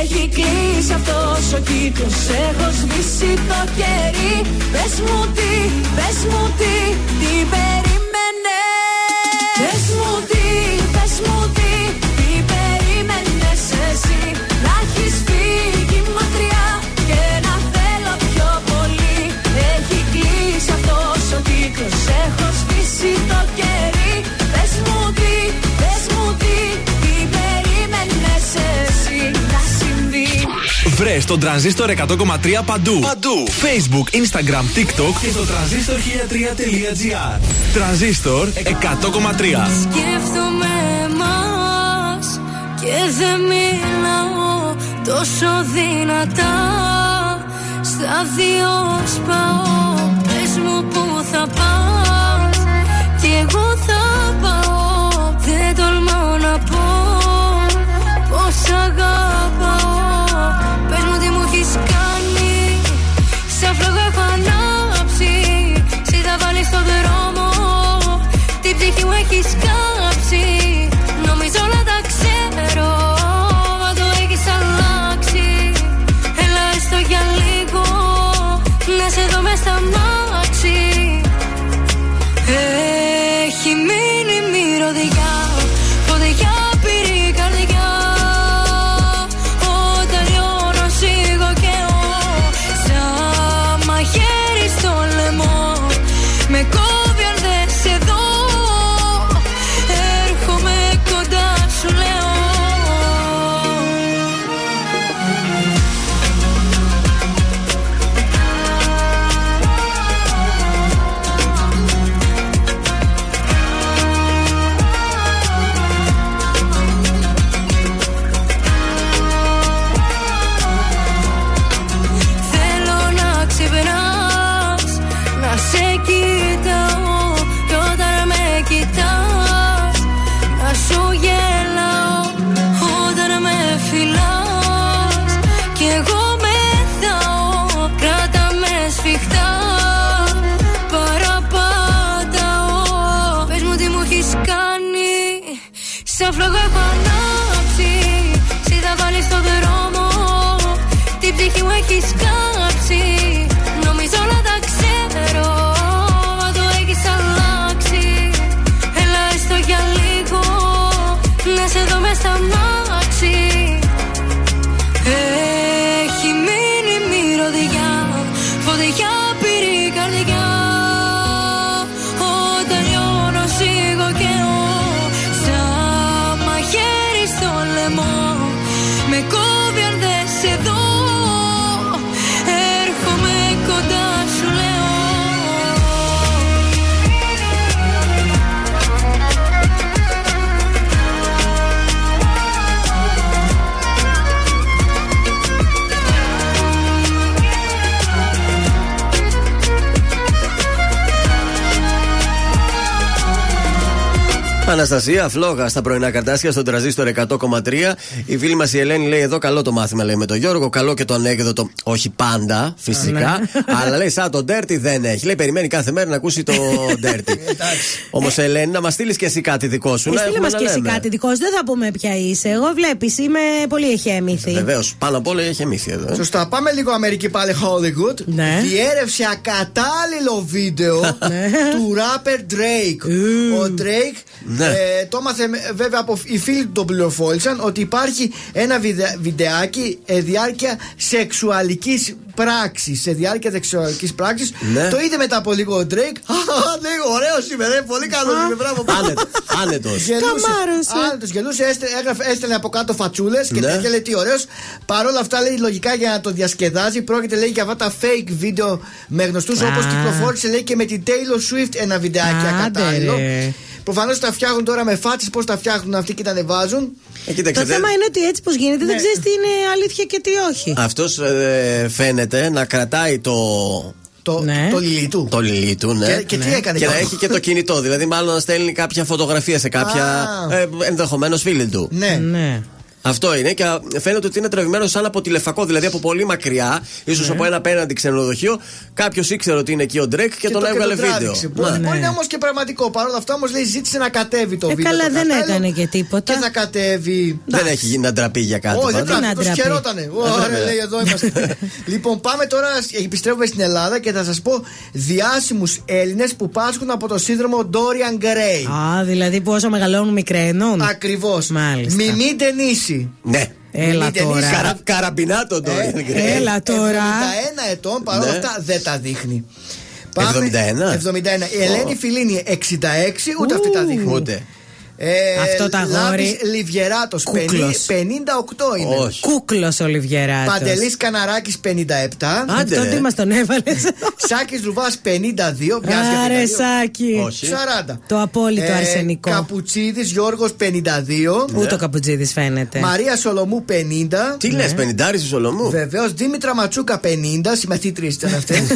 Έχει κλείσει αυτός ο κύκλος, έχω σβήσει το κερί. Πες μου τι, πες μου τι, στον τρανζίστορ 100,3 παντού. Παντού. Facebook, Instagram, TikTok και στο τρανζίστορ 1003.gr. Τρανζίστορ 100,3. Σκέφτομαι εμάς και δεν μιλάω τόσο δυνατά Στα δυο σπάω, πες μου που θα πας Κι εγώ θα πάω, δεν τολμάω να πω Πως αγαπάω, πες μου Αναστασία, φλόγα στα πρωινά καρτάσια στον τραζίστορ 100,3. Η φίλη μας η Ελένη λέει εδώ καλό το μάθημα λέει με τον Γιώργο. Καλό και το ανέκδοτο. Όχι πάντα, φυσικά. αλλά λέει σαν τον Ντέρτι δεν έχει. Λέει περιμένει κάθε μέρα να ακούσει το [LAUGHS] Ντέρτι. Όμως Ελένη, να μας στείλεις και εσύ κάτι δικό σου. Ε, να Στείλε έχουμε μας να και εσύ λέμε. κάτι δικό. σου. Δεν θα πούμε ποια είσαι. Εγώ βλέπεις, είμαι πολύ εχέμηθη. Βεβαίως, πάνω απ' όλα έχει εμίθει εδώ. ε. Σωστά, πάμε λίγο Αμερική πάλι Hollywood. Ναι. Διέρευσε ακατάλληλο βίντεο του rapper Drake. Ο Drake Ναι. ε, το έμαθε με- βέβαια από οι φίλοι του τον πληροφόρησαν ότι υπάρχει ένα βιδε- βιντεάκι ε, διάρκεια σεξουαλικής πράξης. Σε διάρκεια σεξουαλικής πράξης. Ναι. Το είδε μετά από λίγο ο Drake. [LAUGHS] Α, λέει, ωραίο είμαι, ρε, πολύ καλό είμαι, μπράβο. Άνετος. Γελούσε, άνετος, γελούσε, έστε- έγραφε- έστελνε από κάτω φατσούλες και Ναι. τέτοια λέει τι ωραίος. Παρ' όλα αυτά λέει λογικά για να το διασκεδάζει. Πρόκειται λέει για αυτά τα fake βίντεο με γνωστούς Α. όπως κυκλοφόρησε λέει και με την Taylor Swift ένα βιντεάκι Άντε, ακατάλληλο. Ρε. Προφανώς τα φτιάχνουν τώρα με φάτσες, πώς τα φτιάχνουν αυτοί και τα ανεβάζουν. Ε, Το θέμα είναι ότι έτσι πώς γίνεται δεν ξέρεις τι είναι αλήθεια και τι όχι. Αυτός φαίνεται να κρατάει το. Το, Ναι. το λιλί του. Το λιλί του, ναι. Και- και τι έκανε, Και να Γιώργο; έχει και το κινητό. Δηλαδή, μάλλον να στέλνει κάποια φωτογραφία σε κάποια Α. ε, ενδεχομένως φίλη του. Ναι. Ναι. Αυτό είναι και φαίνεται ότι είναι τραβημένο σαν από τηλεφακό, δηλαδή από πολύ μακριά, ίσως ναι. από ένα απέναντι ξενοδοχείο. Κάποιος ήξερε ότι είναι εκεί ο Drake και, και τον έβγαλε το βίντεο. Ναι. Μπορεί να είναι όμως και πραγματικό. Παρ' όλα αυτά όμως λέει ζήτησε να κατέβει το ε, βίντεο. Καλά, το δεν έκανε και τίποτα. Και να κατέβει. Δεν έχει γίνει να ντραπεί για κάτι. Όχι, δεν ντραπεί. Χαιρότανε. Ωραία, ε, λέει εδώ είμαστε. [LAUGHS] Λοιπόν, πάμε τώρα, επιστρέφουμε στην Ελλάδα και θα σας πω διάσημους Έλληνες που πάσχουν από το σύνδρομο Dorian Gray. Α, δηλαδή που όσο μεγαλώνουν μικραίνουν. Ακριβώς. Μάλιστα. Μιμείται. Ναι. Έλα τώρα. Καρα, καραμπινάτο ε, ε, τώρα. Ε, έλα τώρα. 71 ετών παρόλα ναι. αυτά δεν τα δείχνει. Πάμε, 71. Η Ελένη oh. Φιλίνη 66, ούτε αυτή τα δείχνει. Ούτε. Ε, Αυτό το αγόρι. Λάμπης Λιβιεράτος, Κούκλος. 58 είναι. Όχι. Κούκλος ο Λιβιεράτος. Παντελής Καναράκης 57. Άντε, τότε μα τον έβαλες. [LAUGHS] Σάκης Λουβά 52. Μοιάζει για Άρε, 52. Σάκη. Όχι. 40. Το απόλυτο αρσενικό. Καπουτσίδης Γιώργος 52. Ούτε ο καπουτζίδη φαίνεται. Μαρία Σολομού 50. Τι λες, πενιντάρι του Σολομού; Βεβαίως Δήμητρα Ματσούκα 50. Συμμαθήτριε ήταν αυτές. [LAUGHS]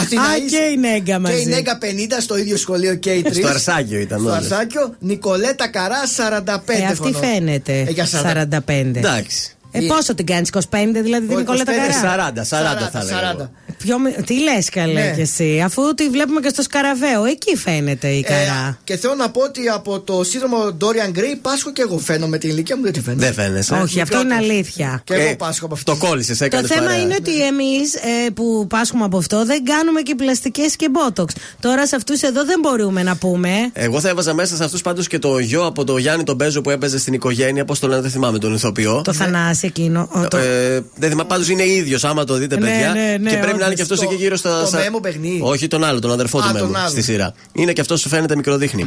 Α, και η Νέγκα Και μαζί. η Νέγκα 50 στο ίδιο σχολείο και οι τρεις. Στο Αρσάκιο ήταν Στο όλες. Αρσάκιο. Νικολέτα Καρά 45. Ε, αυτή χρονών. φαίνεται. Ε, για 40. 45. Εντάξει. Ε, πόσο την κάνεις, 25 δηλαδή την Ο Νικολέτα 25, Καρά; 40, 40 θα έλεγα. 40. εγώ. Πιο, μι- τι λες καλέ Ναι. κι εσύ, αφού τη βλέπουμε και στο Σκαραβαίο, εκεί φαίνεται η καρά. Ε, και θέλω να πω ότι από το σύνδρομο Dorian Gray πάσχω και εγώ φαίνομαι την ηλικία μου, δεν τη φαίνεται. Δεν φαίνεσαι. Όχι, αυτό είναι αλήθεια. Και εγώ Ε, πάσχω από αυτό. Το κόλλησες, Το έκανες θέμα είναι ότι εμείς που πάσχουμε από αυτό δεν κάνουμε και πλαστικές και μπότοξ. Τώρα σε αυτούς εδώ δεν μπορούμε να πούμε. Εγώ θα έβαζα μέσα σε αυτούς πάντως και το γιο από το Γιάννη τον Μπέζο που έπαιζε στην οικογένεια. Πώς το λένε, δεν θυμάμαι τον ηθοποιό. Το Θανάση εκείνο. ο, το- Ε, δεν θυμάμαι, πάντως είναι ίδιος άμα το δείτε, Ναι, παιδιά. ναι, ναι, και πρέπει να είναι όντως. και αυτός Το- εκεί γύρω στα. το στα- Μέμο Παιγνή. Όχι τον άλλο, τον αδερφό Α, του τον Μέμου άλλο. στη σειρά. Είναι και αυτός σου φαίνεται μικροδείχνη.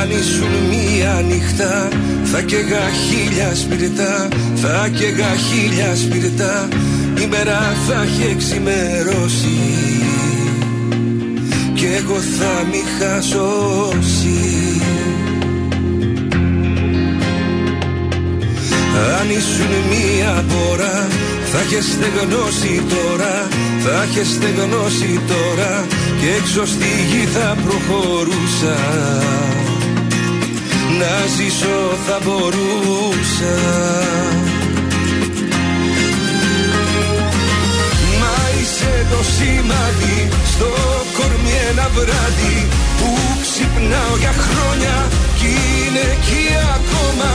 Αν ήσουν μία νύχτα θα καίγα χίλια σπιρτά Θα καίγα χίλια σπιρτά Η μέρα θα έχει εξημερώσει Κι εγώ θα μη χασώσει Αν ήσουν μία μπόρα θα είχες στεγνώσει τώρα Θα είχες στεγνώσει τώρα Και έξω στη γη θα προχωρούσα. Να ζήσω θα μπορούσα το σημάδι. Στο κορμί ένα βράδυ Που ξυπνάω για χρόνια κι είναι εκεί ακόμα.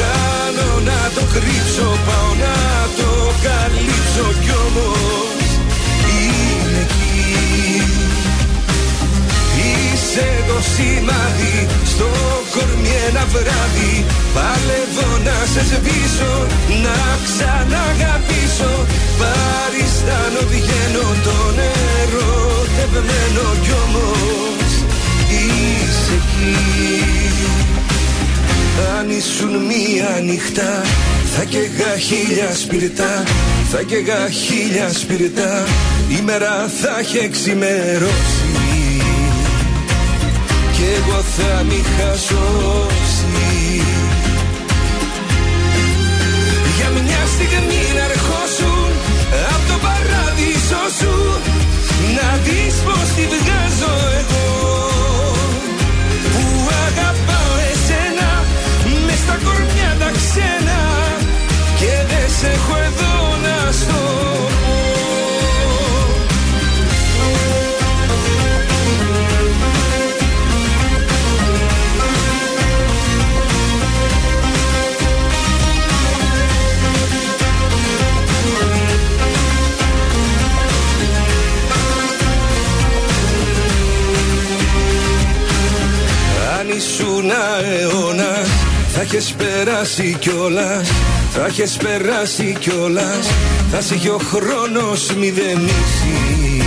Κάνω να το κρύψω, πάω να το καλύψω κι όμως είναι εκεί. Είσαι το σημάδι. Στο κορμί ένα βράδυ Παλεύω να σε σβήσω, να ξαναγαπήσω. Παριστάνω βγαίνω το νερό τευμένο κι όμως είσαι εκεί. Αν ήσουν μία νύχτα θα καίγα χίλια σπιρτά Θα καίγα χίλια σπιρτά Η μέρα θα έχει εξημερώσει Κι εγώ θα μη χασώσει αιώνα. Θα έχεις περάσει κιόλας Θα έχεις περάσει κιόλας. Θα σε είχε ο χρόνος μηδενίσει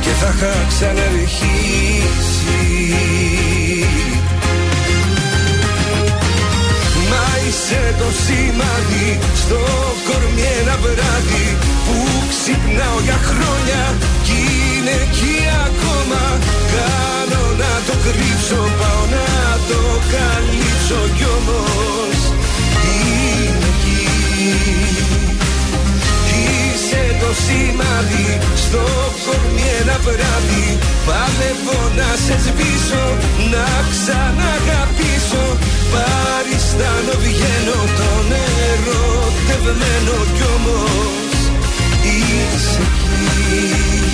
Και θα είχα ξαναρχίσει. Μα είσαι το σημάδι στο κορμί ένα βράδυ Που ξυπνάω για χρόνια. Κι είναι εκεί ακόμα καλύψω κι όμως είναι εκεί. Είσαι το σημάδι στο κορμί ένα βράδυ. Παλεύω να σε σβήσω, να ξαναγαπήσω. Παριστάνω βγαίνω το νερό τευμένο κι όμως. Είσαι εκεί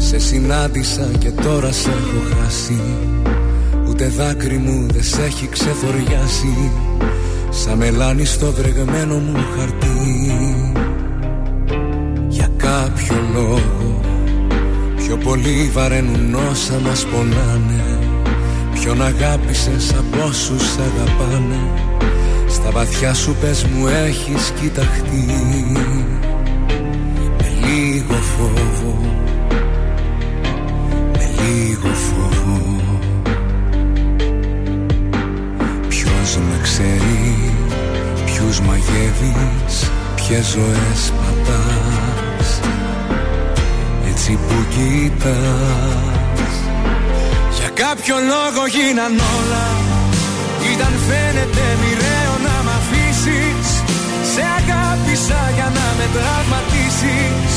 Σε συνάντησα και τώρα σε έχω χάσει. Ούτε δάκρυ μου δεν σε έχει ξεθοριάσει Σαν μελάνι στο βρεγμένο μου χαρτί. Για κάποιο λόγο Πιο πολύ βαραίνουν όσα μας πονάνε. Ποιον αγάπησες από όσους αγαπάνε. Στα βαθιά σου πες μου έχεις κοιταχτεί. Με λίγο φόβο Με λίγο φόβο Ποιος με ξέρει Ποιους μαγεύεις Ποιες ζωές πατάς. Έτσι που κοιτάς Για κάποιο λόγο γίναν όλα. Ήταν φαίνεται μοιραίο να μ' αφήσεις. Σε αγάπησα για να με τραυματίσεις.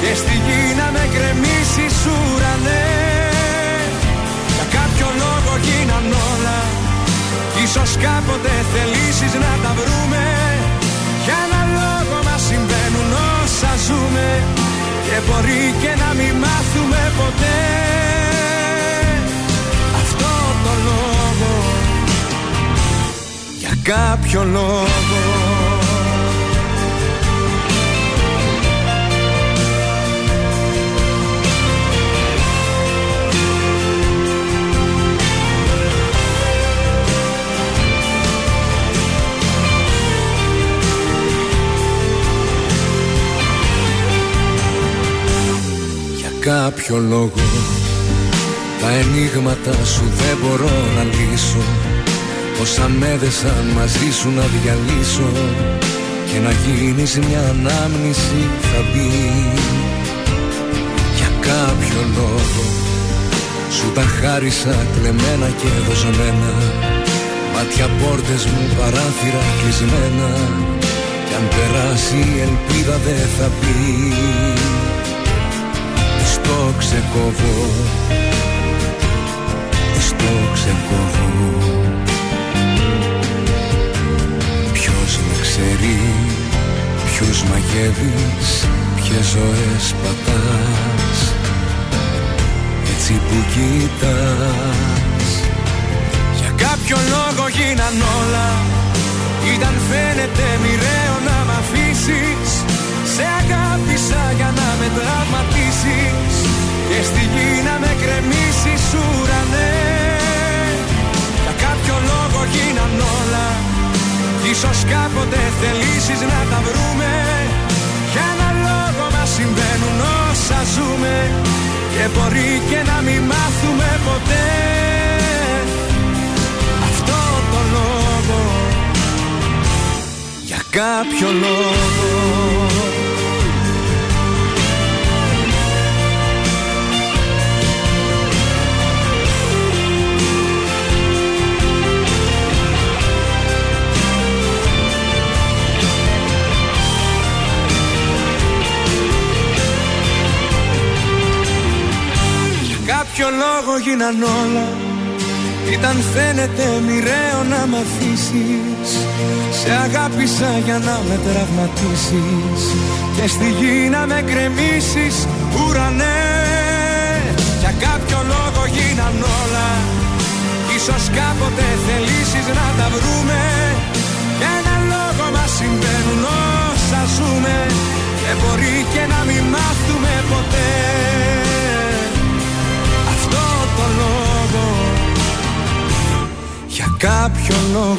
Και στη γη να με κρεμίσεις ουρανές Για κάποιο λόγος γίναν όλα. Ίσως κάποτε θελήσεις να τα βρούμε. Για ένα λόγο μας συμβαίνουν όσα ζούμε. Και μπορεί και να μην μάθουμε ποτέ. Αυτό το λόγο. Για κάποιο λόγο κάποιο λόγο. Τα ενίγματα σου δεν μπορώ να λύσω. Όσα με έδεσαν μαζί σου να διαλύσω Και να γίνεις μια ανάμνηση θα μπει. Για κάποιο λόγο. Σου τα χάρισα κλεμμένα και δοσμένα Μάτια πόρτες μου παράθυρα κλεισμένα. Κι αν περάσει η ελπίδα δεν θα πει Της το ξεκόβω Της το ξεκόβω Ποιος με ξέρει Ποιους μαγεύεις Ποιες ζωές πατάς. Έτσι που κοιτάς Για κάποιο λόγο γίναν όλα. Ήταν φαίνεται μοιραίο να μ' αφήσεις Σε αγάπησα για να με τραυματίσεις Και στη γη να με κρεμίσεις ουρανέ. Για κάποιο λόγο γίναν όλα. Ίσως κάποτε θελήσεις να τα βρούμε. Για ένα λόγο μας συμβαίνουν όσα ζούμε. Και μπορεί και να μην μάθουμε ποτέ. Αυτό το λόγο. Για κάποιο λόγο Για κάποιο λόγο γίναν όλα. Ήταν φαίνεται μοιραίο να μ' αφήσεις. Σε αγάπησα για να με τραυματίσεις. Και στη γη να με κρεμίσεις ουρανέ. Για κάποιο λόγο γίναν όλα. Ίσως κάποτε θελήσεις να τα βρούμε. Για ένα λόγο μας συμβαίνουν όσα ζούμε. Και μπορεί και να μην μάθουμε ποτέ Για κάποιο λόγο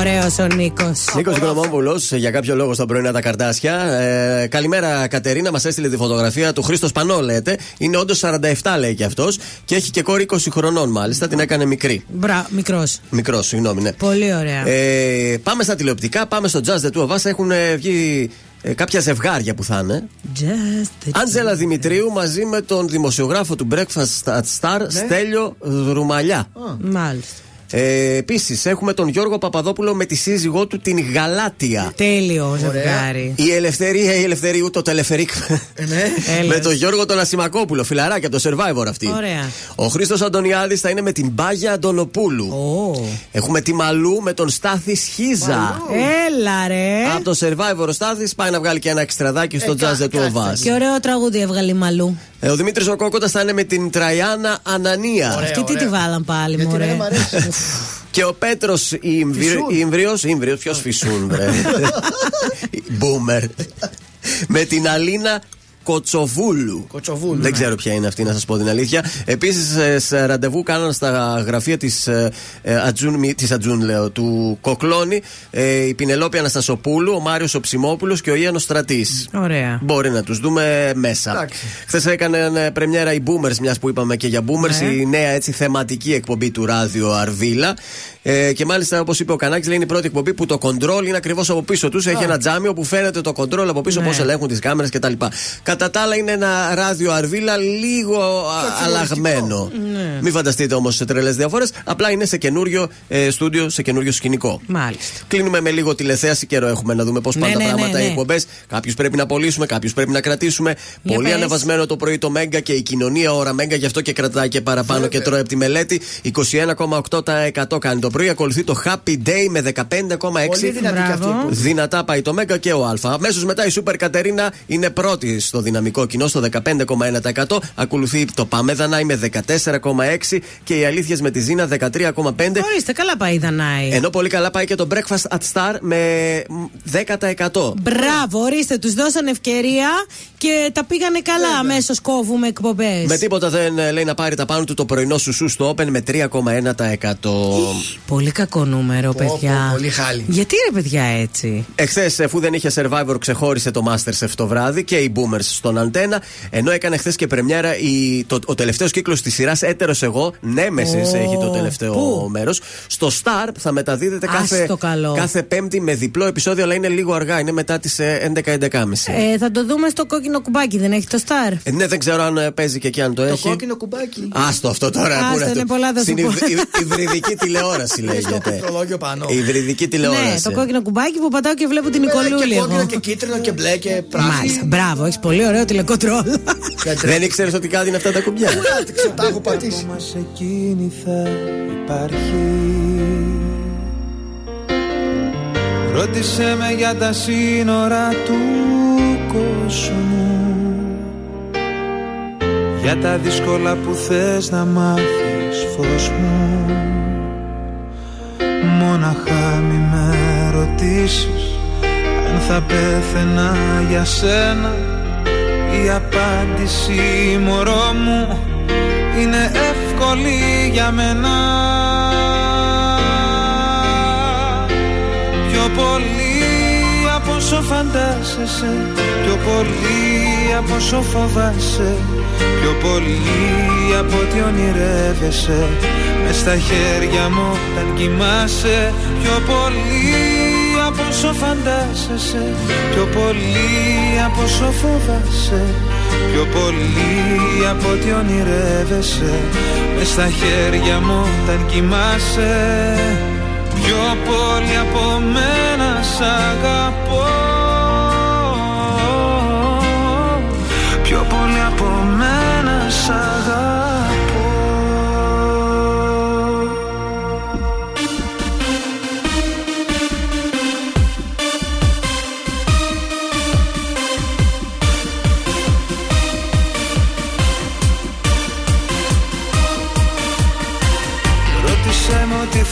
Ωραίος ο Νίκος. Νίκος Οικονομόπουλος, για κάποιο λόγο στα πρωινά τα καρτάσια. Ε, καλημέρα, Κατερίνα. Μας έστειλε τη φωτογραφία του Χρήστος Πανό, λέτε. Είναι όντως 47, λέει και αυτός. Και έχει και κόρη 20 χρονών, μάλιστα. Την έκανε μικρή. Μπρα, μικρός. Μικρός, συγγνώμη, ναι. Πολύ ωραία. Ε, πάμε στα τηλεοπτικά, πάμε στο Jazz The Two of Us. Έχουν ε, βγει ε, κάποια ζευγάρια που θα είναι. Just the Άντζελα Δημητρίου μαζί με τον δημοσιογράφο του Breakfast at Star, Στέλιο Ρουμαλιά. Μάλιστα. Ε, Επίσης, έχουμε τον Γιώργο Παπαδόπουλο με τη σύζυγό του την Γαλάτια. Τέλειο ζευγάρι. Η Ελευθερία, η Ελευθερίου, το Τελεφερίκ. με τον Γιώργο τον Ασημακόπουλο. Φιλαράκια, το survivor αυτή. Ωραία. Ο Χρήστος Αντωνιάδης θα είναι με την Πάγια Αντωνοπούλου. Έχουμε τη Μαλού με τον Στάθης Σχίζα. Έλα ρε. Από το survivor ο Στάθης πάει να βγάλει και ένα εξτραδάκι στο jazz του Οβά. Και ωραίο τραγούδι έβγαλε η Μαλού. Ε, ο Δημήτρης ο Κόκοτα θα είναι με την Τραγιάνα Ανανία. Αυτή τι τη βάλαν πάλι, μωρέ. [LAUGHS] Και ο Πέτρος Ιμβρίο. Ιμβρίο, ποιος φυσούν, βρε. [LAUGHS] Μπούμερ. Με την Αλίνα Κοτσοβούλου. Κοτσοβούλου. Δεν ναι. ξέρω ποια είναι αυτή, να σας πω την αλήθεια. Επίσης, σε ραντεβού κάναν στα γραφεία της Ατζούν, μη- της Ατζούν, λέω, του Κοκλώνη ε, η Πινελόπη Αναστασοπούλου, ο Μάριος Οψιμόπουλος και ο Ιάνος Στρατής. Ωραία. Μπορεί να τους δούμε μέσα. Εντάξει. Χθες έκανε πρεμιέρα οι Boomers, μιας που είπαμε και για Boomers, Ναι. η νέα έτσι θεματική εκπομπή του ράδιο Αρβίλα. Ε, και μάλιστα, όπως είπε ο Κανάκης, λέει είναι η πρώτη εκπομπή που το κοντρόλ είναι ακριβώς από πίσω τους. Έχει ένα τζάμι όπου φαίνεται το κοντρόλ από πίσω, Ναι. πώς ελέγχουν τις κάμερες κτλ. Κατά τα άλλα, είναι ένα ράδιο Αρβίλα λίγο α, αλλαγμένο. Ναι. Μην φανταστείτε όμως σε τρελές διαφορές. Απλά είναι σε καινούριο ε, στούντιο, σε καινούριο σκηνικό. Μάλιστα. Κλείνουμε με λίγο τηλεθέαση. Καιρό έχουμε να δούμε πώς Ναι, πάνε τα ναι, ναι, πράγματα οι ναι. εκπομπές. Κάποιους πρέπει να απολύσουμε, κάποιους πρέπει να κρατήσουμε. Για Πολύ πες. ανεβασμένο το πρωί το Μέγκα και η κοινωνία ώρα Μέγκα, γι' αυτό και κρατάει και παραπάνω και τρώει από τη μελέτη. 21,8% κάνει το πρωί. Ακολουθεί το Happy Day με 15,6%. Πολύ δυνατή και αυτή. Μπράβο. Δυνατά πάει το Μέγκα και ο Α. Αμέσως μετά η Σούπερ Κατερίνα είναι πρώτη στο δυναμικό κοινό στο 15,1%. Ακολουθεί το Πάμε Δανάη με 14,6% και οι Αλήθειες με τη Ζήνα 13,5%. Ορίστε, καλά πάει η Δανάη. Ενώ πολύ καλά πάει και το Breakfast at Star με μ, 10%. Μπράβο, ορίστε, τους δώσαν ευκαιρία και τα πήγανε καλά. Αμέσως κόβουμε εκπομπές. Με τίποτα δεν ε, λέει να πάρει τα πάνω του το πρωινό σουσού στο Open με 3,1%. Πολύ κακό νούμερο, Πω, παιδιά. πω, πολύ χάλι. Γιατί ρε, παιδιά, έτσι; Εχθές, αφού δεν είχε survivor, ξεχώρισε το Masterchef το βράδυ και οι Boomers στον Αντένα. Ενώ έκανε χθες και πρεμιέρα η, το, ο τελευταίος κύκλος της σειράς Έτερος Εγώ. Νέμεσης Ω, έχει το τελευταίο πού; μέρος. Στο Star θα μεταδίδεται Ας κάθε, το καλό. κάθε Πέμπτη με διπλό επεισόδιο, αλλά είναι λίγο αργά. Είναι μετά τις 11-11.30. Ε, θα το δούμε στο κόκκινο κουμπάκι, δεν έχει το Star. Ε, ναι, δεν ξέρω αν ε, παίζει και εκεί αν το, Το έχει. κόκκινο κουμπάκι. Άστο αυτό τώρα. Άστο, πού να είναι το- πολλά, θα σου Στην πω. υβ- υβ- υβριδική τηλεόραση [LAUGHS] Στο λέγεται. πληκτρολόγιο πάνω. Η υβριδική τηλεόραση. Ναι, το κόκκινο κουμπάκι που πατάω και βλέπω την Ε, Νικολούλη. Και εγώ. κόκκινο και κίτρινο και μπλε και πράσινο. Μάλιστα, μπράβο, έχεις πολύ ωραίο τηλεκοντρόλ. [LAUGHS] Δεν ήξερες ότι κάτι είναι αυτά τα κουμπιά. Κάτι ξέρω, τα έχω πατήσει. Μας εκείνη θα υπάρχει Ρώτησε με για τα σύνορα του κόσμου Για τα δύσκολα που θες να μάθεις φως μου Μόναχα μη με ρωτήσεις Αν θα πέθαινα για σένα Η απάντηση μωρό μου. Είναι εύκολη για μένα. Πιο πολύ από όσο φαντάζεσαι Πιο πολύ από όσο φοβάσαι Πιο πολύ από ό,τι ονειρεύεσαι. Μες στα χέρια μου όταν κοιμάσαι Πιο πολύ από όσο φαντάζεσαι Πιο πολύ από όσο φοβάσαι Πιο πολύ από ό,τι ονειρεύεσαι Μες στα χέρια μου όταν κοιμάσαι. Πιο πολύ από μένα σ' αγαπώ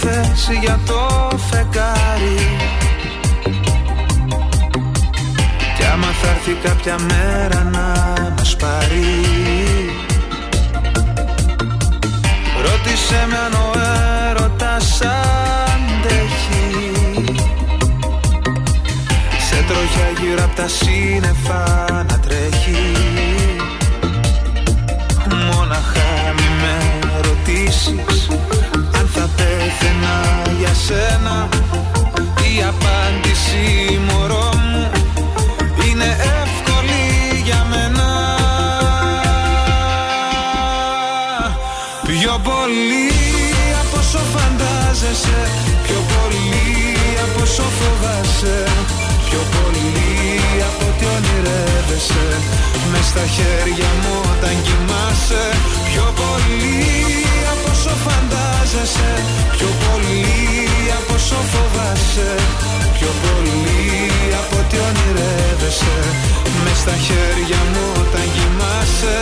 με ό,τι θες για το φεγγάρι. Κι άμα θα έρθει κάποια μέρα να μας πάρει. Ρώτησε με αν ο έρωτας αντέχει. Σε τροχιά γύρω απ' τα σύννεφα να τρέχει Αν θα πέθαινα για σένα Η απάντηση μωρό μου Είναι εύκολη για μένα. Πιο πολύ από όσο φαντάζεσαι Πιο πολύ από όσο φοβάσαι Πιο πολύ από ό,τι όνειρεύεσαι Μες στα χέρια μου όταν κοιμάσαι Πιο πολύ Πιο πολύ από όσο φοβάσαι. Πιο πολύ από ό,τι ονειρεύεσαι. Μες στα χέρια μου όταν κοιμάσαι.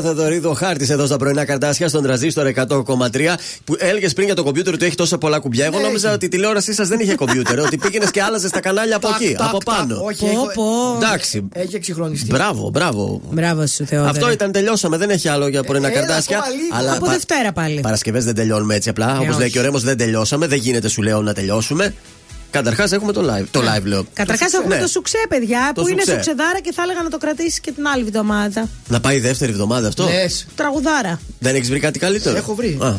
Νατάσα Θεοδωρίδου, ο χάρτης εδώ στα πρωινά καρτάσια στον τραζίστορ 100,3 που έλεγες πριν για το κομπιούτερ ότι έχει τόσα πολλά κουμπιά. Εγώ Ναι, νόμιζα έχει. ότι η τηλεόρασή σας δεν είχε κομπιούτερ, ότι πήγαινες και άλλαζες τα κανάλια από Τακ, εκεί, τακ, από τακ. πάνω. Όχι, έχω- Εντάξει. Έχει εξυγχρονιστεί. Μπράβο, μπράβο. Μπράβο σου, Θεόδωρε. Αυτό ήταν, τελειώσαμε. Δεν έχει άλλο για πρωινά Ε, Έλα, καρτάσια. ακόμα λίγο. Από Δευτέρα πάλι. Παρασκευές δεν τελειώνουμε έτσι απλά. Ε, Όπω λέει όχι. και ο Ρέμος, δεν τελειώσαμε. Δεν γίνεται, σου λέω, να τελειώσουμε. Καταρχάς έχουμε το live. Το live λέω. Καταρχάς έχουμε Ναι. το σουξέ, παιδιά, Το που είναι σουξέ. σουξεδάρα και θα έλεγα να το κρατήσει και την άλλη εβδομάδα. Να πάει η δεύτερη εβδομάδα αυτό; Λες. Τραγουδάρα. Δεν έχεις βρει κάτι καλύτερο; Έχω βρει. Α.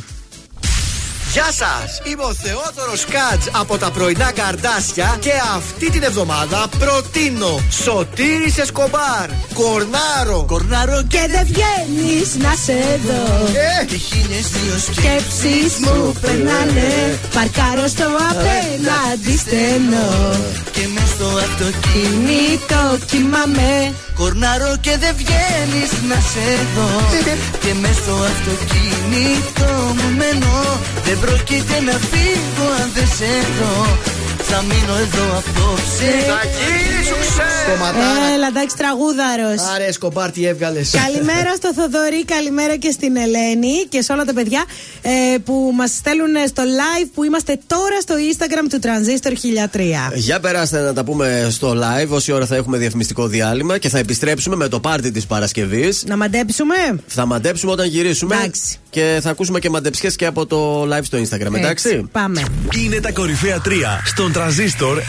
Γεια σας! Είμαι ο Θεόδωρος Κάτ από τα πρωινά καρδάσια και αυτή την εβδομάδα προτείνω Σωτήρης Εσκομπάρ, Κορνάρο. Κορνάρο Και δεν βγαίνεις να σε δω. Ε, Και χίλιες δύο Σκέψεις μου περνάνε. Παρκάρω στο απέναντι στενό. Και μες στο αυτοκίνητο Κινητό κοιμάμαι. Κορνάρω και δεν βγαίνεις να σε δω. Και μες στο αυτοκίνητο μου μένω. Δεν πρόκειται να φύγω αν δεν σε δω Θα μείνω εδώ απόψε Θα γίνει σου Κομματάρα. Έλα, εντάξει, τραγούδαρος. Άρε, Εσκομπάρ, τι έβγαλες. Καλημέρα στο Θοδωρή, καλημέρα και στην Ελένη και σε όλα τα παιδιά ε, που μας στέλνουν στο live που είμαστε τώρα στο Instagram του Transistor 1003. Για περάστε να τα πούμε στο live. Όση ώρα θα έχουμε διαφημιστικό διάλειμμα και θα επιστρέψουμε με το πάρτι της Παρασκευής. Να μαντέψουμε; Θα μαντέψουμε όταν γυρίσουμε. Εντάξει. Και θα ακούσουμε και μαντεψιές και από το live στο Instagram. Εντάξει; Έτσι, Πάμε. Είναι τα κορυφαία 3 στον τραζίστορ 100,3.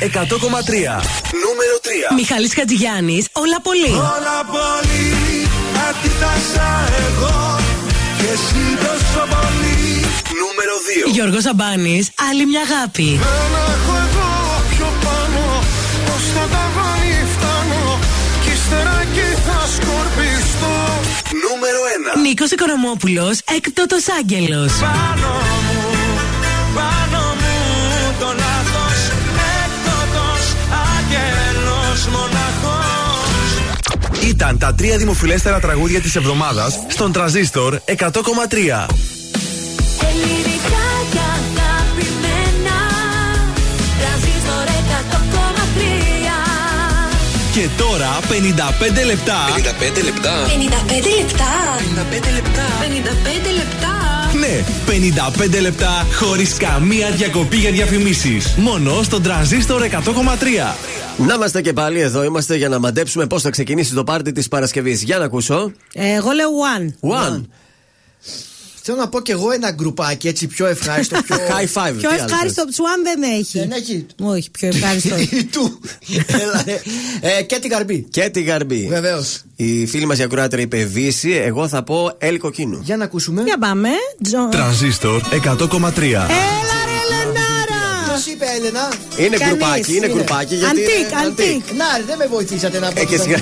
Νούμερο 3. Μιχάλης Χατζηγιάννης, όλα πολύ. Όλα πολύ αντίθασα εγώ και εσύ τόσο πολύ Νούμερο 2. Γιώργος Αμπάνης, άλλη μια αγάπη. Δεν Νούμερο 1. Νίκος Οικονομόπουλος, έκπτωτος άγγελος. Πάνω μου, πάνω μου το λάθος Έκτοτος άγγελος μοναχός Ήταν τα τρία δημοφιλέστερα τραγούδια της εβδομάδας στον τραζίστορ 100,3. Και τώρα 55 λεπτά. 55 λεπτά. 55 λεπτά 55 λεπτά. 55 λεπτά Ναι, 55 λεπτά χωρίς καμία διακοπή για διαφημίσεις. Μόνο στον τραζίστορ 100,3. Να είμαστε και πάλι εδώ. Είμαστε για να μαντέψουμε πώς θα ξεκινήσει το πάρτι της Παρασκευής. Για να ακούσω. Ε, εγώ λέω one. One. Θέλω να πω κι εγώ ένα γκρουπάκι έτσι πιο ευχάριστο. Πιο [LAUGHS] High five. Πιο τι άλλο ευχάριστο από του one δεν έχει. Δεν έχει. Όχι, πιο ευχάριστο. [LAUGHS] του. Έλα, ρε. Ε, Και την καρμπή. Και τη γαρμπή. Βεβαίως. Η φίλη μας η ακροάτρια είπε Βύση. Εγώ θα πω Ελ Κοκκίνου. Για να ακούσουμε. Για πάμε. Τζο... Τρανζίστορ 100,3. Έλα ρε Λενάρα. Ποιος είπε, Έλενα; Είναι Κανείς, γκρουπάκι, είναι είναι. γκρουπάκι. γιατί Αντίκ, είναι αντίκ. Να, ρε, δεν με βοηθήσατε να πω. Ε, και το- σιγά.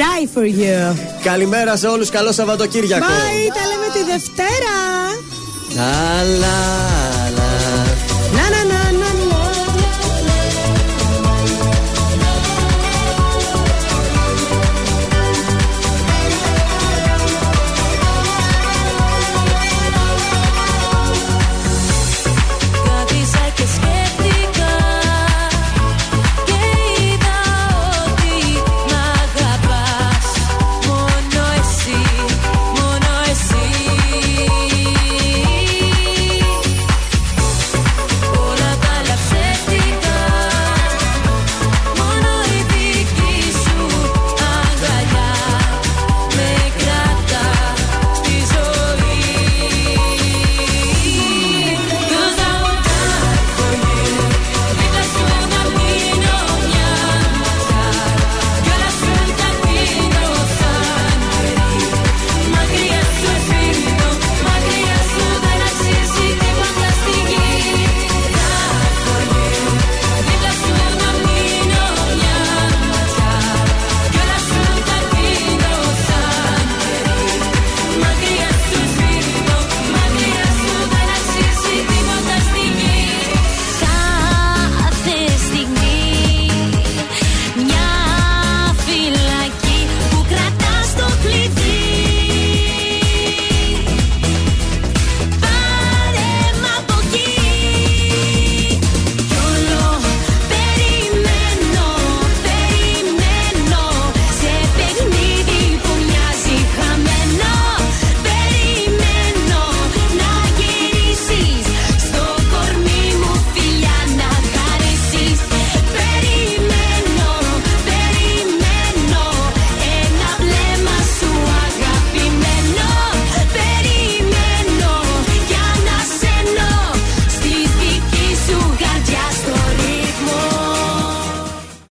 Die for you. Καλημέρα σε όλους. Καλό Σαββατοκύριακο. Bye, τα λέμε τη Δευτέρα. Λα, λα, λα,